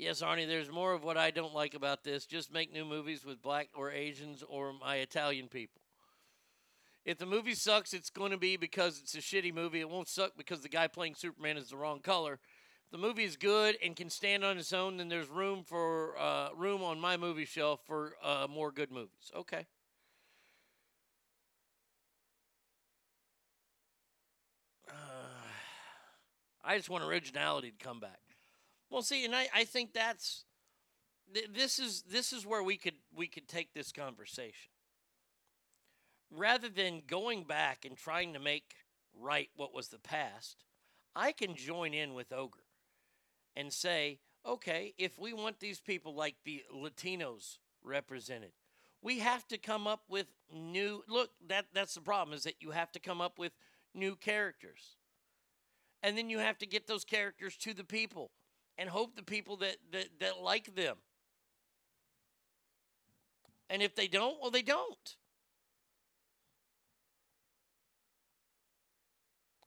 yes, Arnie, there's more of what I don't like about this. Just make new movies with black or Asians or my Italian people. If the movie sucks, it's going to be because it's a shitty movie. It won't suck because the guy playing Superman is the wrong color. If the movie is good and can stand on its own, then there's room for uh, room on my movie shelf for uh, more good movies. Okay. Uh, I just want originality to come back. Well, see, and I, I think that's th- this is this is where we could we could take this conversation rather than going back and trying to make right what was the past, I can join in with Ogre and say, okay, if we want these people like the Latinos represented, we have to come up with new look, that that's the problem is that you have to come up with new characters. And then you have to get those characters to the people and hope the people that, that, that like them. And if they don't, well, they don't.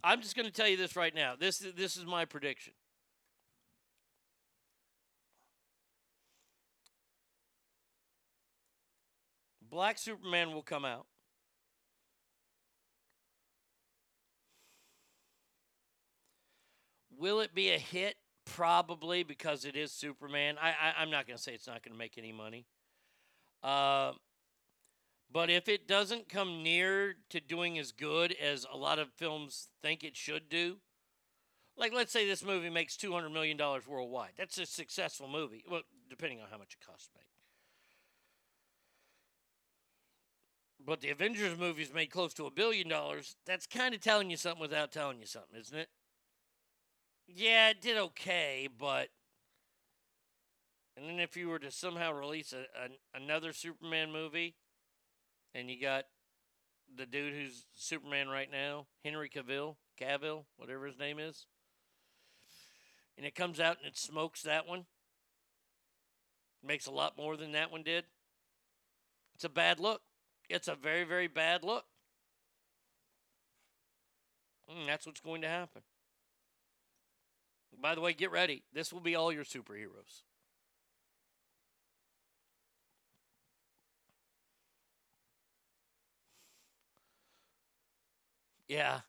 I'm just going to tell you this right now. This this is my prediction. Black Superman will come out. Will it be a hit? Probably because it is Superman. I, I am not going to say it's not going to make any money. Uh, but if it doesn't come near to doing as good as a lot of films think it should do, like let's say this movie makes $200 million worldwide, that's a successful movie. Well, depending on how much it costs to make. But the Avengers movies made close to a billion dollars. That's kind of telling you something without telling you something, isn't it? Yeah, it did okay, but. And then if you were to somehow release a, a another Superman movie, and you got the dude who's Superman right now, Henry Cavill, Cavill, whatever his name is. And it comes out and it smokes that one. Makes a lot more than that one did. It's a bad look. It's a very, very bad look. And that's what's going to happen. By the way, get ready. This will be all your superheroes. Yeah.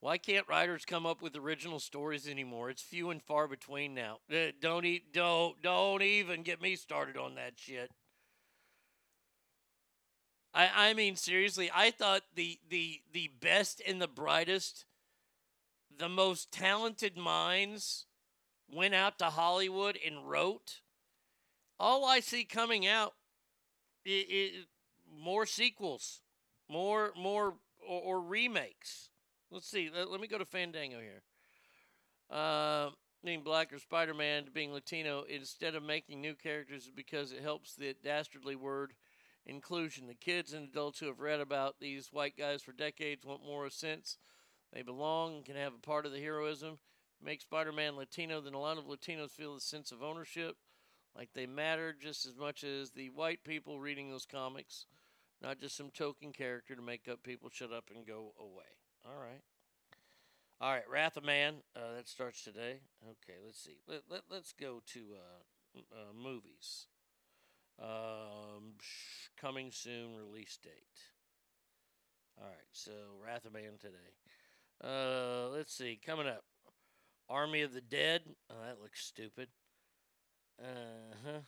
Why can't writers come up with original stories anymore? It's few and far between now. Uh, don't e- don't don't even get me started on that shit. I I mean seriously, I thought the the the best and the brightest, the most talented minds went out to Hollywood and wrote. All I see coming out is, more sequels, more more or, or remakes. Let's see. Let, let, me go to Fandango here. Uh, being black or Spider Man being Latino, instead of making new characters, because it helps the dastardly word inclusion. The kids and adults who have read about these white guys for decades want more sense. They belong and can have a part of the heroism. Make Spider Man Latino, then a lot of Latinos feel a sense of ownership, like they matter just as much as the white people reading those comics not just some token character to make up people shut up and go away. All right. All right, Wrath of Man. Uh, that starts today. Okay, let's see. Let, let, let's go to uh, uh, movies. Um, coming soon, release date. All right, so Wrath of Man today. Uh, let's see. Coming up, Army of the Dead. Oh, that looks stupid. Uh huh.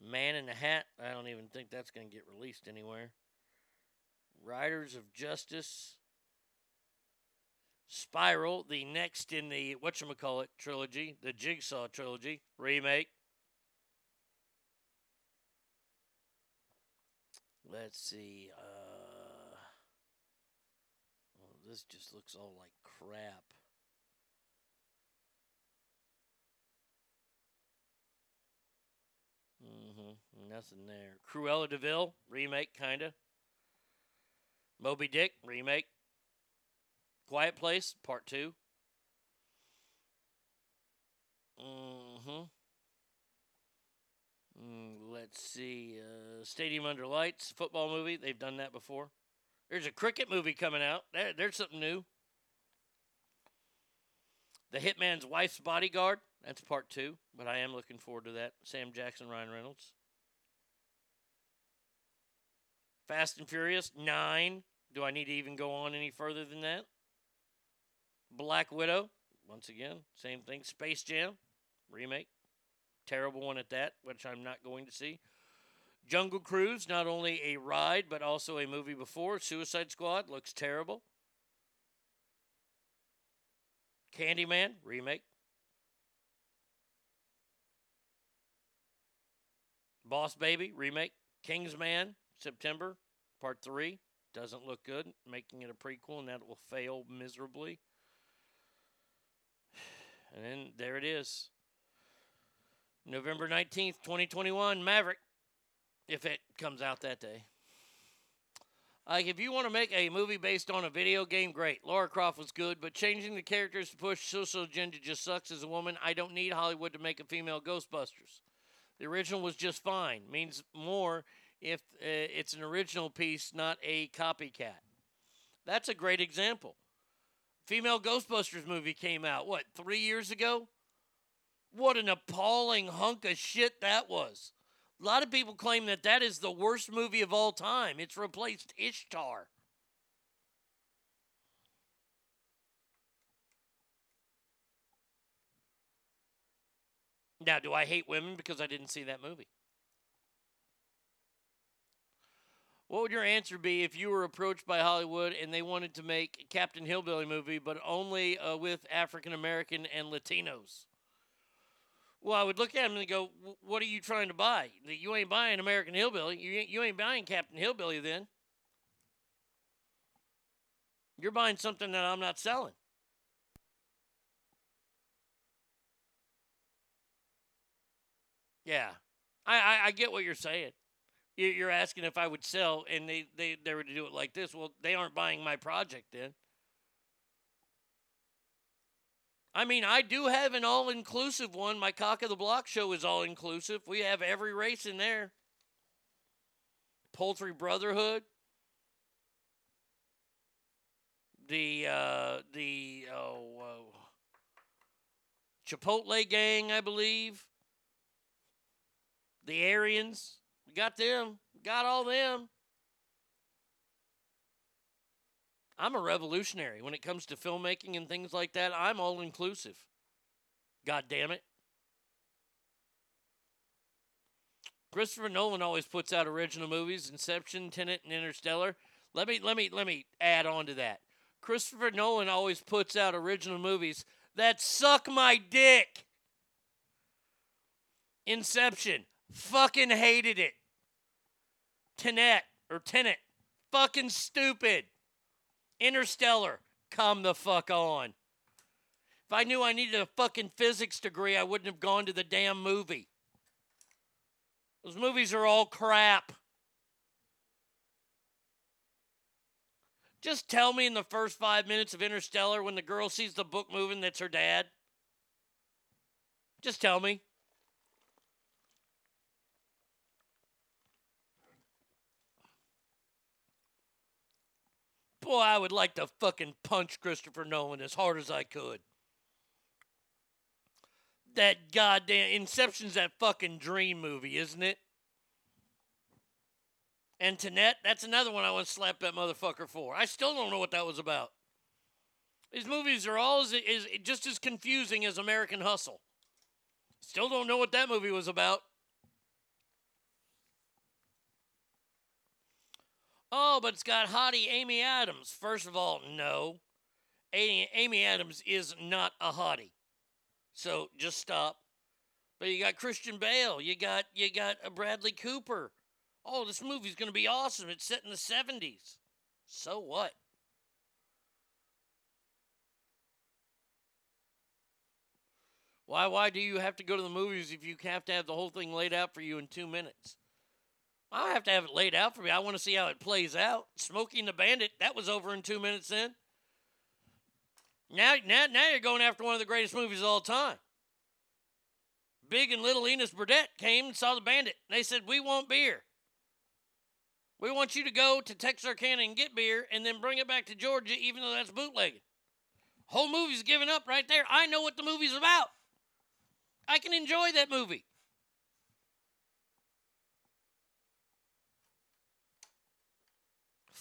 Man in the Hat. I don't even think that's going to get released anywhere. Riders of Justice. Spiral, the next in the whatchamacallit trilogy, the Jigsaw trilogy remake. Let's see. Uh, oh, this just looks all like crap. Mm-hmm. Nothing there. Cruella de Vil remake, kinda. Moby Dick remake. Quiet Place Part Two. Mm-hmm. Mm, let's see. Uh, Stadium Under Lights football movie. They've done that before. There's a cricket movie coming out. There, there's something new. The Hitman's Wife's Bodyguard. That's part two, but I am looking forward to that. Sam Jackson, Ryan Reynolds. Fast and Furious 9. Do I need to even go on any further than that? Black Widow. Once again, same thing. Space Jam remake. Terrible one at that, which I'm not going to see. Jungle Cruise, not only a ride, but also a movie before. Suicide Squad looks terrible. Candyman remake. Boss Baby remake. Kingsman September part 3 doesn't look good, making it a prequel and that will fail miserably. And then there it is. November 19th, 2021, Maverick if it comes out that day. Like, if you want to make a movie based on a video game, great. Lara Croft was good, but changing the characters to push social agenda just sucks as a woman. I don't need Hollywood to make a female Ghostbusters. The original was just fine. Means more if uh, it's an original piece, not a copycat. That's a great example. Female Ghostbusters movie came out, what, three years ago? What an appalling hunk of shit that was. A lot of people claim that that is the worst movie of all time. It's replaced Ishtar. Now, do I hate women because I didn't see that movie? What would your answer be if you were approached by Hollywood and they wanted to make a Captain Hillbilly movie, but only uh, with African American and Latinos? Well, I would look at him and go, "What are you trying to buy? You ain't buying American Hillbilly. You ain't, you ain't buying Captain Hillbilly. Then you're buying something that I'm not selling." Yeah, I, I, I get what you're saying. You- You're asking if I would sell, and they, they, they were to do it like this. Well, they aren't buying my project then. I mean, I do have an all inclusive one. My Cock of the Block show is all inclusive. We have every race in there Poultry Brotherhood, the, uh, the, oh, uh, Chipotle Gang, I believe, the Aryans. We got them, got all them. I'm a revolutionary when it comes to filmmaking and things like that. I'm all inclusive. God damn it. Christopher Nolan always puts out original movies, Inception, Tenet, and Interstellar. Let me let me let me add on to that. Christopher Nolan always puts out original movies that suck my dick. Inception, fucking hated it. Tenet or Tenet, fucking stupid. Interstellar, come the fuck on. If I knew I needed a fucking physics degree, I wouldn't have gone to the damn movie. Those movies are all crap. Just tell me in the first five minutes of Interstellar when the girl sees the book moving that's her dad. Just tell me. Boy, I would like to fucking punch Christopher Nolan as hard as I could. That goddamn Inception's that fucking dream movie, isn't it? And Tenet, that's another one I want to slap that motherfucker for. I still don't know what that was about. These movies are all as, is just as confusing as American Hustle. Still don't know what that movie was about. Oh, but it's got hottie Amy Adams. First of all, no. Amy, Adams is not a hottie. So just stop. But you got Christian Bale. You got you got a Bradley Cooper. Oh, this movie's gonna be awesome. It's set in the seventies. So what? Why why do you have to go to the movies if you have to have the whole thing laid out for you in two minutes? I have to have it laid out for me. I want to see how it plays out. Smokey and the Bandit, that was over in two minutes then. Now, now, now you're going after one of the greatest movies of all time. Big and Little Enos Burdette came and saw the Bandit. They said, "We want beer. We want you to go to Texarkana and get beer, and then bring it back to Georgia, even though that's bootlegging." Whole movie's given up right there. I know what the movie's about. I can enjoy that movie.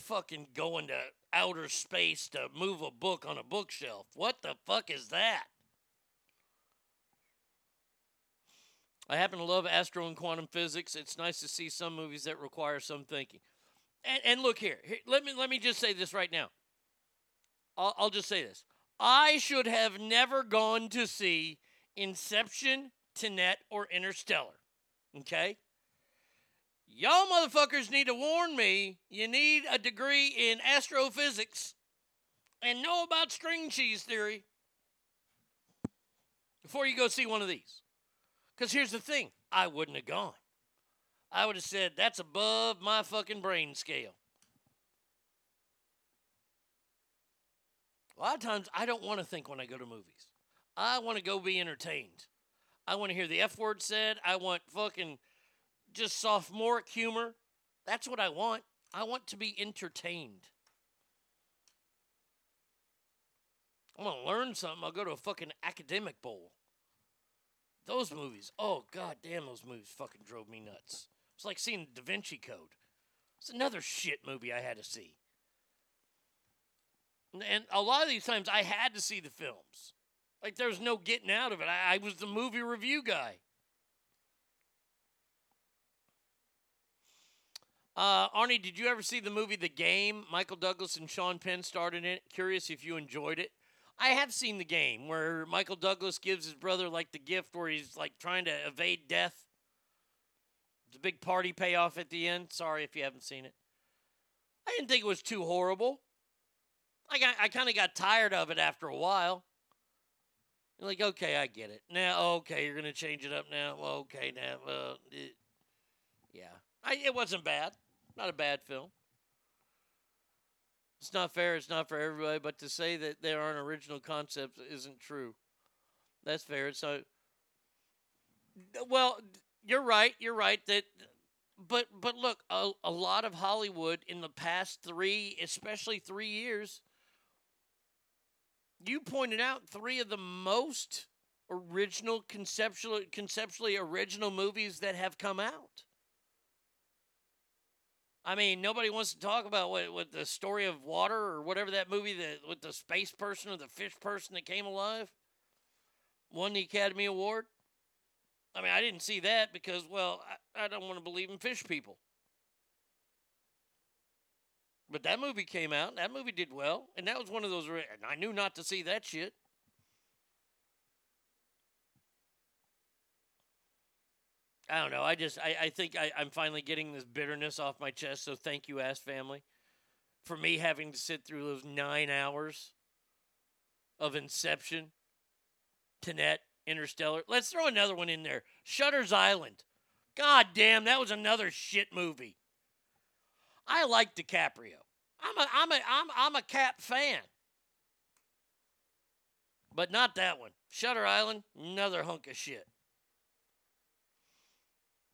Fucking going to outer space to move a book on a bookshelf. What the fuck is that? I happen to love astro and quantum physics. It's nice to see some movies that require some thinking. And, and look here, here, let me let me just say this right now. I'll, I'll just say this. I should have never gone to see Inception, Tenet, or Interstellar. Okay? Y'all motherfuckers need to warn me you need a degree in astrophysics and know about string cheese theory before you go see one of these. Because here's the thing I wouldn't have gone. I would have said, that's above my fucking brain scale. A lot of times I don't want to think when I go to movies. I want to go be entertained. I want to hear the F word said. I want fucking just sophomoric humor. That's what I want. I want to be entertained. I want to learn something. I'll go to a fucking academic bowl. Those movies, oh god damn, those movies fucking drove me nuts. It's like seeing Da Vinci Code. It's another shit movie I had to see. And a lot of these times I had to see the films. Like there's no getting out of it. I, I was the movie review guy. Uh, Arnie, did you ever see the movie The Game? Michael Douglas and Sean Penn starred in it. Curious if you enjoyed it. I have seen The Game where Michael Douglas gives his brother like the gift where he's like trying to evade death. A big party payoff at the end. Sorry if you haven't seen it. I didn't think it was too horrible. I got I kind of got tired of it after a while. You're like, okay, I get it. Now, okay, you're gonna change it up now. Well, okay, now, well, it, yeah, I, it wasn't bad. Not a bad film. It's not fair. It's not for everybody. But to say that there aren't original concepts isn't true. That's fair. Not. Well, you're right. You're right that. But but look, a, a lot of Hollywood in the past three, especially three years, you pointed out three of the most original conceptually conceptually original movies that have come out. I mean, nobody wants to talk about what, what the story of water or whatever that movie that with the space person or the fish person that came alive won the Academy Award. I mean, I didn't see that because, well, I, I don't want to believe in fish people. But that movie came out. That movie did well, and that was one of those. And I knew not to see that shit. I don't know. I just I, I think I, I'm finally getting this bitterness off my chest. So thank you, ass family, for me having to sit through those nine hours of Inception, Tenet, Interstellar. Let's throw another one in there. Shutter's Island. God damn, that was another shit movie. I like DiCaprio. I'm a I'm a I'm I'm a Cap fan. But not that one. Shutter Island, another hunk of shit.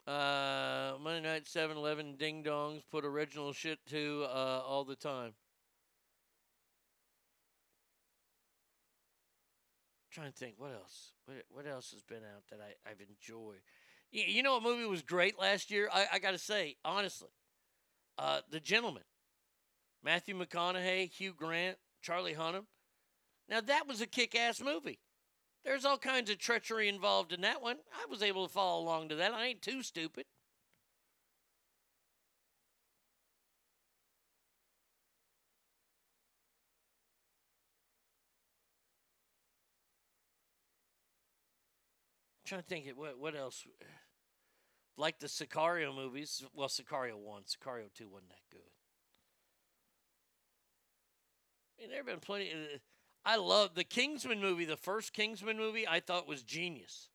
Uh, Monday night 7 Eleven ding dongs put original shit to uh, all the time. trying to think what else what, what else has been out that I, I've enjoyed. You, you know what movie was great last year? I, I got to say, honestly, Uh, the Gentleman, Matthew McConaughey, Hugh Grant, Charlie Hunnam. Now that was a kick-ass movie. There's all kinds of treachery involved in that one. I was able to follow along to that. I ain't too stupid. trying to think of what what else like the Sicario movies. Well, Sicario one, Sicario two wasn't that good. And there have been plenty. Uh, I love the Kingsman movie. The first Kingsman movie I thought was genius.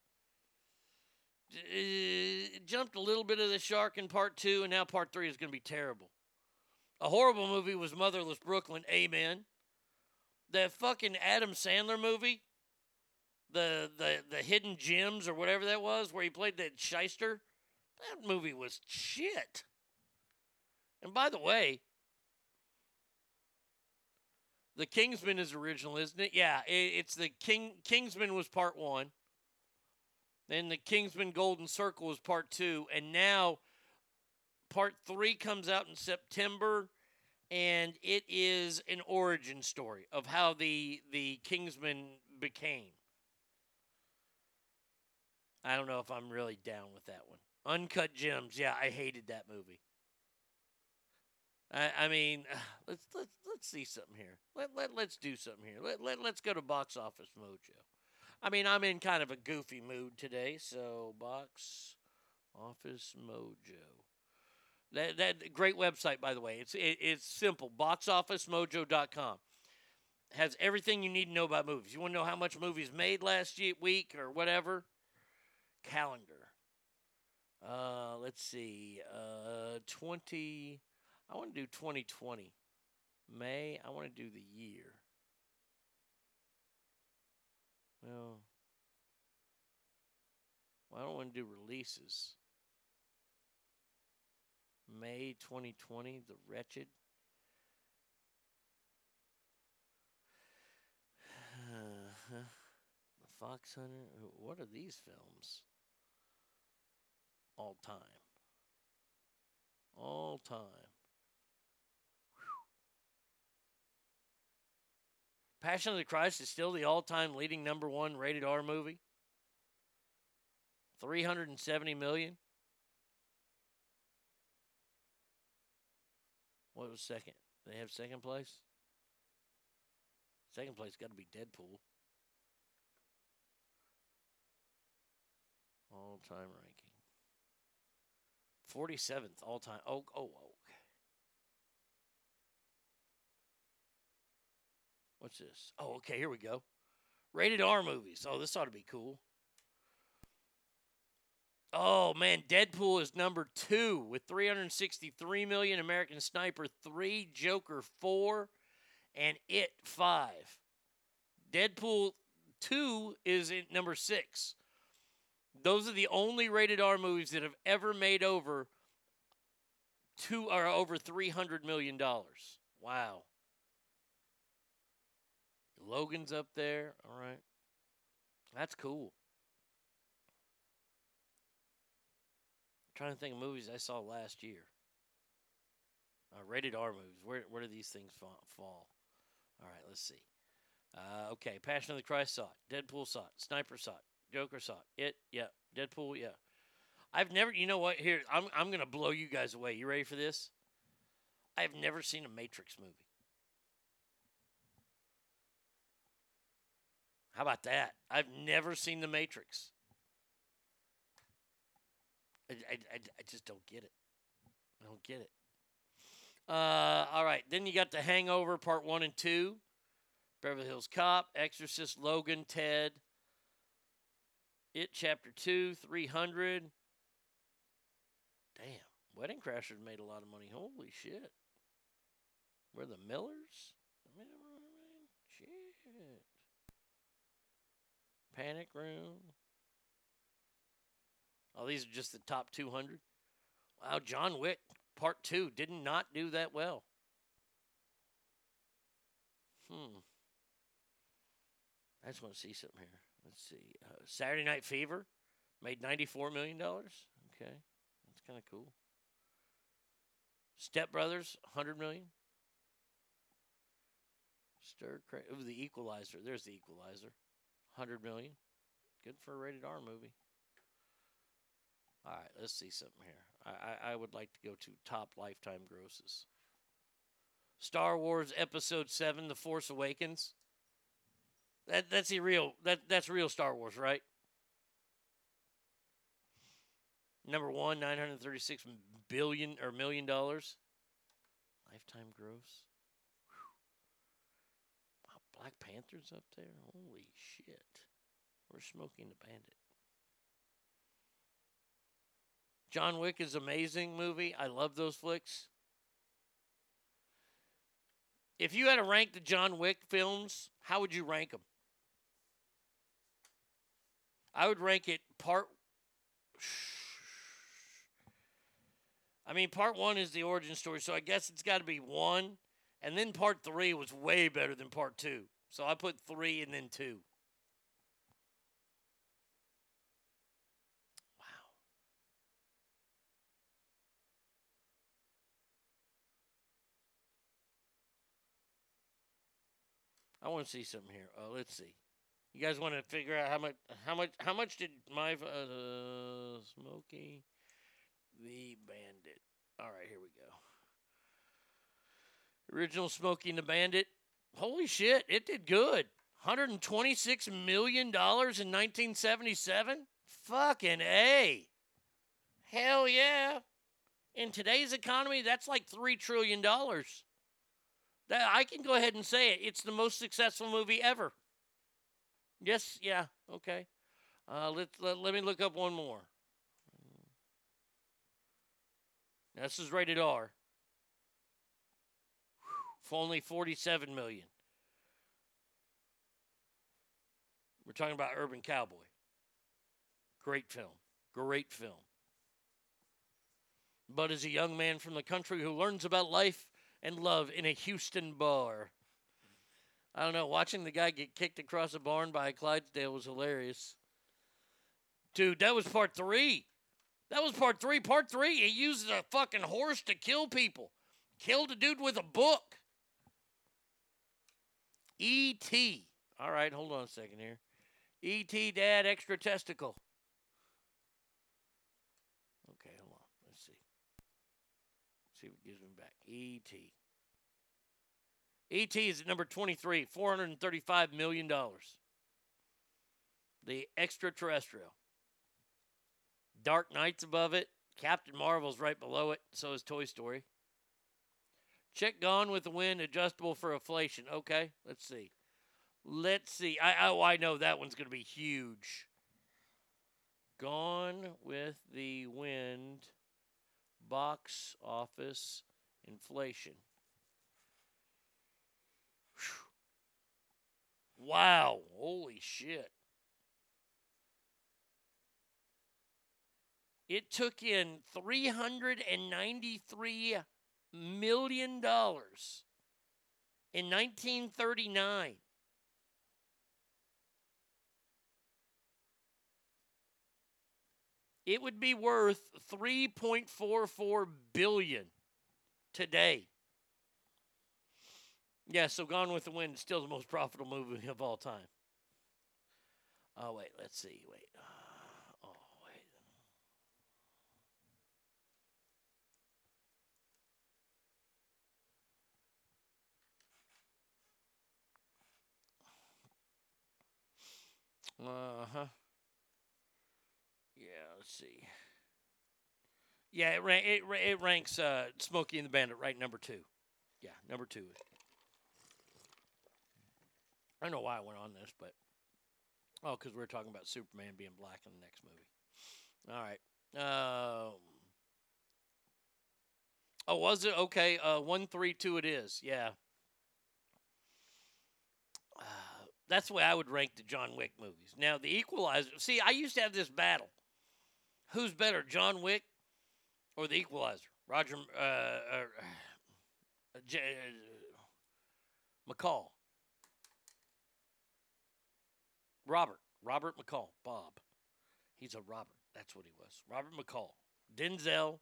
Uh, jumped a little bit of the shark in part two, and now part three is going to be terrible. A horrible movie was Motherless Brooklyn. Amen. That fucking Adam Sandler movie the the the hidden gems or whatever that was, where he played that shyster. That movie was shit. And by the way, the Kingsman is original, isn't it? Yeah, it, it's the King Kingsman was part one. Then the Kingsman Golden Circle was part two, and now part three comes out in September, and it is an origin story of how the the Kingsman became. I don't know if I'm really down with that one. Uncut Gems, yeah, I hated that movie. I, I mean, let's let's let's see something here. Let let let's do something here. Let let let's go to Box Office Mojo. I mean, I'm in kind of a goofy mood today, so Box Office Mojo. That that great website, by the way. It's it, it's simple. BoxOfficeMojo.com has everything you need to know about movies. You want to know how much movies made last year, week or whatever? calendar. Uh, let's see. Uh, 20. I want to do 2020. May. I want to do the year. Well, well I don't want to do releases. May 2020, The Wretched. The Fox Hunter. What are these films? all time. All time. Passion of the Christ is still the all time leading number one rated R movie. 370 million. What was second? They have second place? Second place got to be Deadpool. All time ranking. 47th all time. Oh, oh, oh. What's this? Oh, okay, here we go. Rated R movies. Oh, this ought to be cool. Oh man, Deadpool is number two with 363 million. American Sniper three, Joker four, and It five. Deadpool two is at number six those are the only rated R movies that have ever made over two or over three hundred million dollars. Wow. Logan's up there. All right. That's cool. I'm trying to think of movies I saw last year. Uh, rated R movies. Where where do these things fall? fall? All right, let's see. Uh, okay, Passion of the Christ saw it. Deadpool saw it. Sniper saw it. Joker saw it. It, yeah. Deadpool, yeah. I've never, you know what? Here, I'm, I'm going to blow you guys away. You ready for this? I've never seen a Matrix movie. How about that? I've never seen The Matrix. I, I, I, just don't get it. I don't get it. Uh, all right. Then you got The Hangover Part 1 and 2, Beverly Hills Cop, Exorcist, Logan, Ted, it Chapter 2, 300. Damn. Wedding Crashers made a lot of money. Holy shit. We're the Millers? Shit. Panic Room. Oh, these are just the top 200. Wow, John Wick Part 2 did not do that well. Hmm. I just want to see something here. Let's see. Uh, Saturday Night Fever made $94 million. Okay. That's kind of cool. Step Brothers, 100 million. Stir cra- Ooh, the Equalizer. There's the Equalizer. 100 million. Good for a rated R movie. All right, let's see something here. I, I, I would like to go to top lifetime grosses. Star Wars Episode 7, The Force Awakens. That that's the real that that's real Star Wars, right? Number one, nine hundred thirty-six billion or million dollars. Lifetime gross. Black Panther's up there. Holy shit! We're smoking the bandit. John Wick is amazing movie. I love those flicks. If you had to rank the John Wick films, how would you rank them? I would rank it part. I mean, part one is the origin story, so I guess it's got to be one. And then part three was way better than part two. So I put three and then two. Wow. I want to see something here. Uh, let's see. You guys want to figure out how much how much how much did my uh, Smokey the Bandit? All right, here we go. Original Smokey and the Bandit. Holy shit, it did good. 126 million dollars in 1977. Fucking a. Hell yeah. In today's economy, that's like 3 trillion dollars. That I can go ahead and say it. It's the most successful movie ever. Yes, yeah, okay. Uh, let, let, let me look up one more. This is rated R. Only 47 million. We're talking about Urban Cowboy. Great film. Great film. But as a young man from the country who learns about life and love in a Houston bar. I don't know. Watching the guy get kicked across a barn by a Clydesdale was hilarious. Dude, that was part three. That was part three. Part three, he uses a fucking horse to kill people. Killed a dude with a book. E.T. All right, hold on a second here. E.T. Dad, extra testicle. Okay, hold on. Let's see. see what gives me back. E.T. ET is at number 23, $435 million. The extraterrestrial. Dark Knight's above it. Captain Marvel's right below it. So is Toy Story. Check Gone with the Wind, adjustable for inflation. Okay, let's see. Let's see. I I know that one's going to be huge. Gone with the Wind, box office inflation. Wow. Holy shit. It took in $393 million dollars in 1939. It would be worth 3.44 billion today. Yeah, so Gone with the Wind is still the most profitable movie of all time. Oh wait, let's see. Wait. Uh, oh wait. Uh huh. Yeah, let's see. Yeah, it, ra- it, it ranks uh, Smokey and the Bandit right number two. Yeah, number two. I don't know why I went on this, but oh, because we are talking about Superman being black in the next movie. All right. Um, oh, was it okay? Uh, one three two. It is. Yeah. Uh, that's the way I would rank the John Wick movies. Now, the Equalizer. See, I used to have this battle. Who's better, John Wick or the Equalizer? Roger uh, uh, J- McCall. Robert. Robert McCall. Bob. He's a Robert. That's what he was. Robert McCall. Denzel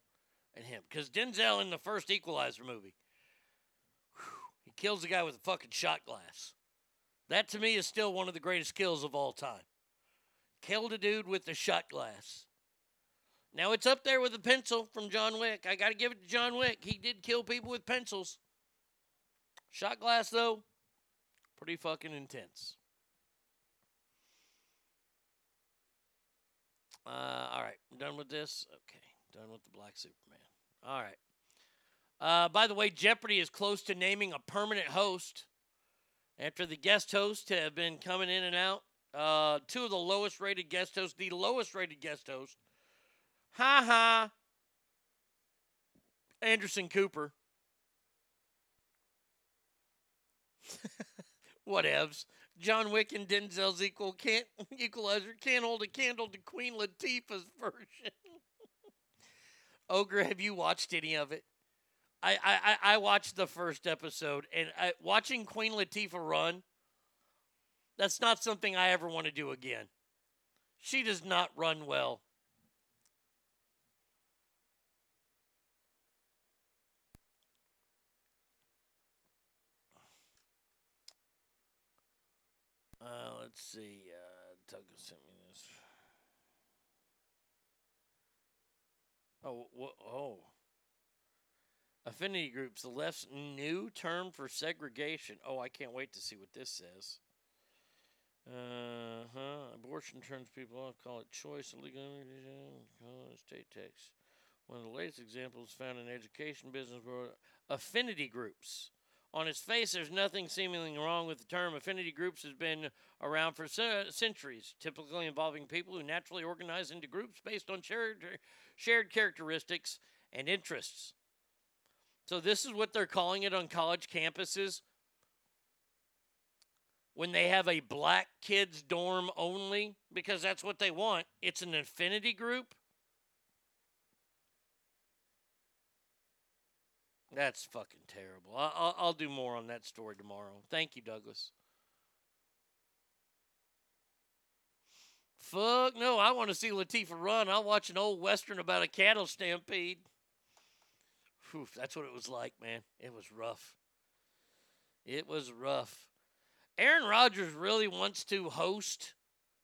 and him. Because Denzel in the first Equalizer movie, whew, he kills the guy with a fucking shot glass. That to me is still one of the greatest kills of all time. Killed a dude with the shot glass. Now it's up there with the pencil from John Wick. I got to give it to John Wick. He did kill people with pencils. Shot glass, though, pretty fucking intense. Uh, all right, done with this. Okay, done with the Black Superman. All right. Uh, by the way, Jeopardy is close to naming a permanent host after the guest hosts have been coming in and out. Uh, two of the lowest rated guest hosts, the lowest rated guest host, ha ha, Anderson Cooper. Whatevs. John Wick and Denzel's equal can't equalizer can't hold a candle to Queen Latifah's version. Ogre, have you watched any of it? I I, I- watched the first episode, and I, watching Queen Latifah run, that's not something I ever want to do again. She does not run well. Uh, let's see. Uh, sent me this. Oh, wha- oh. Affinity groups, the left's new term for segregation. Oh, I can't wait to see what this says. Uh huh. Abortion turns people off. Call it choice. Illegal call it state tax. One of the latest examples found in education business world. Affinity groups. On its face, there's nothing seemingly wrong with the term. Affinity groups has been around for centuries, typically involving people who naturally organize into groups based on shared shared characteristics and interests. So this is what they're calling it on college campuses when they have a black kids dorm only because that's what they want. It's an affinity group. That's fucking terrible. I'll, I'll do more on that story tomorrow. Thank you, Douglas. Fuck no, I want to see Latifah run. I'll watch an old western about a cattle stampede. Whew, that's what it was like, man. It was rough. It was rough. Aaron Rodgers really wants to host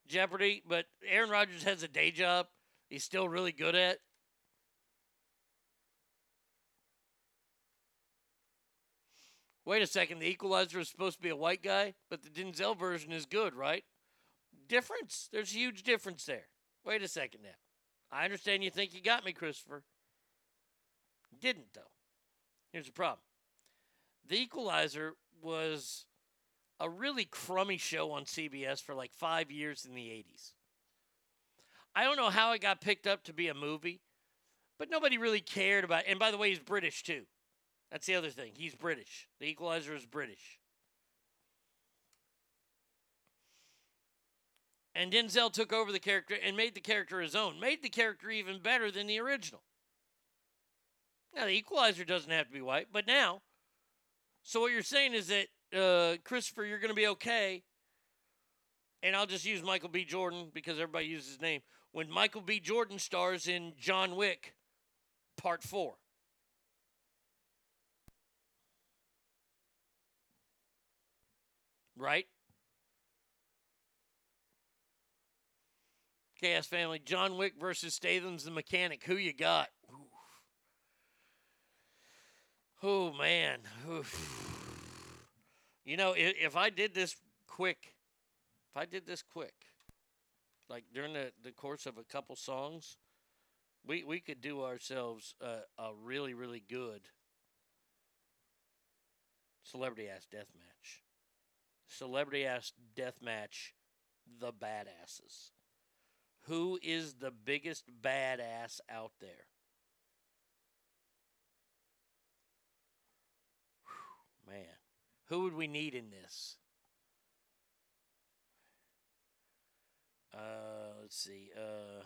Jeopardy, but Aaron Rodgers has a day job he's still really good at. Wait a second, the equalizer is supposed to be a white guy, but the Denzel version is good, right? Difference. There's a huge difference there. Wait a second now. I understand you think you got me, Christopher. Didn't, though. Here's the problem The Equalizer was a really crummy show on CBS for like five years in the 80s. I don't know how it got picked up to be a movie, but nobody really cared about And by the way, he's British too. That's the other thing. He's British. The Equalizer is British. And Denzel took over the character and made the character his own, made the character even better than the original. Now, the Equalizer doesn't have to be white, but now, so what you're saying is that, uh, Christopher, you're going to be okay. And I'll just use Michael B. Jordan because everybody uses his name. When Michael B. Jordan stars in John Wick, Part 4. Right? Chaos Family, John Wick versus Statham's the mechanic. Who you got? Oof. Oh man. Oof. You know, if, if I did this quick, if I did this quick, like during the, the course of a couple songs, we we could do ourselves a, a really really good celebrity ass death match. Celebrity ass death match, the badasses. Who is the biggest badass out there? Man, who would we need in this? Uh, let's see. Uh,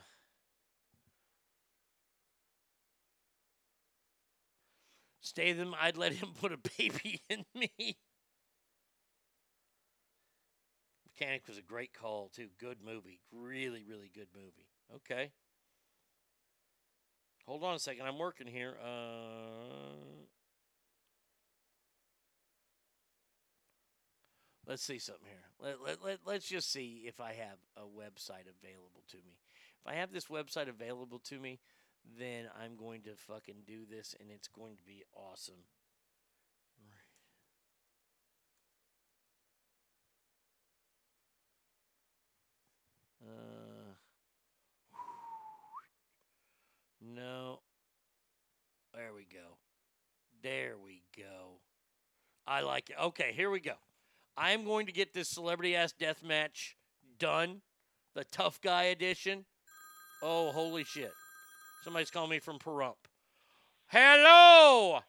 Statham, I'd let him put a baby in me. Mechanic was a great call too. Good movie. Really, really good movie. Okay. Hold on a second. I'm working here. Uh, let's see something here. Let, let, let, let's just see if I have a website available to me. If I have this website available to me, then I'm going to fucking do this and it's going to be awesome. Uh, no. There we go. There we go. I like it. Okay, here we go. I am going to get this celebrity ass death match done. The tough guy edition. Oh, holy shit. Somebody's calling me from Pahrump. Hello.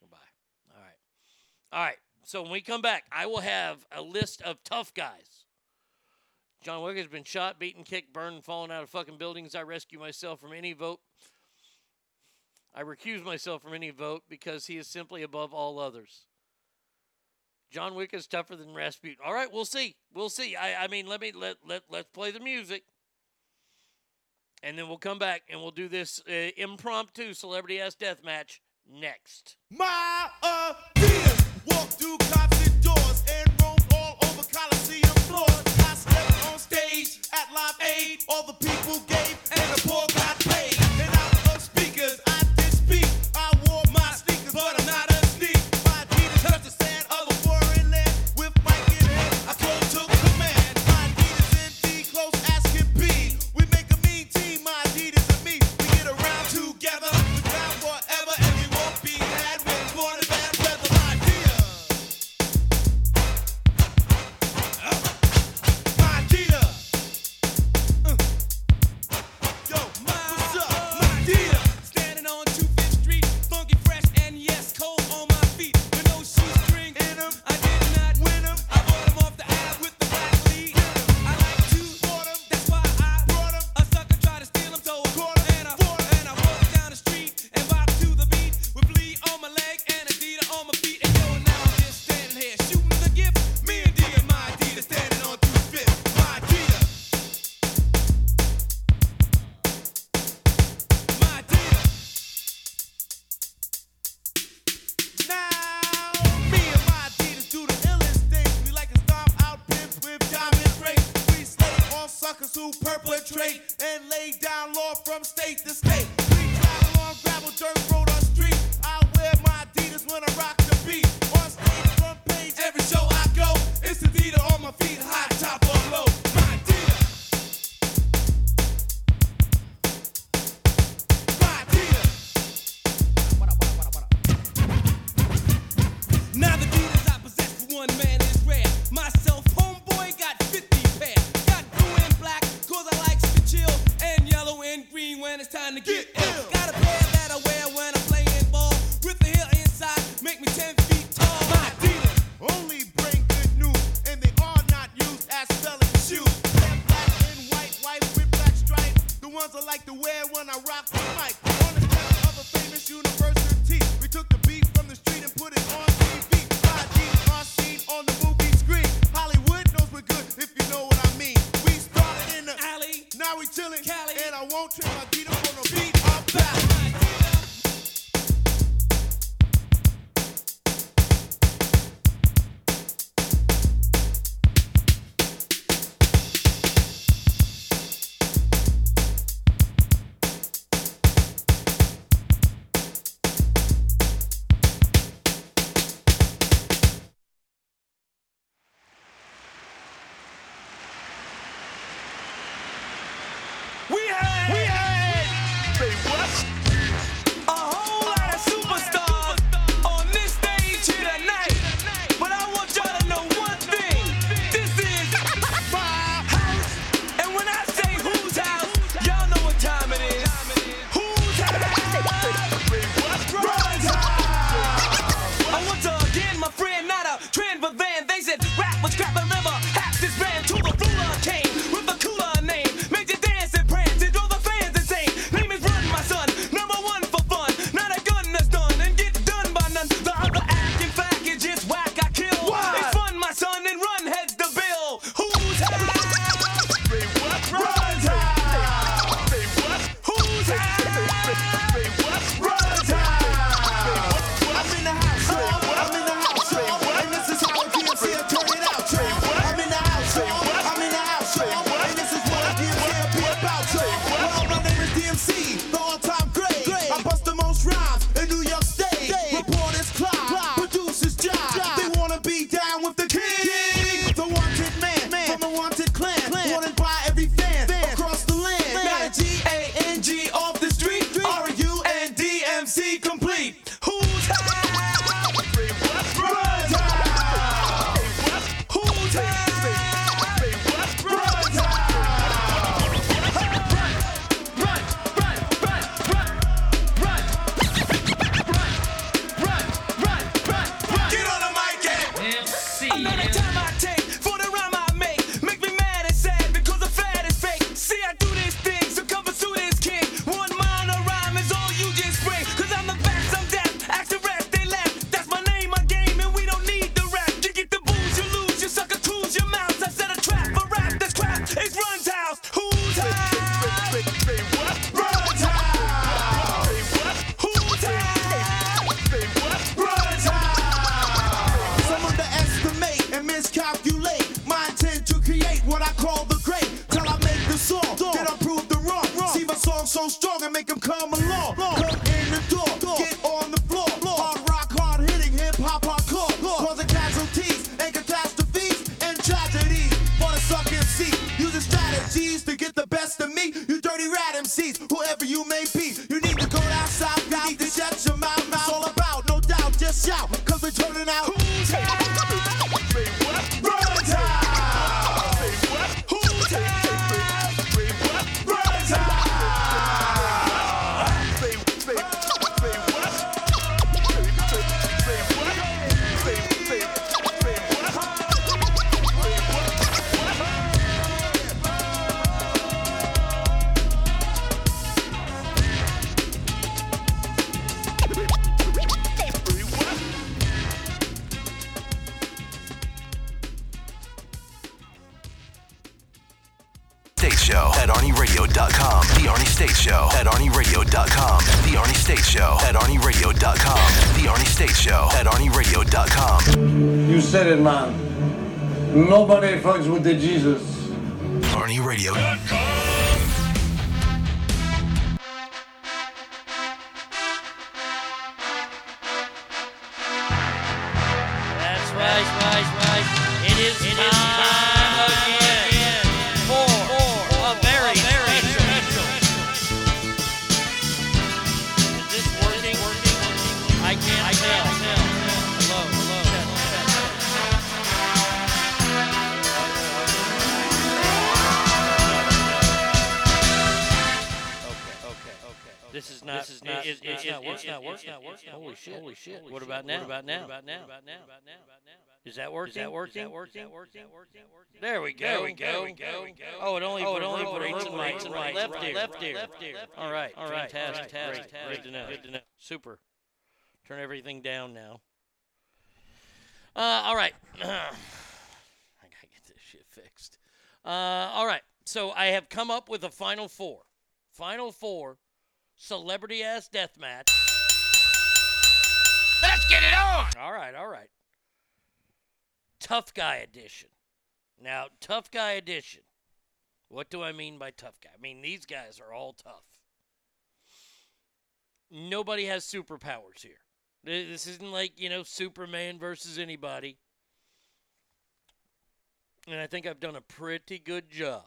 Goodbye. All right. All right. So when we come back, I will have a list of tough guys. John Wick has been shot, beaten, kicked, burned, and fallen out of fucking buildings. I rescue myself from any vote. I recuse myself from any vote because he is simply above all others. John Wick is tougher than Rasputin. All right, we'll see. We'll see. I, I mean, let me let let let's play the music, and then we'll come back and we'll do this uh, impromptu celebrity ass death match next. My walk through doors and roam all over Coliseum floors. I stepped on stage at Live Aid. All the people gave and the poor got State Show at ArnieRadio.com. You said it, man. Nobody fucks with the Jesus. ArnieRadio.com. shit! What about now? What about now? What about now? What about now? Is that working? Is that working? Is that working? There we go. There we go. There we go. Oh, it only oh, it only operates in my, in my left ear. Left ear. Left ear. All right. All right. Fantastic. Fantastic. Good to know. Good to know. Super. Turn everything down now. Uh, all right. I gotta get this shit fixed. Uh, all right. So I have come up with a final four. Final four celebrity ass death match. Let's get it on. All right, all right. Tough guy edition. Now, tough guy edition. What do I mean by tough guy? I mean these guys are all tough. Nobody has superpowers here. This isn't like, you know, Superman versus anybody. And I think I've done a pretty good job.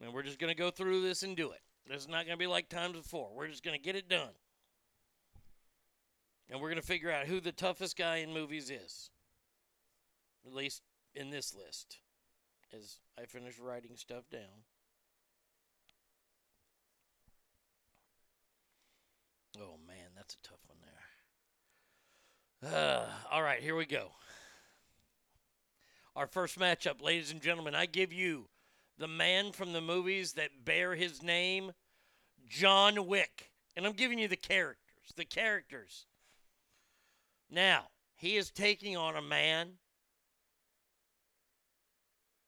And we're just going to go through this and do it. This is not going to be like times before. We're just going to get it done. And we're going to figure out who the toughest guy in movies is. At least in this list. As I finish writing stuff down. Oh, man, that's a tough one there. Uh, all right, here we go. Our first matchup, ladies and gentlemen, I give you the man from the movies that bear his name, John Wick. And I'm giving you the characters. The characters. Now, he is taking on a man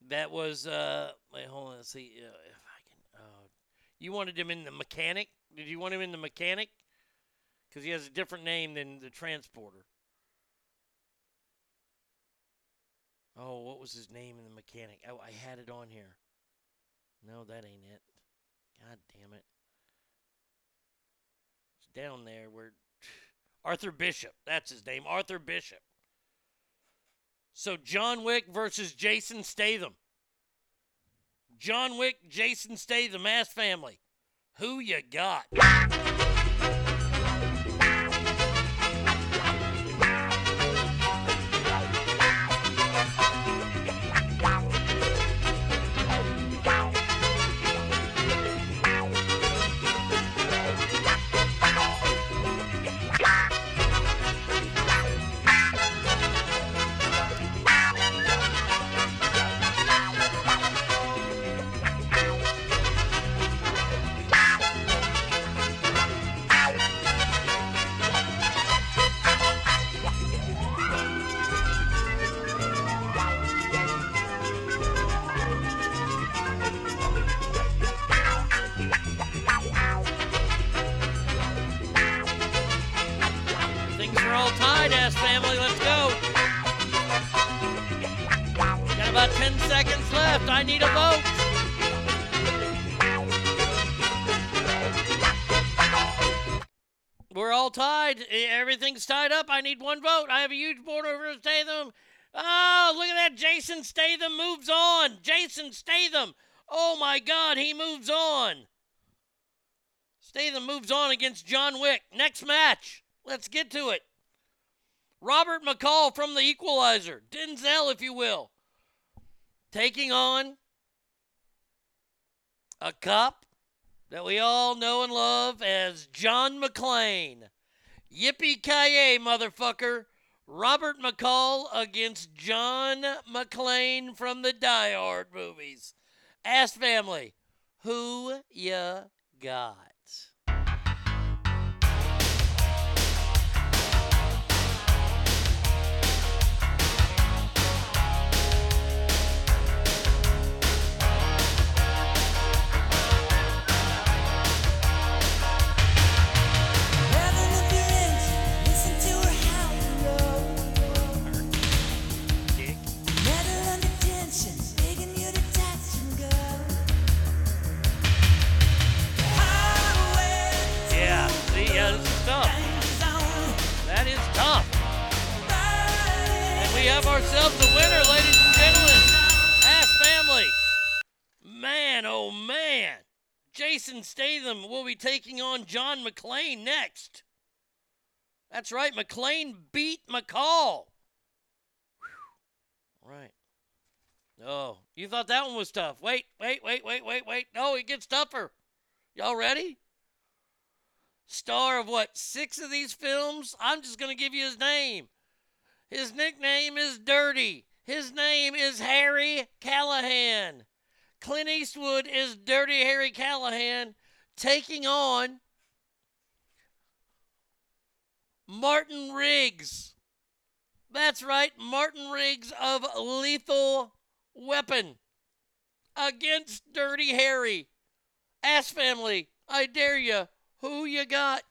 that was uh wait, hold on, let's see uh, if I can uh you wanted him in the mechanic? Did you want him in the mechanic? Because he has a different name than the transporter. Oh, what was his name in the mechanic? Oh, I had it on here. No, that ain't it. God damn it. It's down there where Arthur Bishop. That's his name. Arthur Bishop. So John Wick versus Jason Statham. John Wick, Jason Statham, Ass Family. Who you got? One vote. I have a huge board over Statham. Oh, look at that. Jason Statham moves on. Jason Statham. Oh my God, he moves on. Statham moves on against John Wick. Next match. Let's get to it. Robert McCall from The Equalizer, Denzel, if you will, taking on a cop that we all know and love as John McClane. Yippee ki motherfucker! Robert McCall against John McClane from the Die Hard movies. Ask family, who ya got? Have ourselves a winner, ladies and gentlemen. Ask family. Man, oh man. Jason Statham will be taking on John McClane next. That's right, McClane beat McCall. Whew. Right. Oh, you thought that one was tough. Wait, wait, wait, wait, wait, wait. No, it gets tougher. Y'all ready? Star of what, six of these films? I'm just going to give you his name. His nickname is Dirty. His name is Harry Callahan. Clint Eastwood is Dirty Harry Callahan taking on Martin Riggs. That's right, Martin Riggs of Lethal Weapon against Dirty Harry. Ass family, I dare you, who you got?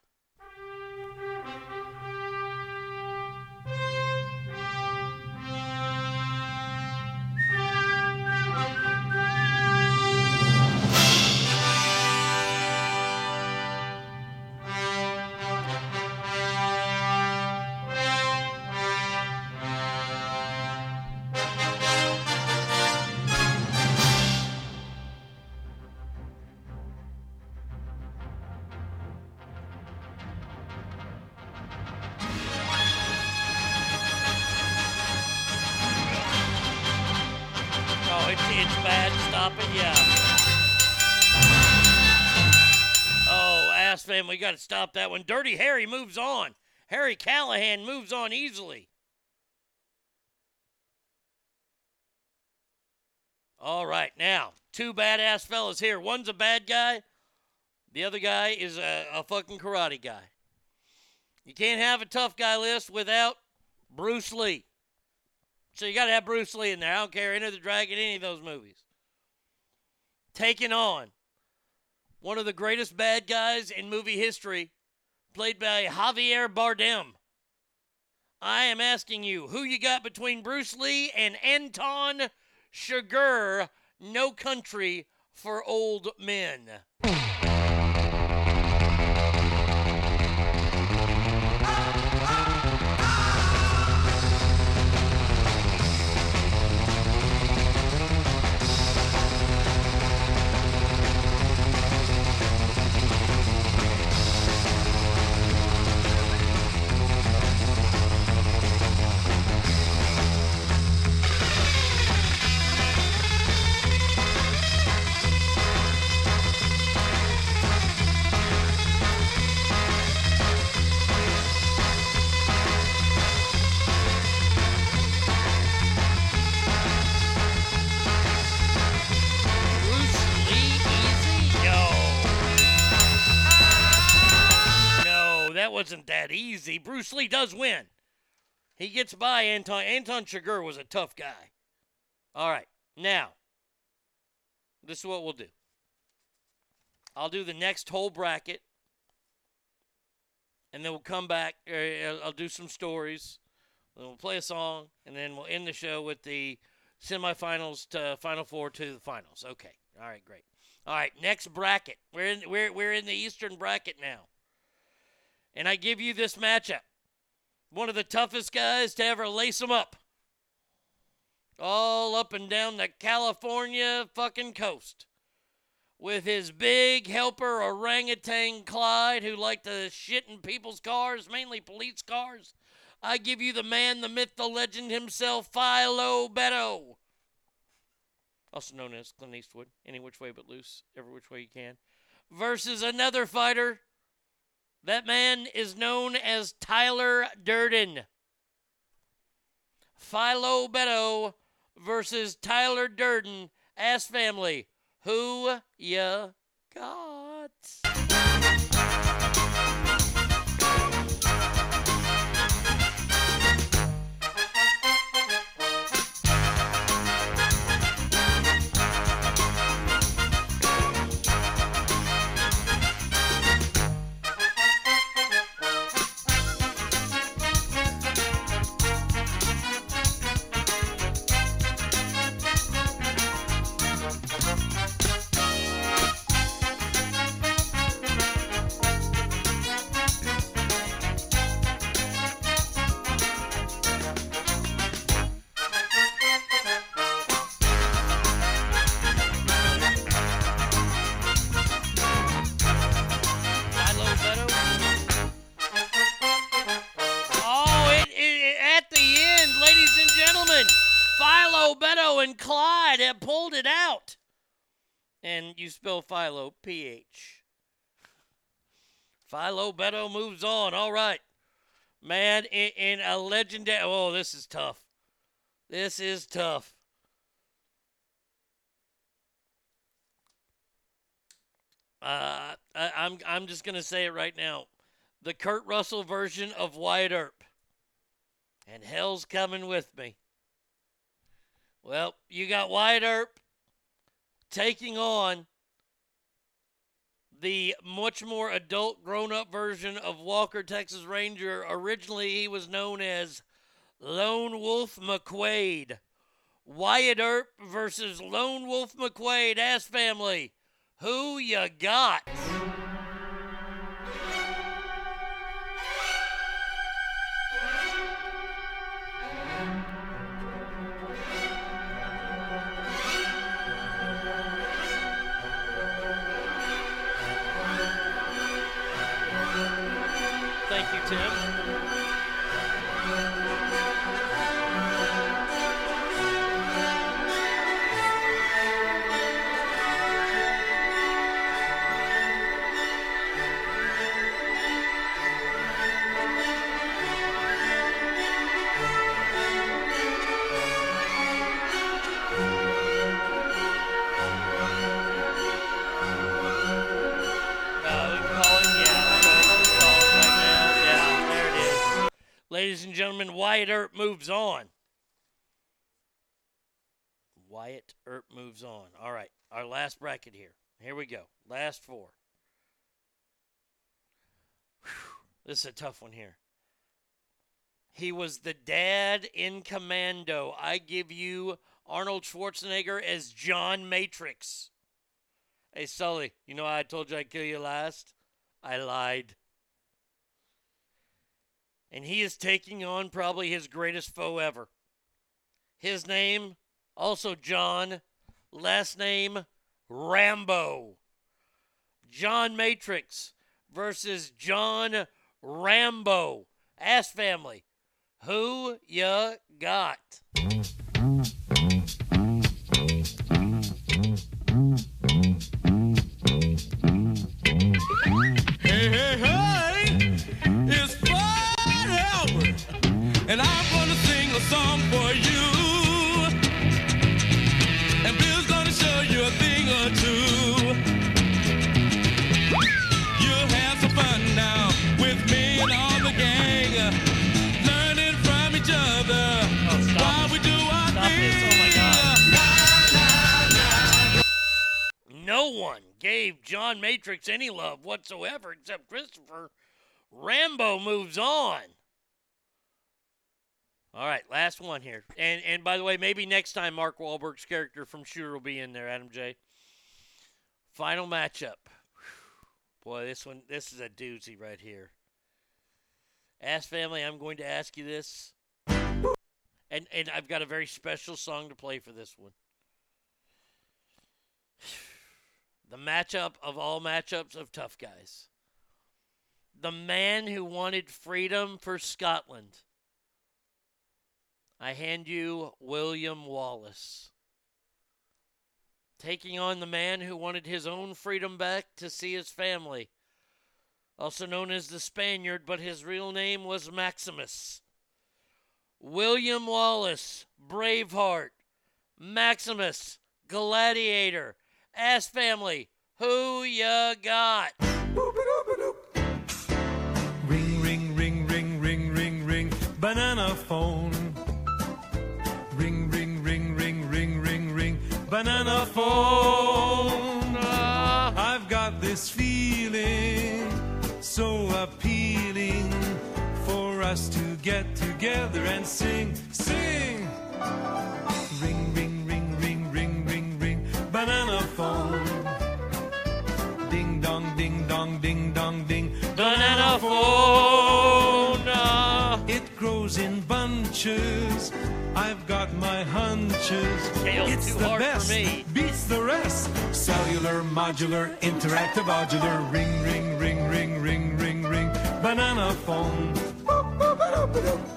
We got to stop that one. Dirty Harry moves on. Harry Callahan moves on easily. All right, now, two badass fellas here. One's a bad guy, the other guy is a, a fucking karate guy. You can't have a tough guy list without Bruce Lee. So you got to have Bruce Lee in there. I don't care. Enter the Dragon, any of those movies. Taking on one of the greatest bad guys in movie history, played by Javier Bardem. I am asking you, who you got between Bruce Lee and Anton Chigurh, No Country for Old Men? That easy. Bruce Lee does win. He gets by Anton. Anton Chigurh was a tough guy. All right, now, this is what we'll do. I'll do the next whole bracket, and then we'll come back. uh, I'll do some stories. Then we'll play a song, and then we'll end the show with the semifinals to final four to the finals. Okay. All right, great. All right, next bracket. We're in we're we're in the Eastern bracket now. And I give you this matchup. One of the toughest guys to ever lace them up. All up and down the California fucking coast. With his big helper orangutan Clyde, who liked to shit in people's cars, mainly police cars. I give you the man, the myth, the legend himself, Philo Beddoe. Also known as Clint Eastwood. Any which way but loose, every which way you can. Versus another fighter. That man is known as Tyler Durden. Philo Beddoe versus Tyler Durden. Ask family. Who ya got? You spell Philo, P H. Philo Beddoe moves on. All right. Man, in, in a legendary. Oh, this is tough. This is tough. Uh, I, I'm I'm just gonna say it right now. The Kurt Russell version of Wyatt Earp. And hell's coming with me. Well, you got Wyatt Earp taking on the much more adult grown up version of Walker Texas Ranger. Originally he was known as Lone Wolf McQuaid. Wyatt Earp versus Lone Wolf McQuaid, ass family. Who you got? Earp moves on. Wyatt Earp moves on. All right, our last bracket here. Here we go. Last four. Whew, this is a tough one here. He was the dad in Commando. I give you Arnold Schwarzenegger as John Matrix. Hey, Sully, you know I told you I'd kill you last? I lied. And he is taking on probably his greatest foe ever. His name, also John, last name, Rambo. John Matrix versus John Rambo. Ass family, who ya got? No one gave John Matrix any love whatsoever except Christopher. Rambo moves on. All right, last one here. And and by the way, maybe next time Mark Wahlberg's character from Shooter will be in there, Adam J. Final matchup. Boy, this one this is a doozy right here. Ask family, I'm going to ask you this. And and I've got a very special song to play for this one. The matchup of all matchups of tough guys. The man who wanted freedom for Scotland. I hand you William Wallace. Taking on the man who wanted his own freedom back to see his family. Also known as the Spaniard, but his real name was Maximus. William Wallace, Braveheart, Maximus, Gladiator, Ass Family, who ya got? Ring, ring, ring, ring, ring, ring, ring, banana phone. Ring, ring, ring, ring, ring, ring, ring, banana phone. I've got this feeling so appealing for us to get together and sing, sing. Ring, ring, phone. Ding dong, ding dong, ding dong, ding, Banana phone. It grows in bunches. I've got my hunches. Kale's it's the best. Beats the rest. Cellular, modular, interactive, modular. Ring, ring, ring, ring, ring, ring, ring. Banana phone.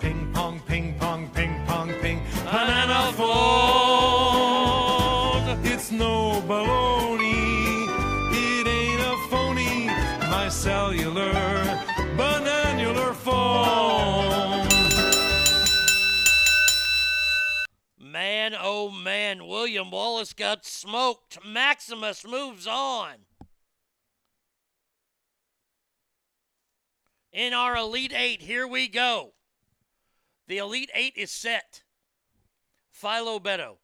Ping pong, ping pong, ping pong, ping. Banana phone. No baloney. It ain't a phony. My cellular, bananular phone. Man, oh man, William Wallace got smoked. Maximus moves on. In our Elite Eight, here we go. The Elite Eight is set. Philo Beddoe,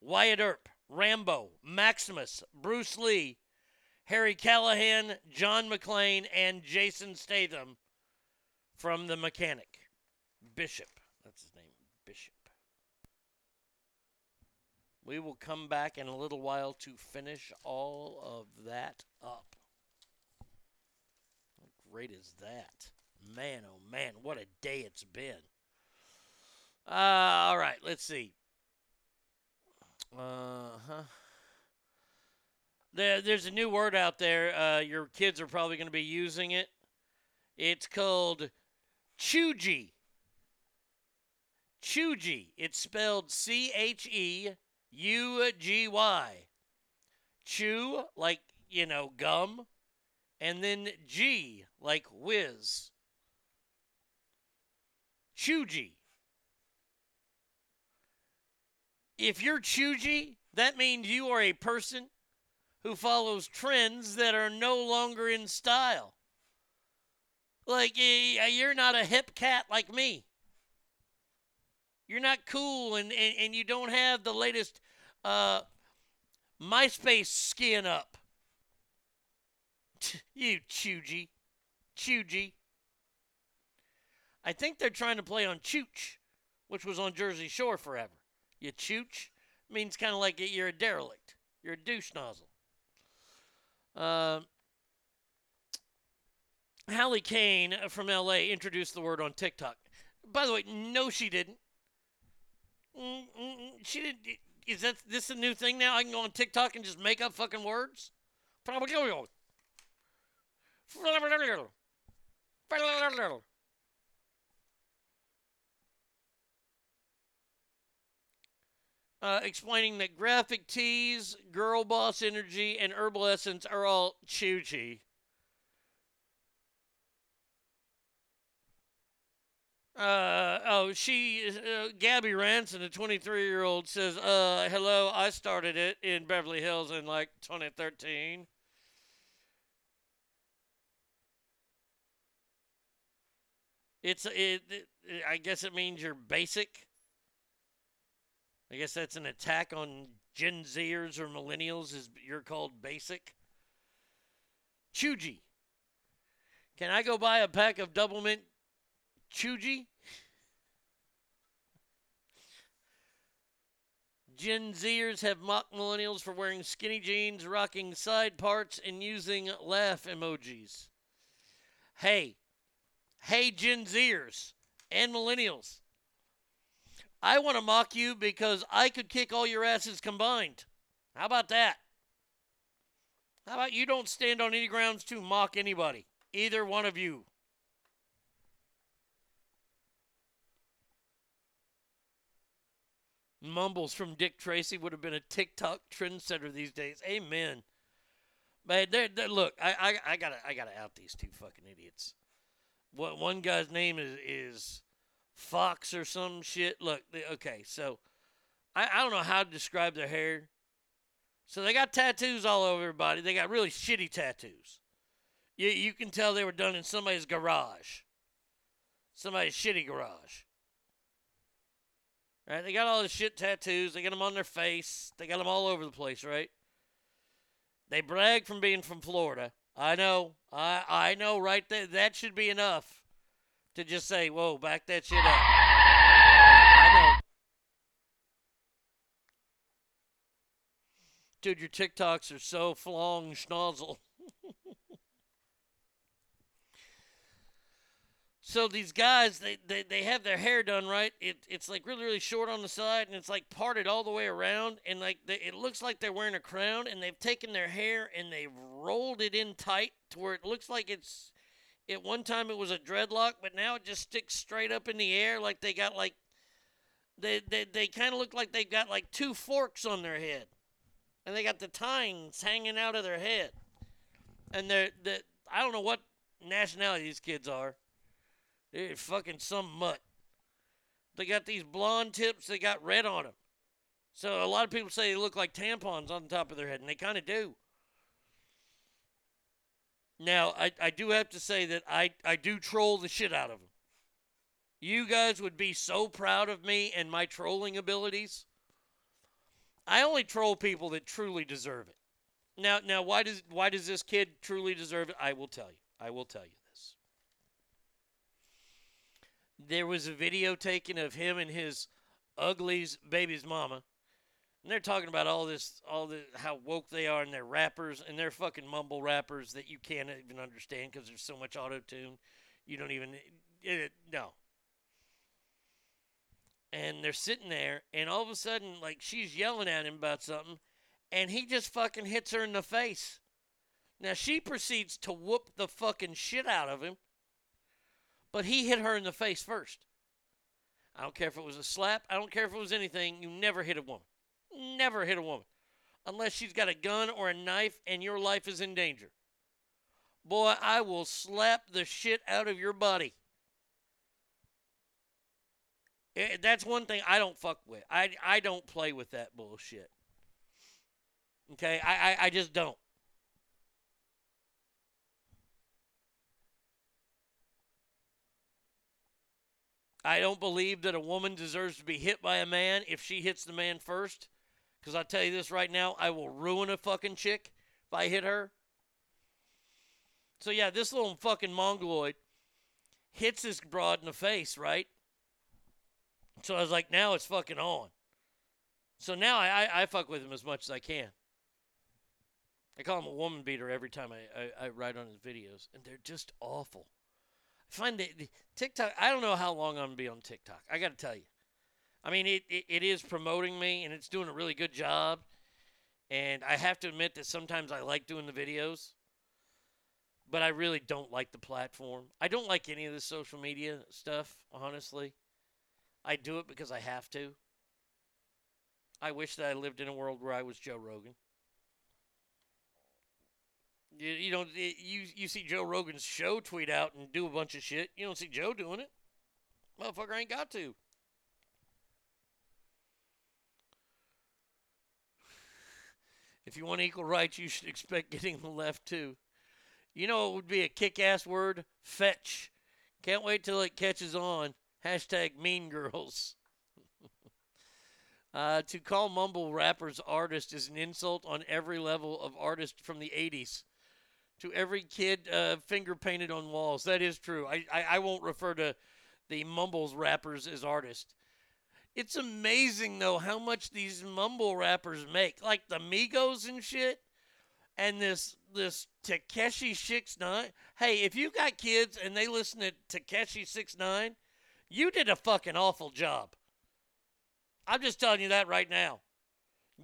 Wyatt Earp, Rambo, Maximus, Bruce Lee, Harry Callahan, John McClane, and Jason Statham from The Mechanic. Bishop. That's his name. Bishop. We will come back in a little while to finish all of that up. How great is that? Man, oh man, what a day it's been. Uh, all right, let's see. Uh huh. There, there's a new word out there. Uh, your kids are probably going to be using it. It's called Cheugy. Cheugy. It's spelled C H E U G Y. Chew, like, you know, gum. And then G, like whiz. Cheugy. If you're Cheugy, that means you are a person who follows trends that are no longer in style. Like, you're not a hip cat like me. You're not cool and, and, and you don't have the latest uh, MySpace skin up. you Cheugy. Cheugy. I think they're trying to play on Chooch, which was on Jersey Shore forever. You Chooch means kind of like you're a derelict. You're a douche nozzle. Uh, Hallie Cain from LA introduced the word on TikTok. By the way, no, she didn't. Mm, mm, mm, She didn't. Is that this a new thing now? I can go on TikTok and just make up fucking words. Uh, explaining that graphic tees, girl boss energy, and herbal essence are all choo-choo. Uh, oh, she, uh, Gabby Ranson, a 23 year old, says, uh, hello, I started it in Beverly Hills in like 2013. It's, it, it, I guess it means you're basic. I guess that's an attack on Gen Zers or millennials, is you're called basic. Cheugy. Can I go buy a pack of double mint Cheugy? Gen Zers have mocked millennials for wearing skinny jeans, rocking side parts, and using laugh emojis. Hey, hey, Gen Zers and millennials. I want to mock you because I could kick all your asses combined. How about that? How about you don't stand on any grounds to mock anybody? Either one of you. mumbles from Dick Tracy would have been a TikTok trendsetter these days. Amen. Man, they're, they're, look, I, I, I gotta, I gotta out these two fucking idiots. What one guy's name is is Fox or some shit. Look, they, okay, so I, I don't know how to describe their hair. So they got tattoos all over their body. They got really shitty tattoos. You, you can tell they were done in somebody's garage, somebody's shitty garage. Right? They got all the shit tattoos. They got them on their face. They got them all over the place, right? They brag from being from Florida. I know. I I know right there. That should be enough to just say, whoa, back that shit up. Dude, your TikToks are so flong schnozzle. So these guys, they, they, they have their hair done right. It, it's like really really short on the side, and it's like parted all the way around, and like they, it looks like they're wearing a crown. And they've taken their hair and they've rolled it in tight to where it looks like it's. At one time it was a dreadlock, but now it just sticks straight up in the air, like they got like. They they, they kind of look like they've got like two forks on their head, and they got the tines hanging out of their head, and they're the I don't know what nationality these kids are. They're fucking some mutt. They got these blonde tips, they got red on them. So a lot of people say they look like tampons on the top of their head, and they kind of do. Now, I, I do have to say that I, I do troll the shit out of them. You guys would be so proud of me and my trolling abilities. I only troll people that truly deserve it. Now, now, why does why does this kid truly deserve it? I will tell you. I will tell you this. There was a video taken of him and his uglies baby's mama, and they're talking about all this, all the how woke they are, and they're rappers, and they're fucking mumble rappers that you can't even understand because there's so much auto tune, you don't even it, no. And they're sitting there, and all of a sudden, like she's yelling at him about something, and he just fucking hits her in the face. Now she proceeds to whoop the fucking shit out of him, but he hit her in the face first. I don't care if it was a slap. I don't care if it was anything. You never hit a woman. Never hit a woman. Unless she's got a gun or a knife and your life is in danger. Boy, I will slap the shit out of your body. Eh, That's one thing I don't fuck with. I, I don't play with that bullshit. Okay? I, I, I just don't. I don't believe that a woman deserves to be hit by a man if she hits the man first. Because I tell you this right now, I will ruin a fucking chick if I hit her. So yeah, this little fucking mongoloid hits this broad in the face, right? So I was like, now it's fucking on. So now I, I, I fuck with him as much as I can. I call him a woman beater every time I, I, I write on his videos, and they're just awful. I find that the TikTok. I don't know how long I'm gonna be on TikTok. I got to tell you. I mean, it, it, it is promoting me, and it's doing a really good job. And I have to admit that sometimes I like doing the videos, but I really don't like the platform. I don't like any of the social media stuff, honestly. I do it because I have to. I wish that I lived in a world where I was Joe Rogan. You, you don't you you see Joe Rogan's show tweet out and do a bunch of shit. You don't see Joe doing it. Motherfucker ain't got to. If you want equal rights, you should expect getting the left too. You know it would be a kick-ass word? Fetch. Can't wait till it catches on. Hashtag Mean Girls. uh, to call mumble rappers artists is an insult on every level of artist from the 80s to every kid uh, finger painted on walls. That is true. I, I, I won't refer to the mumbles rappers as artists. It's amazing though how much these mumble rappers make, like the Migos and shit, and this this Tekashi Six Nine. Hey, if you got kids and they listen to Tekashi Six Nine, you did a fucking awful job. I'm just telling you that right now.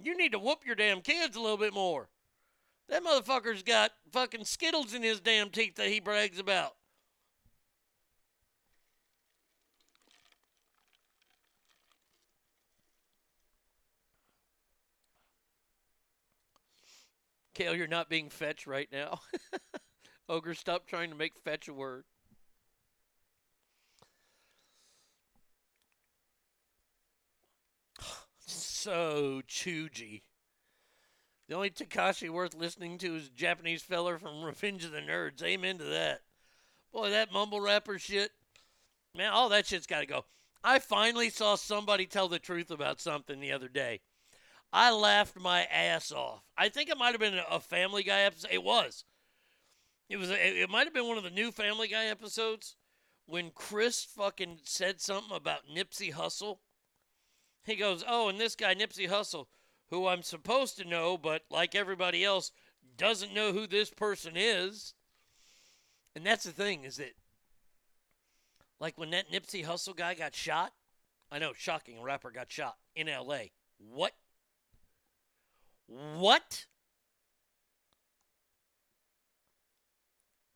You need to whoop your damn kids a little bit more. That motherfucker's got fucking Skittles in his damn teeth that he brags about. Kale, you're not being fetch right now. Ogre, stop trying to make fetch a word. so choogy. The only Takashi worth listening to is Japanese feller from Revenge of the Nerds. Amen to that. Boy, that mumble rapper shit. Man, all that shit's got to go. I finally saw somebody tell the truth about something the other day. I laughed my ass off. I think it might have been a Family Guy episode. It was. It was. It might have been one of the new Family Guy episodes when Chris fucking said something about Nipsey Hussle. He goes, "Oh, and this guy Nipsey Hussle, who I'm supposed to know, but like everybody else, doesn't know who this person is." And that's the thing is that, like when that Nipsey Hussle guy got shot, I know, shocking, a rapper got shot in L.A. What? What?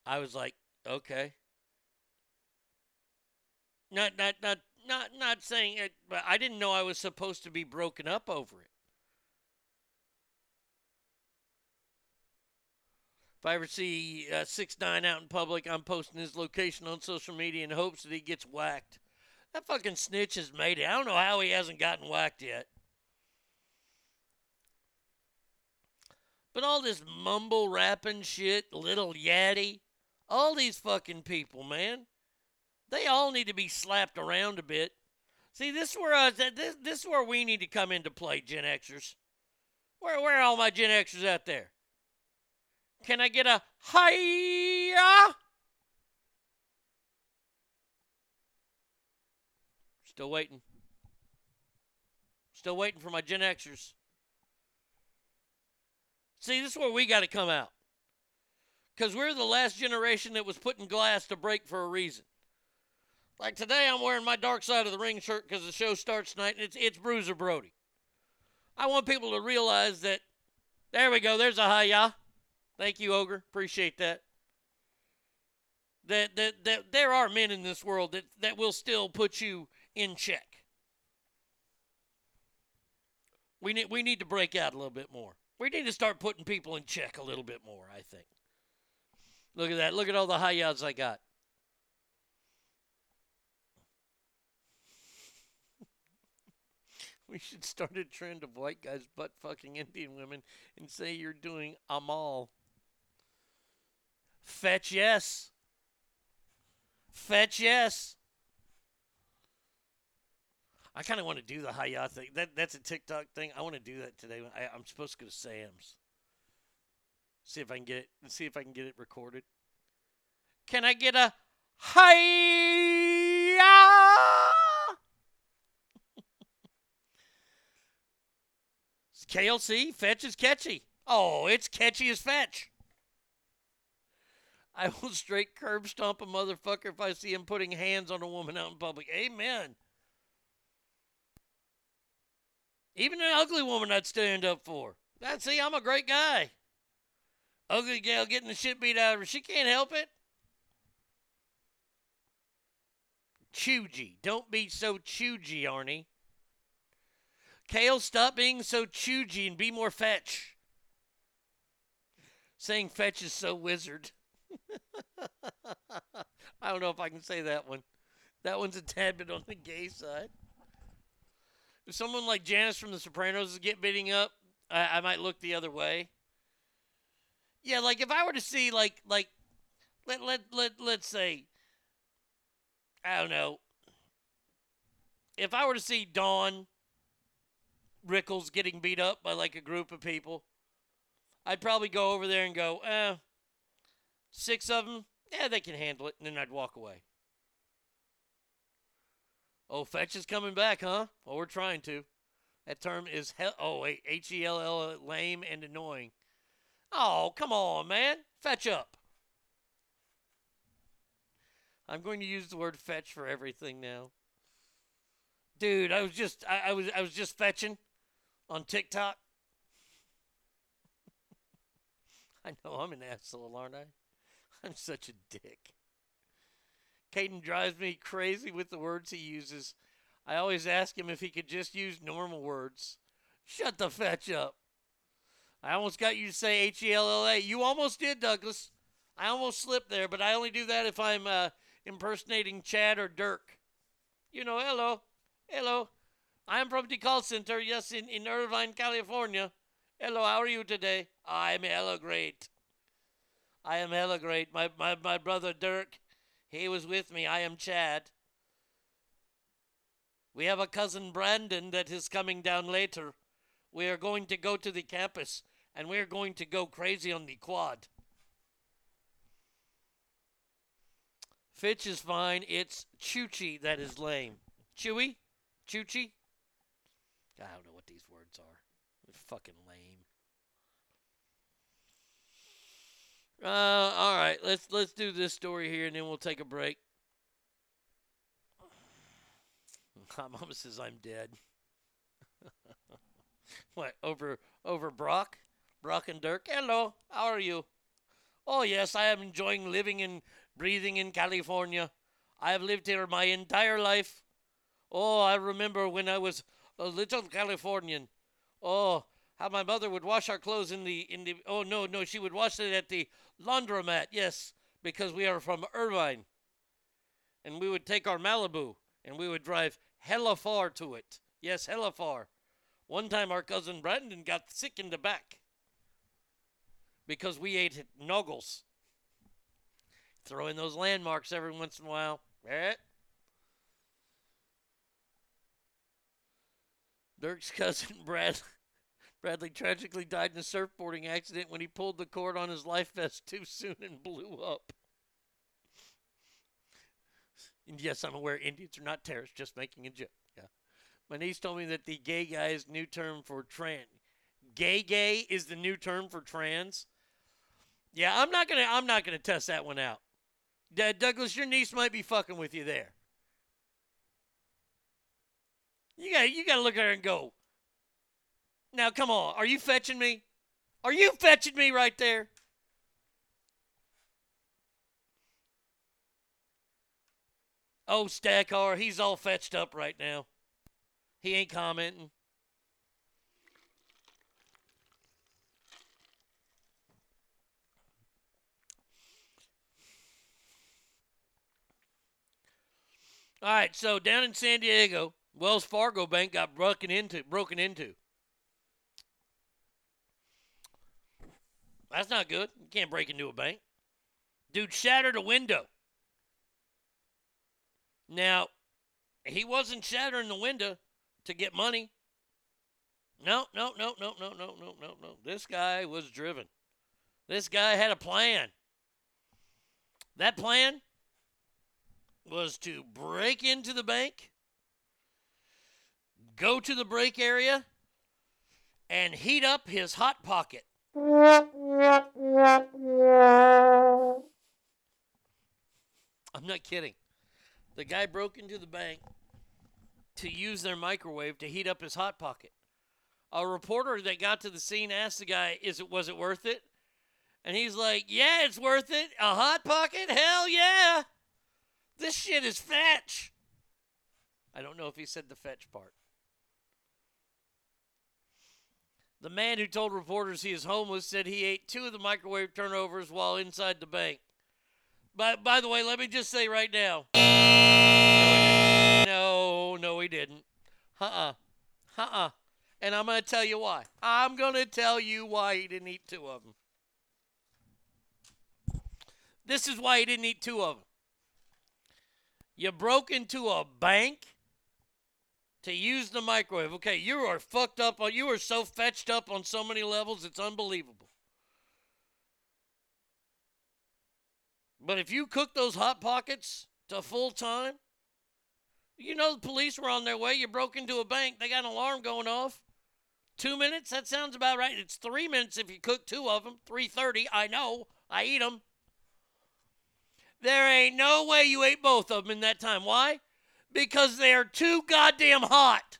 I was like, okay. Not, not, not, not, not saying it, but I didn't know I was supposed to be broken up over it. If I ever see uh, six nine out in public, I'm posting his location on social media in hopes that he gets whacked. That fucking snitch has made it. I don't know how he hasn't gotten whacked yet. But all this mumble rapping shit, little Yachty, all these fucking people, man, they all need to be slapped around a bit. See, this is where I was at, this this is where we need to come into play, Gen Xers. Where where are all my Gen Xers out there? Can I get a hiya? Still waiting. Still waiting for my Gen Xers. See, this is where we got to come out. Because we're the last generation that was put in glass to break for a reason. Like today, I'm wearing my Dark Side of the Ring shirt because the show starts tonight, and it's, it's Bruiser Brody. I want people to realize that, there we go, there's a hiya. Thank you, Ogre. Appreciate that. That, that, that there are men in this world that, that will still put you in check. We need, we need to break out a little bit more. We need to start putting people in check a little bit more, I think. Look at that. Look at all the high yards I got. we should start a trend of white guys butt fucking Indian women and say you're doing Amal. Fetch yes. Fetch yes. I kind of want to do the Hayat thing. That that's a TikTok thing. I want to do that today. I, I'm supposed to go to Sam's. See if I can get it. See if I can get it recorded. Can I get a hiya? KLC fetch is catchy. Oh, it's catchy as fetch. I will straight curb stomp a motherfucker if I see him putting hands on a woman out in public. Amen. Even an ugly woman I'd stand up for. That see, I'm a great guy. Ugly gal getting the shit beat out of her. She can't help it. Choogey. Don't be so choogey, Arnie. Kale, stop being so choogey and be more fetch. Saying fetch is so wizard. I don't know if I can say that one. That one's a tad bit on the gay side. If someone like Janice from The Sopranos is get beating up, I, I might look the other way. Yeah, like if I were to see like like let let let let's say I don't know. If I were to see Don Rickles getting beat up by like a group of people, I'd probably go over there and go, eh, six of them, yeah, they can handle it, and then I'd walk away. Oh, fetch is coming back, huh? Well, we're trying to. That term is he- oh H E L L lame and annoying. Oh, come on, man. Fetch up. I'm going to use the word fetch for everything now. Dude, I was just I, I was I was just fetching on TikTok. I know I'm an asshole, aren't I? I'm such a dick. Caden drives me crazy with the words he uses. I always ask him if he could just use normal words. Shut the fetch up. I almost got you to say H E L L A. You almost did, Douglas. I almost slipped there, but I only do that if I'm uh, impersonating Chad or Dirk. You know, hello, hello. I'm from the call center, yes, in, in Irvine, California. Hello, how are you today? I'm hella great. I am hella great. My, my, my brother Dirk, he was with me. I am Chad. We have a cousin Brandon that is coming down later. We are going to go to the campus and we are going to go crazy on the quad. Fitch is fine. It's Chuchi that is lame. Chewy? Chuchi? I don't know what these words are. They're fucking lame. Uh, all right, let's let's do this story here, and then we'll take a break. My mom says I'm dead. what over over Brock, Brock and Dirk? Hello, how are you? Oh yes, I am enjoying living and breathing in California. I have lived here my entire life. Oh, I remember when I was a little Californian. Oh, how my mother would wash our clothes in the in the oh no no she would wash it at the laundromat yes because we are from Irvine. And we would take our Malibu and we would drive hella far to it. Yes hella far. One time our cousin Brandon got sick in the back because we ate at Nuggles throw in those landmarks every once in a while. Eh? Dirk's cousin Brad Bradley tragically died in a surfboarding accident when he pulled the cord on his life vest too soon and blew up. And yes, I'm aware Indians are not terrorists, just making a joke. Yeah. My niece told me that the gay guy is new term for trans. Gay gay is the new term for trans. Yeah, I'm not gonna I'm not gonna test that one out. D- Douglas, your niece might be fucking with you there. You got you got to look at her and go. Now, come on, are you fetching me? Are you fetching me right there? Oh, Stackar, he's all fetched up right now. He ain't commenting. All right, so down in San Diego, Wells Fargo Bank got broken into. Broken into. That's not good. You can't break into a bank. Dude shattered a window. Now, he wasn't shattering the window to get money. No, no, no, no, no, no, no, no, no. This guy was driven. This guy had a plan. That plan was to break into the bank, go to the break area, and heat up his hot pocket. I'm not kidding. The guy broke into the bank to use their microwave to heat up his hot pocket. A reporter that got to the scene asked the guy, "Is it was it worth it?" And he's like, "Yeah, it's worth it. A hot pocket? Hell yeah! This shit is fetch." I don't know if he said the fetch part. The man who told reporters he is homeless said he ate two of the microwave turnovers while inside the bank. By, by the way, let me just say right now. No, no, he didn't. Uh uh-uh. uh. Uh uh. And I'm going to tell you why. I'm going to tell you why he didn't eat two of them. This is why he didn't eat two of them. You broke into a bank to use the microwave. Okay, you are fucked up. On, you are so fetched up on so many levels, it's unbelievable. But if you cook those hot pockets to full time, you know the police were on their way. You broke into a bank. They got an alarm going off. Two minutes. That sounds about right. It's three minutes if you cook two of them. Three thirty. I know. I eat them. There ain't no way you ate both of them in that time. Why? Because they are too goddamn hot.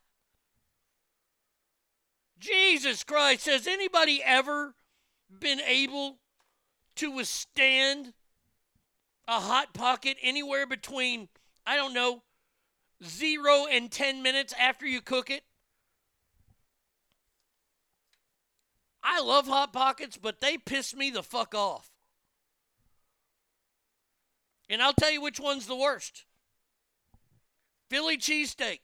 Jesus Christ, has anybody ever been able to withstand a hot pocket anywhere between, I don't know, zero and 10 minutes after you cook it? I love Hot Pockets, but they piss me the fuck off. And I'll tell you which one's the worst. Philly cheesesteak.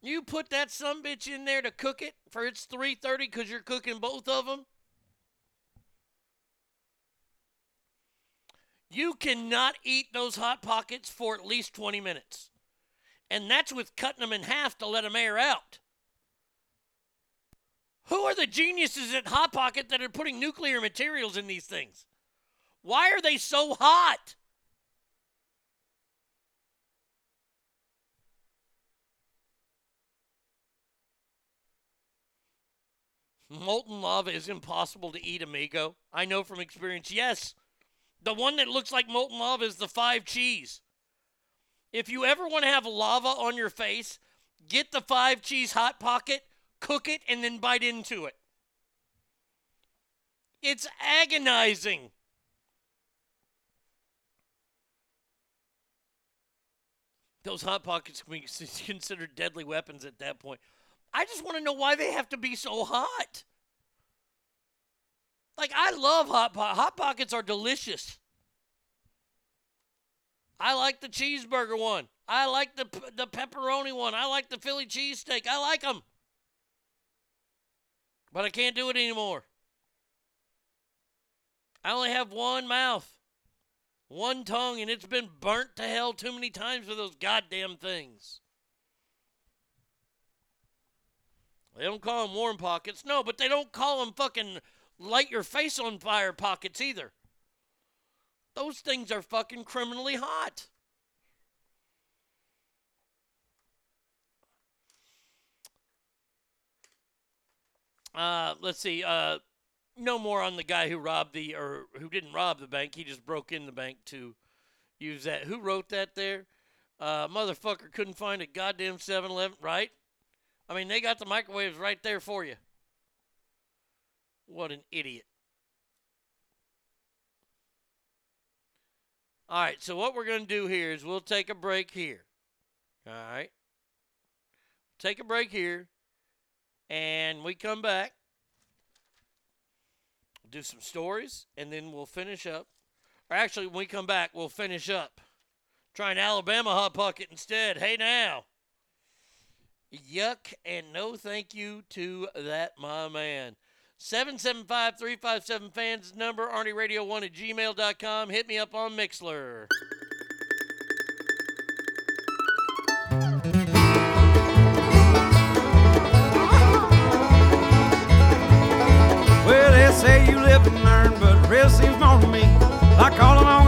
You put that some bitch in there to cook it for its 3:30 because you're cooking both of them. You cannot eat those hot pockets for at least 20 minutes. And that's with cutting them in half to let them air out. Who are the geniuses at Hot Pocket that are putting nuclear materials in these things? Why are they so hot? Molten lava is impossible to eat, amigo. I know from experience. Yes, the one that looks like molten lava is the five cheese. If you ever want to have lava on your face, get the five cheese hot pocket, cook it, and then bite into it. It's agonizing. Those hot pockets can be considered deadly weapons at that point. I just want to know why they have to be so hot. Like I love hot pot. Hot pockets are delicious. I like the cheeseburger one. I like the the pepperoni one. I like the Philly cheesesteak. I like them. But I can't do it anymore. I only have one mouth, one tongue, and it's been burnt to hell too many times with those goddamn things. They don't call them warm pockets. No, but they don't call them fucking light your face on fire pockets either. Those things are fucking criminally hot. Uh, let's see. Uh, no more on the guy who robbed the or who didn't rob the bank. He just broke in the bank to use that. Who wrote that there? Uh, motherfucker couldn't find a goddamn 7-Eleven, right? I mean, they got the microwaves right there for you. What an idiot. All right, so what we're going to do here is we'll take a break here. All right. Take a break here. And we come back. Do some stories, and then we'll finish up. Or actually, when we come back, we'll finish up. Try an Alabama Hot Pocket instead. Hey, now. Yuck and no thank you to that, my man. 775 357 fans number, ArnieRadio1 at gmail.com. Hit me up on Mixlr. Well, they say you live and learn, but real seems more to me like all along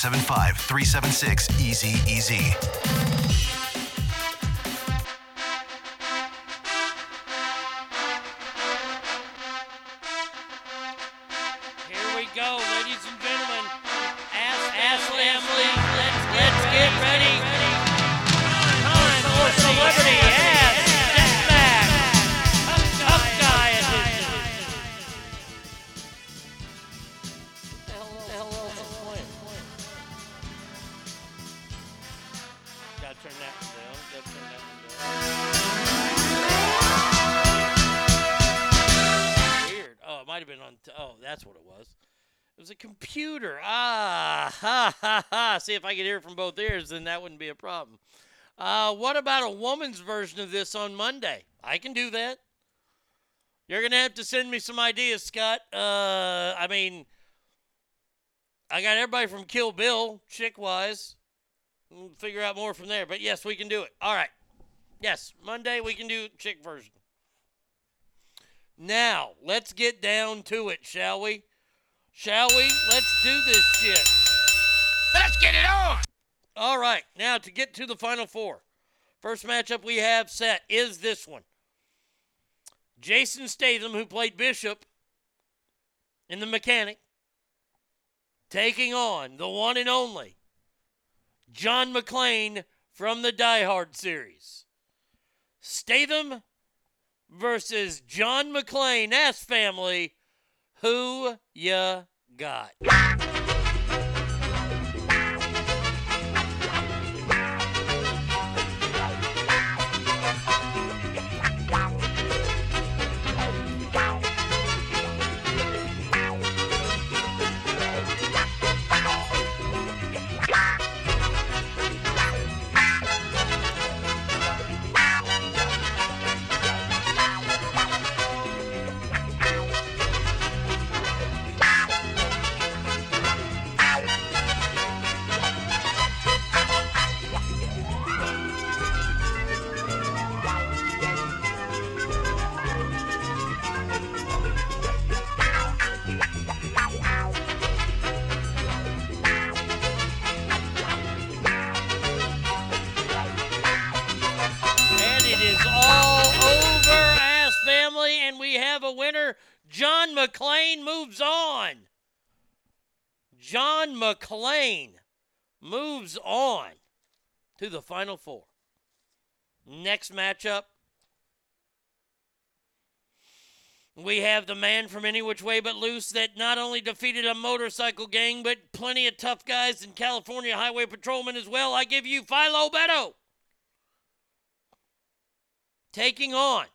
Seven five three seven six 376 Easy Easy. if I could hear from both ears, then that wouldn't be a problem. Uh, what about a woman's version of this on Monday? I can do that. You're going to have to send me some ideas, Scott. Uh, I mean, I got everybody from Kill Bill, chick wise. We'll figure out more from there. But yes, we can do it. All right. Yes, Monday we can do chick version. Now, let's get down to it, shall we? Shall we? Let's do this shit. Let's get it on. All right, now to get to the final four. First matchup we have set is this one. Jason Statham, who played Bishop in The Mechanic, taking on the one and only John McClane from the Die Hard series. Statham versus John McClane. S family who ya got. McClane moves on to the Final Four. Next matchup, we have the man from Any Which Way But Loose that not only defeated a motorcycle gang, but plenty of tough guys and California highway patrolmen as well. I give you Philo Beddoe. Taking on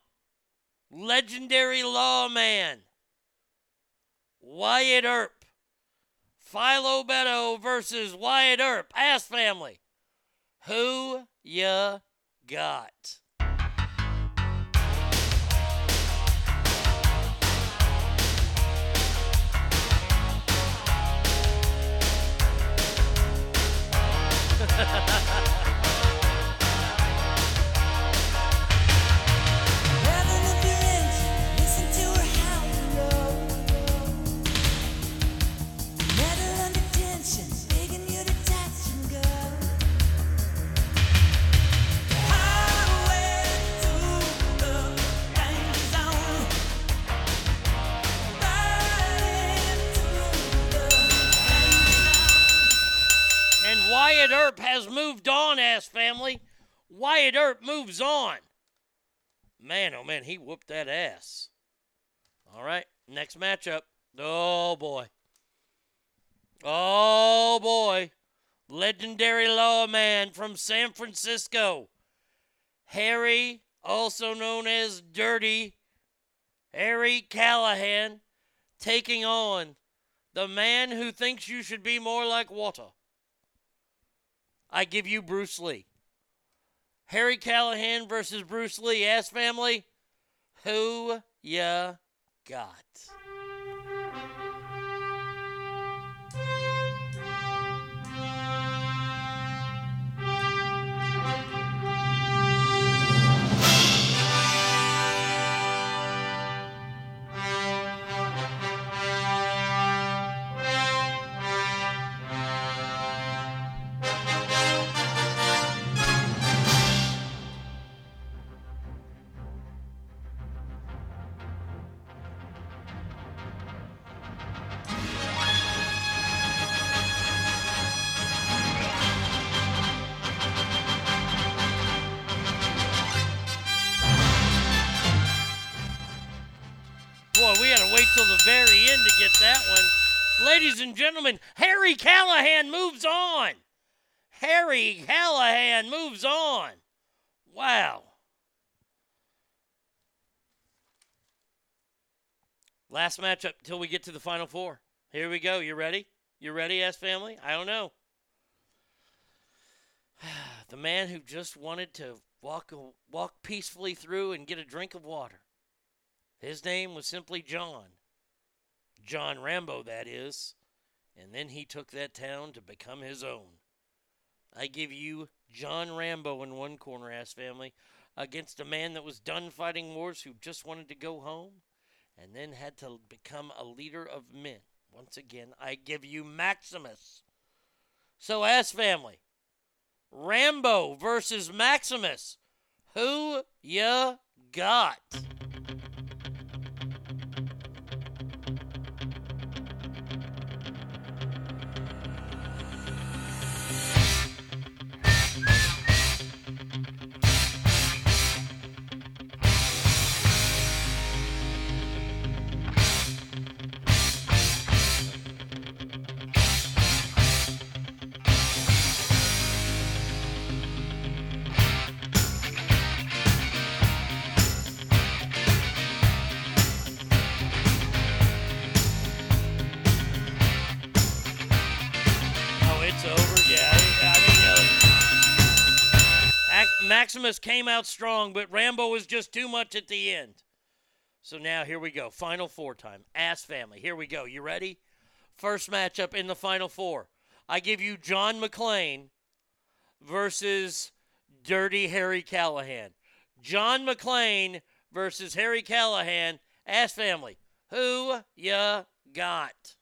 legendary lawman Wyatt Earp. Philo Beddoe versus Wyatt Earp. Ass family. Who ya got? And has moved on, ass family. Wyatt Earp moves on. Man, oh man, he whooped that ass. All right, next matchup. Oh boy. Oh boy. Legendary lawman from San Francisco. Harry, also known as Dirty, Harry Callahan, taking on the man who thinks you should be more like water. I give you Bruce Lee. Harry Callahan versus Bruce Lee. Ass family, who ya got? Gentlemen, Harry Callahan moves on. Harry Callahan moves on. Wow. Last matchup till we get to the final four. Here we go. You ready? You ready, S family? I don't know. the man who just wanted to walk walk peacefully through and get a drink of water. His name was simply John. John Rambo, that is. And then he took that town to become his own. I give you John Rambo in one corner, ass family, against a man that was done fighting wars who just wanted to go home and then had to become a leader of men. Once again, I give you Maximus. So, ass family, Rambo versus Maximus. Who ya got? Came out strong, but Rambo was just too much at the end. So now here we go. Final four time. Ass family. Here we go. You ready? First matchup in the final four. I give you John McClane versus Dirty Harry Callahan. John McClane versus Harry Callahan. Ass family. Who ya got?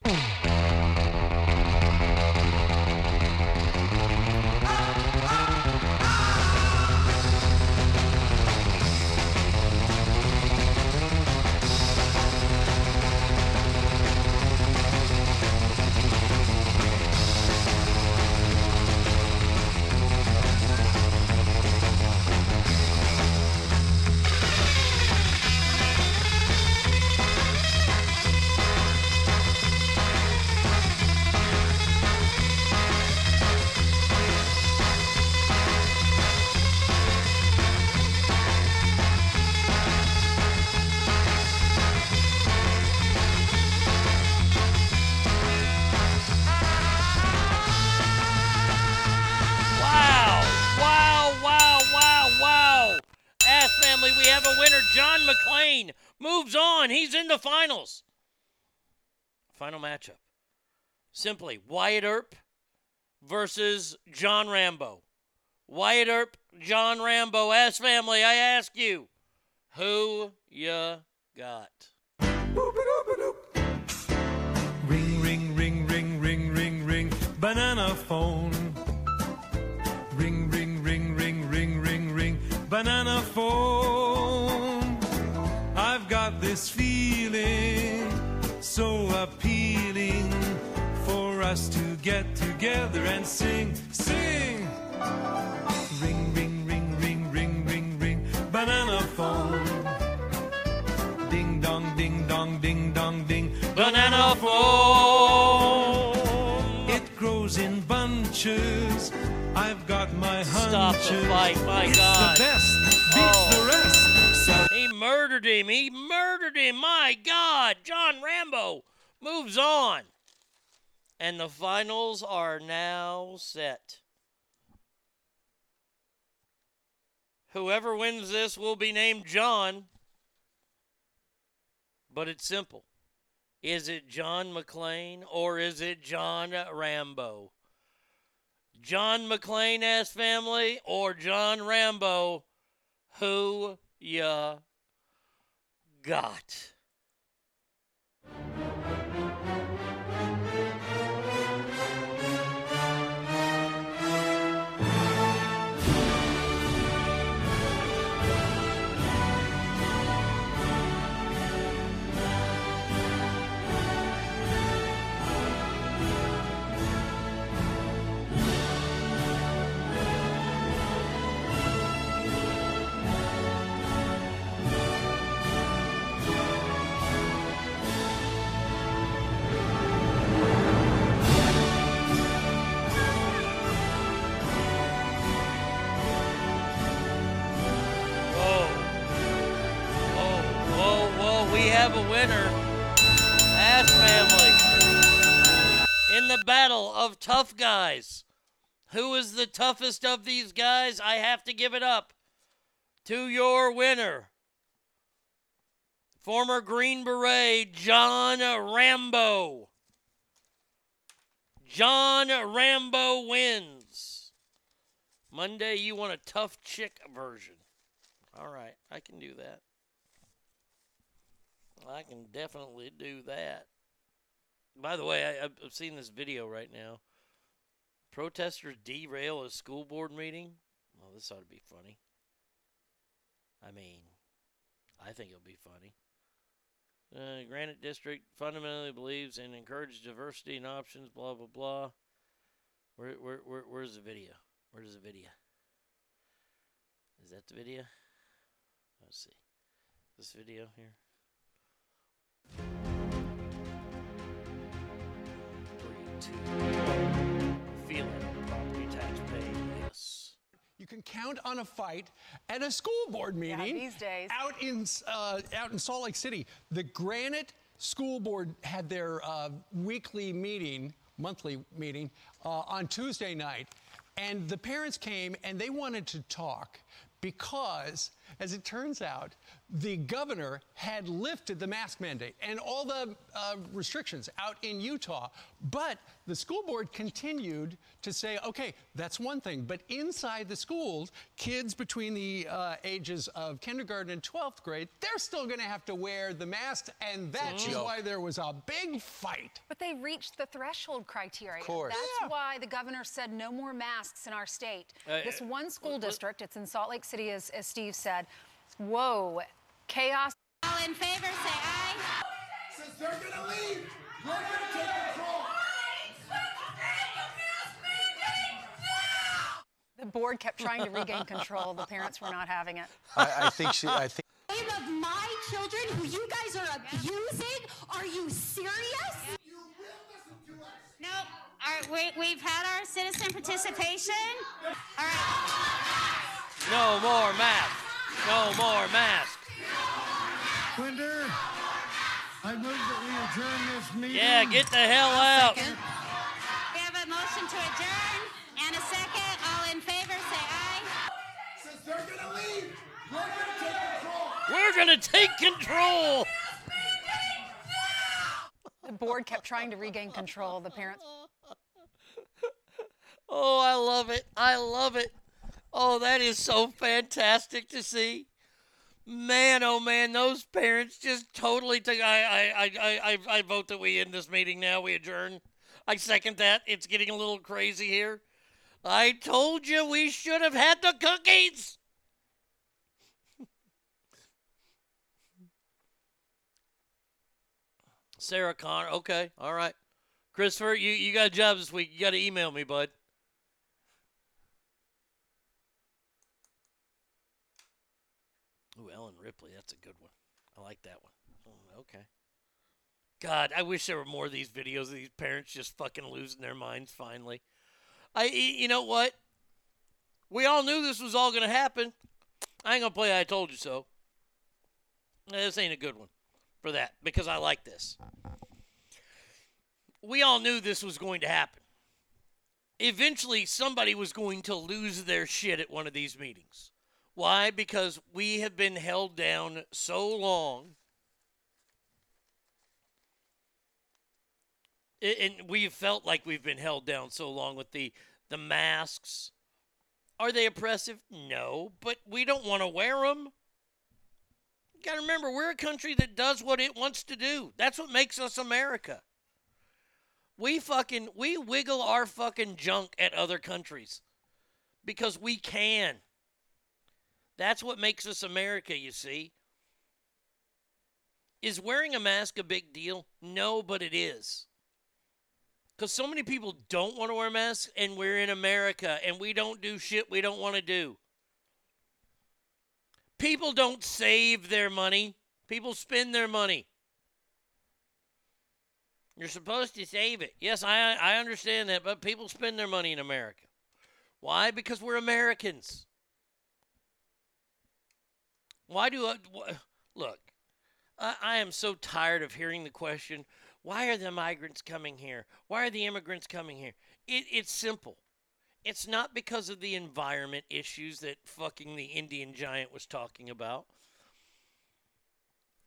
Final matchup. Simply Wyatt Earp versus John Rambo. Wyatt Earp, John Rambo. Ask family, I ask you, who ya got? Ring, ring, ring, ring, ring, ring, ring, banana phone. Ring, ring, ring, ring, ring, ring, ring, banana phone. I've got this feeling so for us to get together and sing, sing. Ring, ring, ring, ring, ring, ring, ring, banana phone. Ding dong, ding dong, ding dong, ding, Banana phone. it grows in bunches. I've got my Stop the hunches. fight, my it's God. the best, beats Oh. the rest. So He murdered him. He murdered him. My God. John Rambo moves on. And the finals are now set. Whoever wins this will be named John. But it's simple. Is it John McClane or is it John Rambo? John McClane S family or John Rambo? Who ya got? Have a winner. Ass family. In the battle of tough guys. Who is the toughest of these guys? I have to give it up to your winner. Former Green Beret, John Rambo. John Rambo wins. Monday, you want a tough chick version. All right, I can do that. I can definitely do that. By the way, I, I've seen this video right now. Protesters derail a school board meeting. Well, this ought to be funny. I mean, I think it'll be funny. Uh, Granite District fundamentally believes in encourage diversity and options. Blah blah blah. Where where where where's the video? Where's the video? Is that the video? Let's see. This video here. Three, two. Feeling property tax paid. Yes. You can count on a fight at a school board meeting. these days. Out in uh, out in Salt Lake City, the Granite School Board had their uh, weekly meeting, monthly meeting, uh, on Tuesday night, and the parents came and they wanted to talk because, as it turns out, the governor had lifted the mask mandate and all the uh, restrictions out in Utah, but the school board continued to say, okay, that's one thing, but inside the schools, kids between the uh, ages of kindergarten and 12th grade, they're still going to have to wear the mask, and that's joke. why there was a big fight. But they reached the threshold criteria. Of course. That's why the governor said no more masks in our state. Uh, this one school let- district, it's in Salt Lake City, as, as Steve said. Whoa, chaos. All in favor, say aye. Since they're gonna leave, you're gonna take control. The board kept trying to regain control. The parents were not having it. I, I think she. I think. Name of my children who you guys are abusing? Are you serious? You will listen to us. No. All right, we, we've had our citizen participation. All right. No more mask. No more masks. Quinder, I move that we adjourn this meeting. Yeah, get the hell out. We have a motion to adjourn and a second. All in favor, say aye. Since they're gonna leave, you're gonna take control. We're going to take control. The board kept trying to regain control. The parents. Oh, I love it. I love it. Oh, that is so fantastic to see. Man, oh man, those parents just totally took. I, I, I, I, I vote that we end this meeting now. We adjourn. I second that. It's getting a little crazy here. I told you we should have had the cookies. Sarah Connor. Okay, all right. Christopher, you, you got a job this week. You got to email me, bud. Ooh, Ellen Ripley. That's a good one. I like that one. Oh, okay. God, I wish there were more of these videos of these parents just fucking losing their minds finally. I, you know what? We all knew this was all going to happen. I ain't going to play I told you so. This ain't a good one for that because I like this. We all knew this was going to happen. Eventually, somebody was going to lose their shit at one of these meetings. Why? Because we have been held down so long. And we've felt like we've been held down so long with the, the masks. Are they oppressive? No, but we don't want to wear them. You got to remember, we're a country that does what it wants to do. That's what makes us America. We fucking we wiggle our fucking junk at other countries because we can. That's what makes us America, you see. Is wearing a mask a big deal? No, but it is. Because so many people don't want to wear masks, and we're in America, and we don't do shit we don't want to do. People don't save their money, people spend their money. You're supposed to save it. Yes, I, I understand that, but people spend their money in America. Why? Because we're Americans. Why do I wh- look? I, I am so tired of hearing the question: Why are the migrants coming here? Why are the immigrants coming here? It, it's simple. It's not because of the environment issues that fucking the Indian giant was talking about.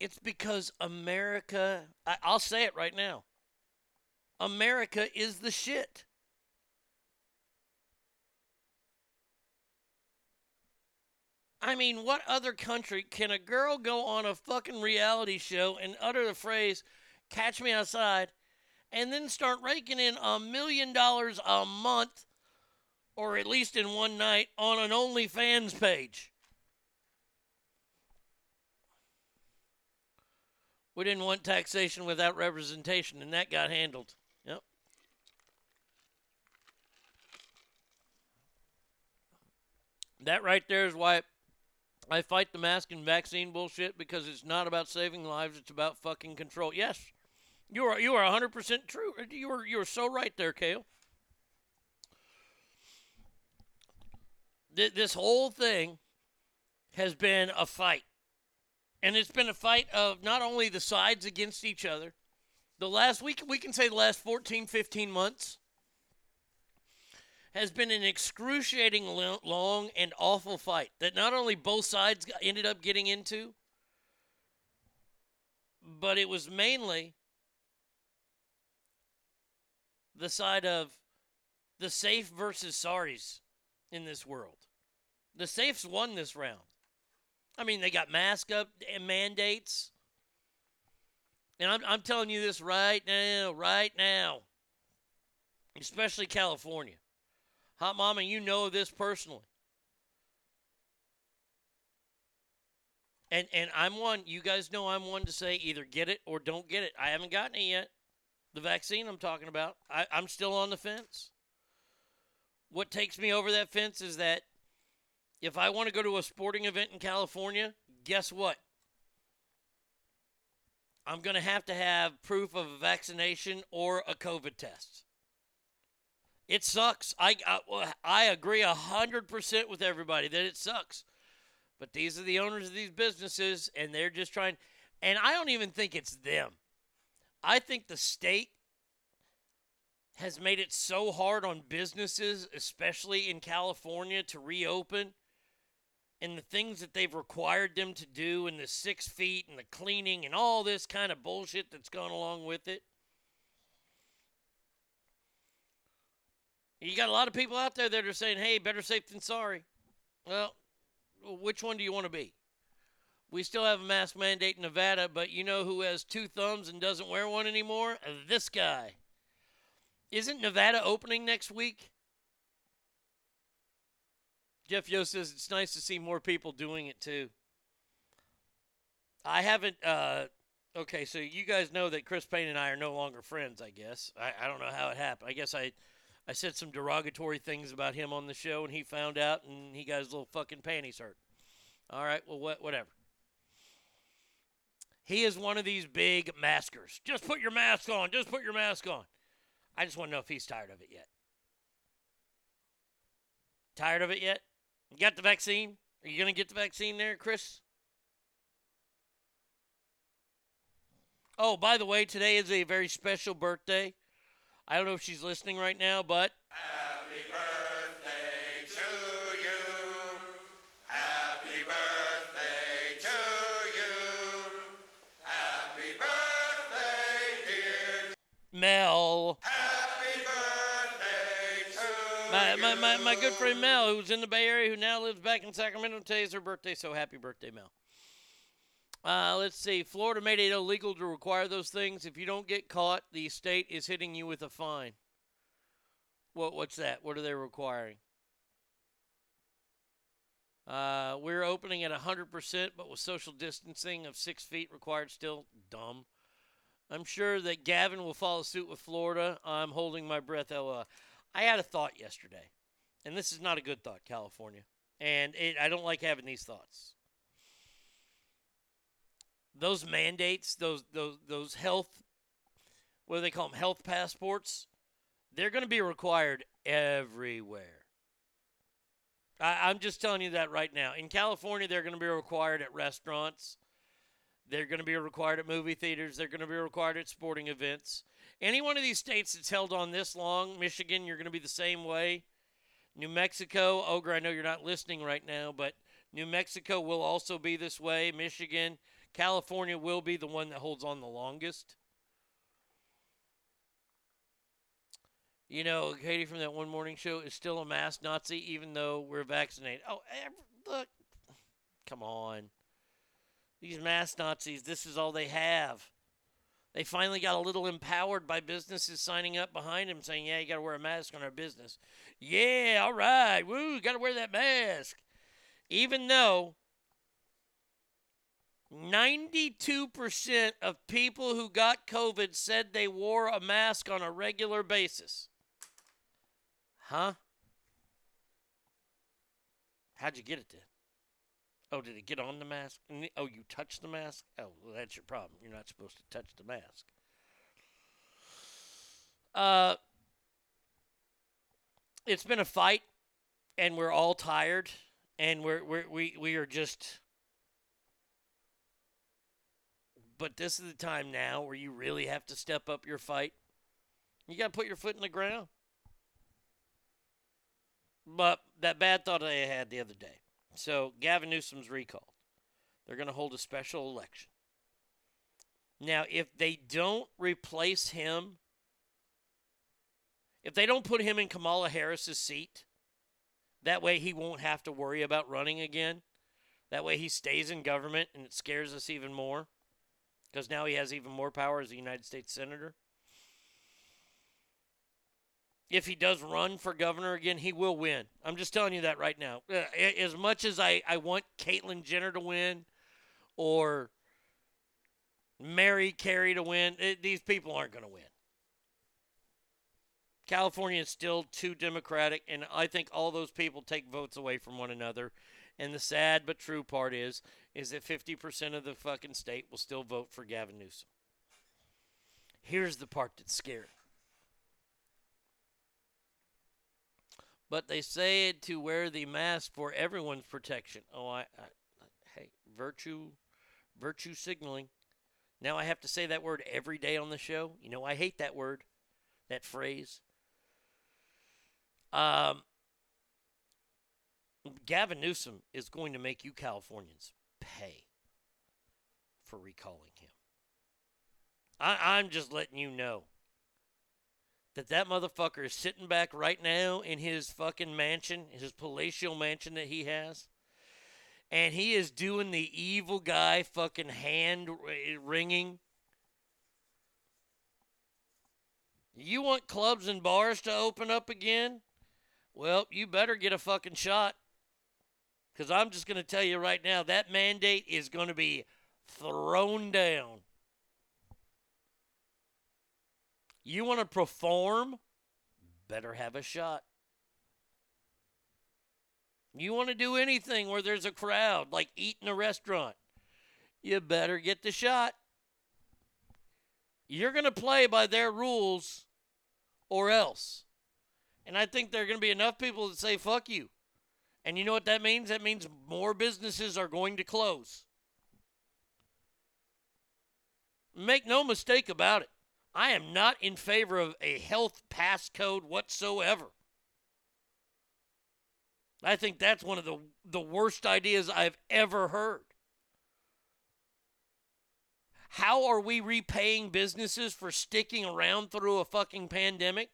It's because America. I, I'll say it right now. America is the shit. I mean, what other country can a girl go on a fucking reality show and utter the phrase, catch me outside, and then start raking in a million dollars a month, or at least in one night, on an OnlyFans page? We didn't want taxation without representation, and that got handled. Yep. That right there is why I fight the mask and vaccine bullshit because it's not about saving lives; it's about fucking control. Yes, you are you are 100 percent true. You are you are so right there, Kale. Th- This whole thing has been a fight, and it's been a fight of not only the sides against each other. The last week we can say the last 14, 15 months has been an excruciating long and awful fight that not only both sides ended up getting into, but it was mainly the side of the safe versus sorries in this world. The safes won this round. I mean, they got mask up and mandates. And I'm, I'm telling you this right now, right now, especially California. Hot Mama, you know this personally. And and I'm one, you guys know I'm one to say either get it or don't get it. I haven't gotten it yet. The vaccine I'm talking about. I, I'm still on the fence. What takes me over that fence is that if I want to go to a sporting event in California, guess what? I'm going to have to have proof of a vaccination or a COVID test. It sucks. I, I, I agree 100% with everybody that it sucks. But these are the owners of these businesses, and they're just trying. And I don't even think it's them. I think the state has made it so hard on businesses, especially in California, to reopen and the things that they've required them to do and the six feet and the cleaning and all this kind of bullshit that's gone along with it. You got a lot of people out there that are saying, hey, better safe than sorry. Well, which one do you want to be? We still have a mask mandate in Nevada, but you know who has two thumbs and doesn't wear one anymore? This guy. Isn't Nevada opening next week? Jeff Yo says it's nice to see more people doing it too. I haven't. Uh, okay, so you guys know that Chris Payne and I are no longer friends. I guess I, I don't know how it happened. I guess I I said some derogatory things about him on the show, and he found out, and he got his little fucking panties hurt. All right, well, what, whatever. He is one of these big maskers. Just put your mask on. Just put your mask on. I just want to know if he's tired of it yet. Tired of it yet? You got the vaccine? Are you going to get the vaccine there, Chris? Oh, by the way, today is a very special birthday. I don't know if she's listening right now, but Happy birthday to you. Happy birthday to you. Happy birthday, dear. Mel, Happy birthday to my, my, my, my good friend Mel, who's in the Bay Area, who now lives back in Sacramento, today's her birthday, so happy birthday, Mel. Uh, let's see. Florida made it illegal to require those things. If you don't get caught, the state is hitting you with a fine. What? What's that? What are they requiring? Uh, we're opening at 100%, but with social distancing of six feet required still. Dumb. I'm sure that Gavin will follow suit with Florida. I'm holding my breath. LOL. I had a thought yesterday, and this is not a good thought, California. And it, I don't like having these thoughts those mandates, those those those health, what do they call them? Health passports. They're going to be required everywhere. I, I'm just telling you that right now. In California, they're going to be required at restaurants. They're going to be required at movie theaters. They're going to be required at sporting events. Any one of these states that's held on this long, Michigan, you're going to be the same way. New Mexico, Ogre, I know you're not listening right now, but New Mexico will also be this way. Michigan, California will be the one that holds on the longest. You know, Katie from that one morning show is still a mask Nazi, even though we're vaccinated. Oh, look, come on. These mask Nazis, this is all they have. They finally got a little empowered by businesses signing up behind them saying, yeah, you got to wear a mask on our business. Yeah, all right. Woo, got to wear that mask. Even though 92% of people who got COVID said they wore a mask on a regular basis. Huh? How'd you get it then? Oh, did it get on the mask? Oh, you touched the mask? Oh, well, that's your problem. You're not supposed to touch the mask. Uh, it's been a fight, and we're all tired, and we're, we're we we are just. But this is the time now where you really have to step up your fight. You got to put your foot in the ground. But that bad thought I had the other day. So Gavin Newsom's recalled. They're going to hold a special election. Now, if they don't replace him, if they don't put him in Kamala Harris's seat, that way he won't have to worry about running again. That way he stays in government and it scares us even more because now he has even more power as a United States Senator. If he does run for governor again, he will win. I'm just telling you that right now. Uh, As much as I, I want Caitlyn Jenner to win or Mary Carey to win, it, these people aren't going to win. California is still too democratic, and I think all those people take votes away from one another. And the sad but true part is, is that 50% of the fucking state will still vote for Gavin Newsom. Here's the part that's scary. But they said to wear the mask for everyone's protection. Oh, I, I hey, virtue, virtue signaling. Now I have to say that word every day on the show. You know, I hate that word, that phrase. Um, Gavin Newsom is going to make you Californians pay for recalling him. I, I'm just letting you know that that motherfucker is sitting back right now in his fucking mansion, his palatial mansion that he has, and he is doing the evil guy fucking hand r- eh, wringing. You want clubs and bars to open up again? Well, you better get a fucking shot. Because I'm just going to tell you right now that mandate is going to be thrown down. You want to perform? Better have a shot. You want to do anything where there's a crowd, like eat in a restaurant? You better get the shot. You're going to play by their rules or else. And I think there are going to be enough people that say, fuck you. And you know what that means? That means more businesses are going to close. Make no mistake about it. I am not in favor of a health pass code whatsoever. I think that's one of the, the worst ideas I've ever heard. How are we repaying businesses for sticking around through a fucking pandemic?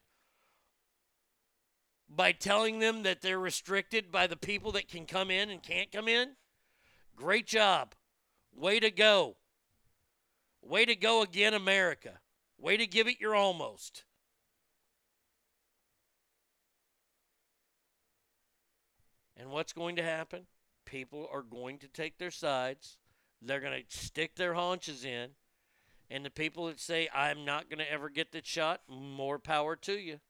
By telling them that they're restricted by the people that can come in and can't come in? Great job. Way to go. Way to go again, America. Way to give it your almost. And what's going to happen? People are going to take their sides. They're going to stick their haunches in. And the people that say, I'm not going to ever get that shot, more power to you.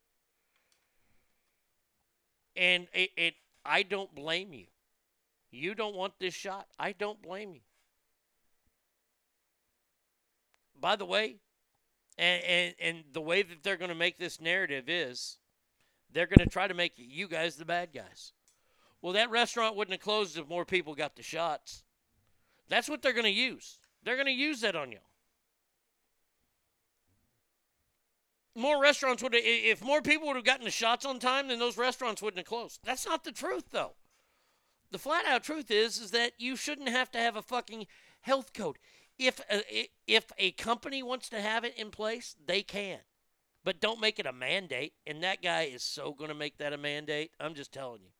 And it, it, I don't blame you. You don't want this shot. I don't blame you. By the way, and, and, and the way that they're going to make this narrative is they're going to try to make you guys the bad guys. Well, that restaurant wouldn't have closed if more people got the shots. That's what they're going to use. They're going to use that on you. More restaurants would have, if more people would have gotten the shots on time, then those restaurants wouldn't have closed. That's not the truth, though. The flat out truth is, is that you shouldn't have to have a fucking health code. If uh, a, if a company wants to have it in place, they can. But don't make it a mandate. And that guy is so going to make that a mandate. I'm just telling you.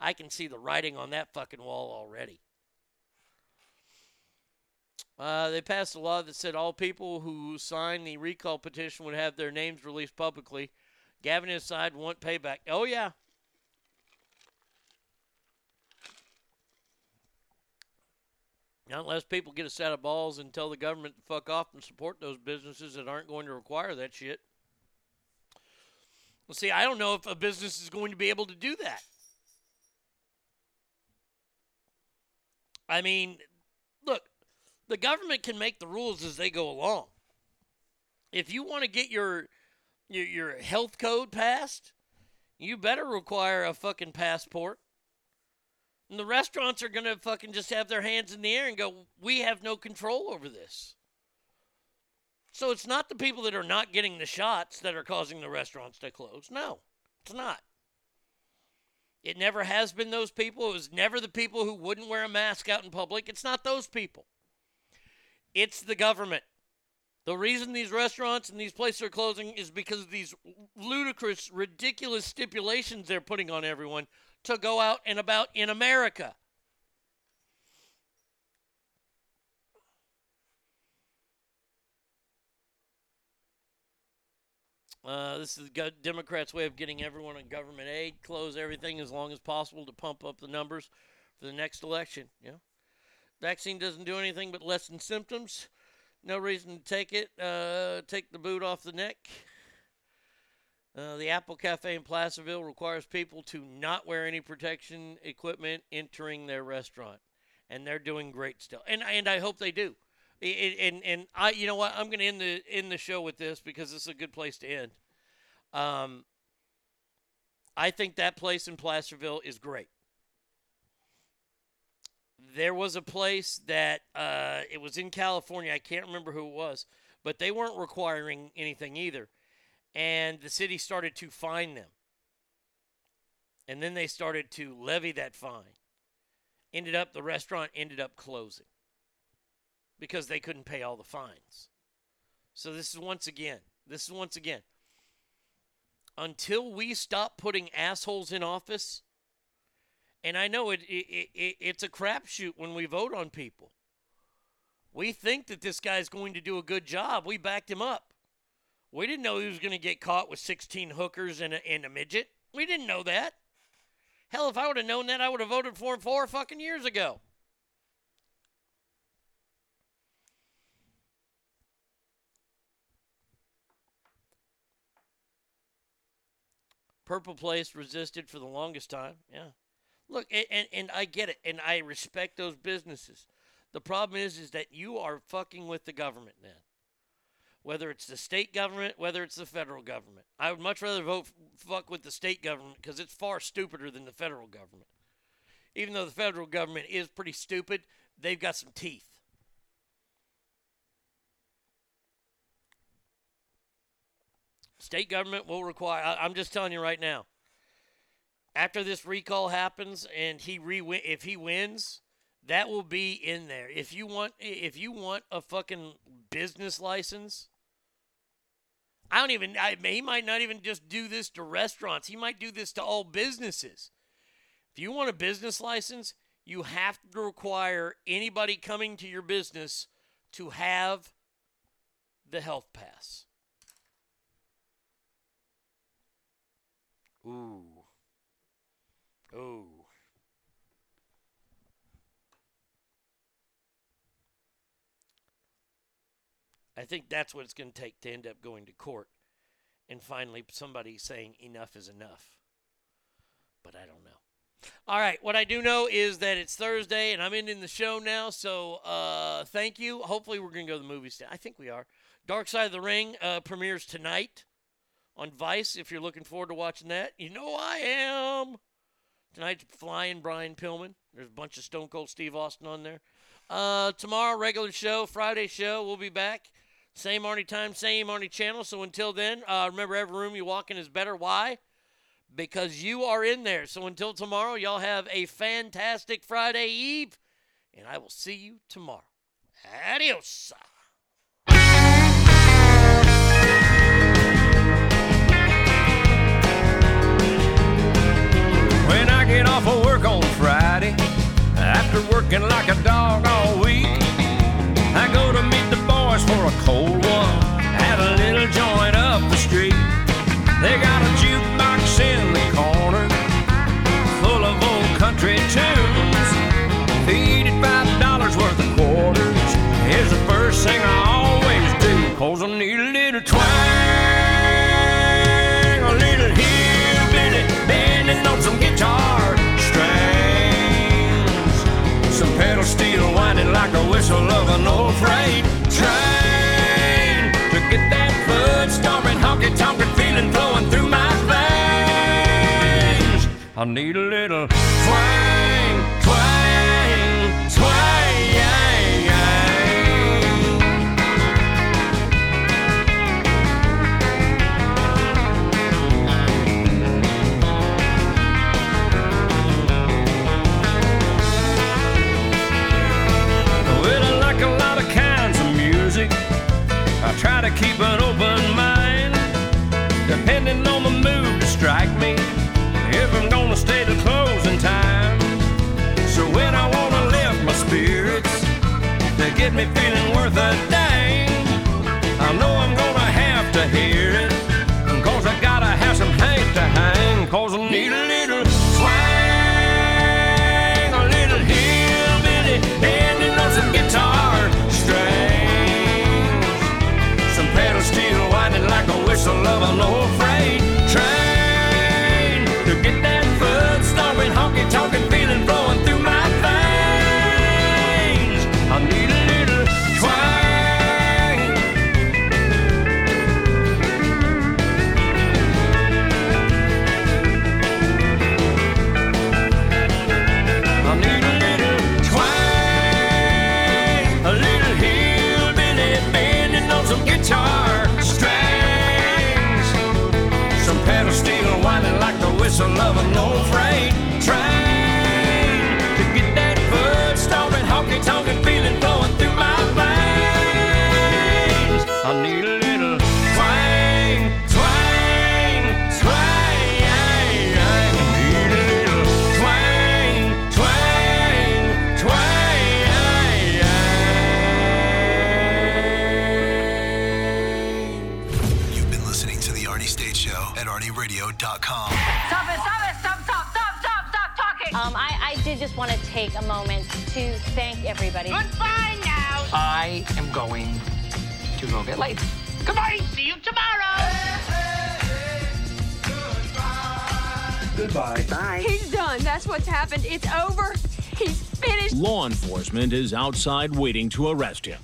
I can see the writing on that fucking wall already. Uh, they passed a law that said all people who signed the recall petition would have their names released publicly. Gavin and his side want payback. Oh, yeah. Not unless people get a set of balls and tell the government to fuck off and support those businesses that aren't going to require that shit. Well, see, I don't know if a business is going to be able to do that. I mean, look, the government can make the rules as they go along. If you want to get your, your your health code passed, you better require a fucking passport. And the restaurants are going to fucking just have their hands in the air and go, "We have no control over this." So it's not the people that are not getting the shots that are causing the restaurants to close. No, it's not. It never has been those people. It was never the people who wouldn't wear a mask out in public. It's not those people. It's the government. The reason these restaurants and these places are closing is because of these ludicrous, ridiculous stipulations they're putting on everyone to go out and about in America. Uh, this is the Democrats' way of getting everyone on government aid, close everything as long as possible to pump up the numbers for the next election. Know, vaccine doesn't do anything but lessen symptoms. No reason to take it. Uh, take the boot off the neck. Uh, the Apple Cafe in Placerville requires people to not wear any protection equipment entering their restaurant, and they're doing great still. And and I hope they do. It, and and I, you know what, I'm going to end the end the show with this because is a good place to end. Um, I think that place in Placerville is great. There was a place that uh, it was in California. I can't remember who it was, but they weren't requiring anything either, and the city started to fine them. And then they started to levy that fine. Ended up, the restaurant ended up closing because they couldn't pay all the fines. So this is once again, this is once again, until we stop putting assholes in office, and I know it, it, it it's a crapshoot when we vote on people. We think that this guy's going to do a good job. We backed him up. We didn't know he was going to get caught with 16 hookers and a, and a midget. We didn't know that. Hell, if I would have known that, I would have voted for him four fucking years ago. Purple Place resisted for the longest time. Yeah. Look, and, and, and I get it, and I respect those businesses. The problem is, is that you are fucking with the government then. Whether it's the state government, whether it's the federal government. I would much rather vote fuck with the state government because it's far stupider than the federal government. Even though the federal government is pretty stupid, they've got some teeth. State government will require. I, I'm just telling you right now. After this recall happens and he re if he wins, that will be in there. If you want if you want a fucking business license, I don't even I, he might not even just do this to restaurants. He might do this to all businesses. If you want a business license, you have to require anybody coming to your business to have the health pass. Ooh. Ooh. I think that's what it's going to take to end up going to court and finally somebody saying enough is enough. But I don't know. All right, what I do know is that it's Thursday and I'm ending the show now, so uh, thank you. Hopefully, we're going to go to the movies. I think we are. Dark Side of the Ring uh, premieres tonight on Vice if you're looking forward to watching that. You know I am. Tonight's flying Brian Pillman. There's a bunch of Stone Cold Steve Austin on there. Uh, tomorrow, regular show. Friday show, we'll be back. Same Arnie time, same Arnie channel. So until then, uh, remember every room you walk in is better. Why? Because you are in there. So until tomorrow, y'all have a fantastic Friday Eve, and I will see you tomorrow. Adios. After working like a dog all week, I go to meet the boys for a cold one at a little joint up the street. They got a jukebox in the corner full of old country tunes. Feed it five dollars worth of quarters is the first thing I I need a little me feeling take a moment to thank everybody. Goodbye now. I am going to go get laid. Goodbye. See you tomorrow. Goodbye. Bye. He's done. That's what's happened. It's over. He's finished. Law enforcement is outside waiting to arrest him.